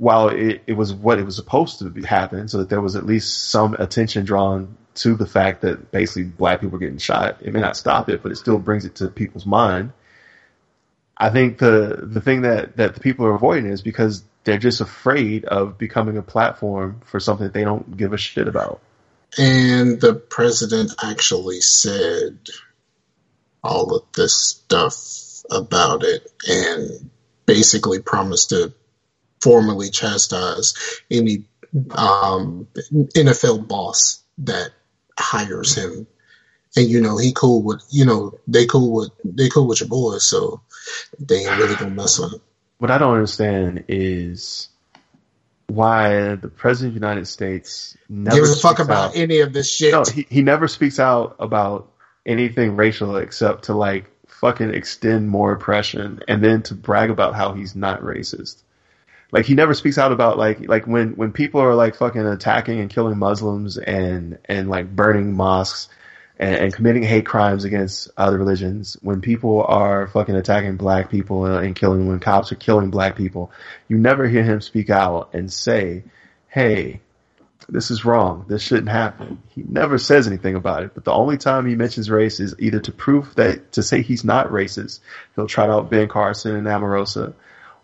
While it, it was what it was supposed to be happen, so that there was at least some attention drawn to the fact that basically black people were getting shot. It may not stop it, but it still brings it to people's mind. I think the the thing that that the people are avoiding is because they're just afraid of becoming a platform for something that they don't give a shit about. And the president actually said all of this stuff about it and basically promised to formally chastise any um, NFL boss that hires him. And you know he cool with you know they cool with they cool with your boys, so they ain't really gonna mess with him. What I don't understand is why the president of the United States never Gives a fuck about out- any of this shit. No, he, he never speaks out about anything racial except to like fucking extend more oppression and then to brag about how he's not racist. Like he never speaks out about like like when when people are like fucking attacking and killing Muslims and and like burning mosques and, and committing hate crimes against other religions. When people are fucking attacking black people and, killing when cops are killing black people, you never hear him speak out and say, "Hey, this is wrong. This shouldn't happen." He never says anything about it. But the only time he mentions race is either to prove that to say he's not racist. He'll try out Ben Carson and Omarosa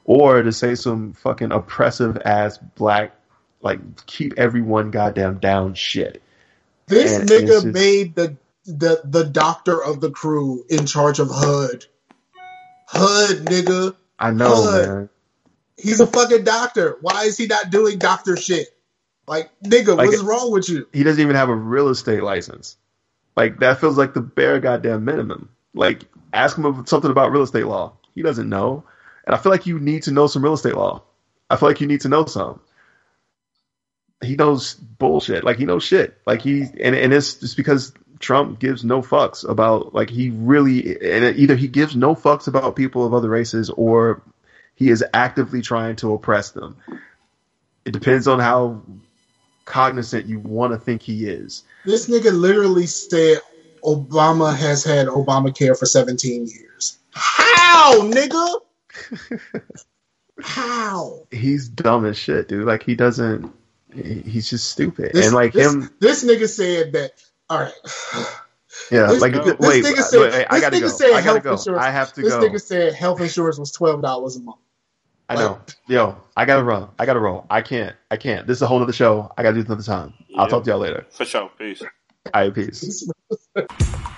or to say some fucking oppressive ass black, like keep everyone goddamn down shit. This And nigga just- made the the the doctor of the crew in charge of HUD. HUD, nigga. I know, HUD. man. He's a fucking doctor. Why is he not doing doctor shit? Like, nigga, Like- what's wrong with you? He doesn't even have a real estate license. Like that feels like the bare goddamn minimum. Like ask him something about real estate law. He doesn't know, and I feel like you need to know some real estate law. I feel like you need to know some. He knows bullshit. Like he knows shit. Like he and and it's just because Trump gives no fucks about like he really and either he gives no fucks about people of other races or he is actively trying to oppress them. It depends on how cognizant you want to think he is. This nigga literally said Obama has had Obamacare for 17 years. How, nigga? How? He's dumb as shit, dude. Like he doesn't. He's just stupid. This, and like this, him, this nigga said that. All right. yeah. This, like this wait, nigga wait, said, wait, I gotta go. said I gotta go. insurance. I have to this go. nigga said health insurance was twelve dollars a month. I know. Yo, I gotta run. I gotta roll. I can't. I can't. This is a whole other show. I gotta do this another time. I'll talk to y'all later. For sure. Peace. All right, peace.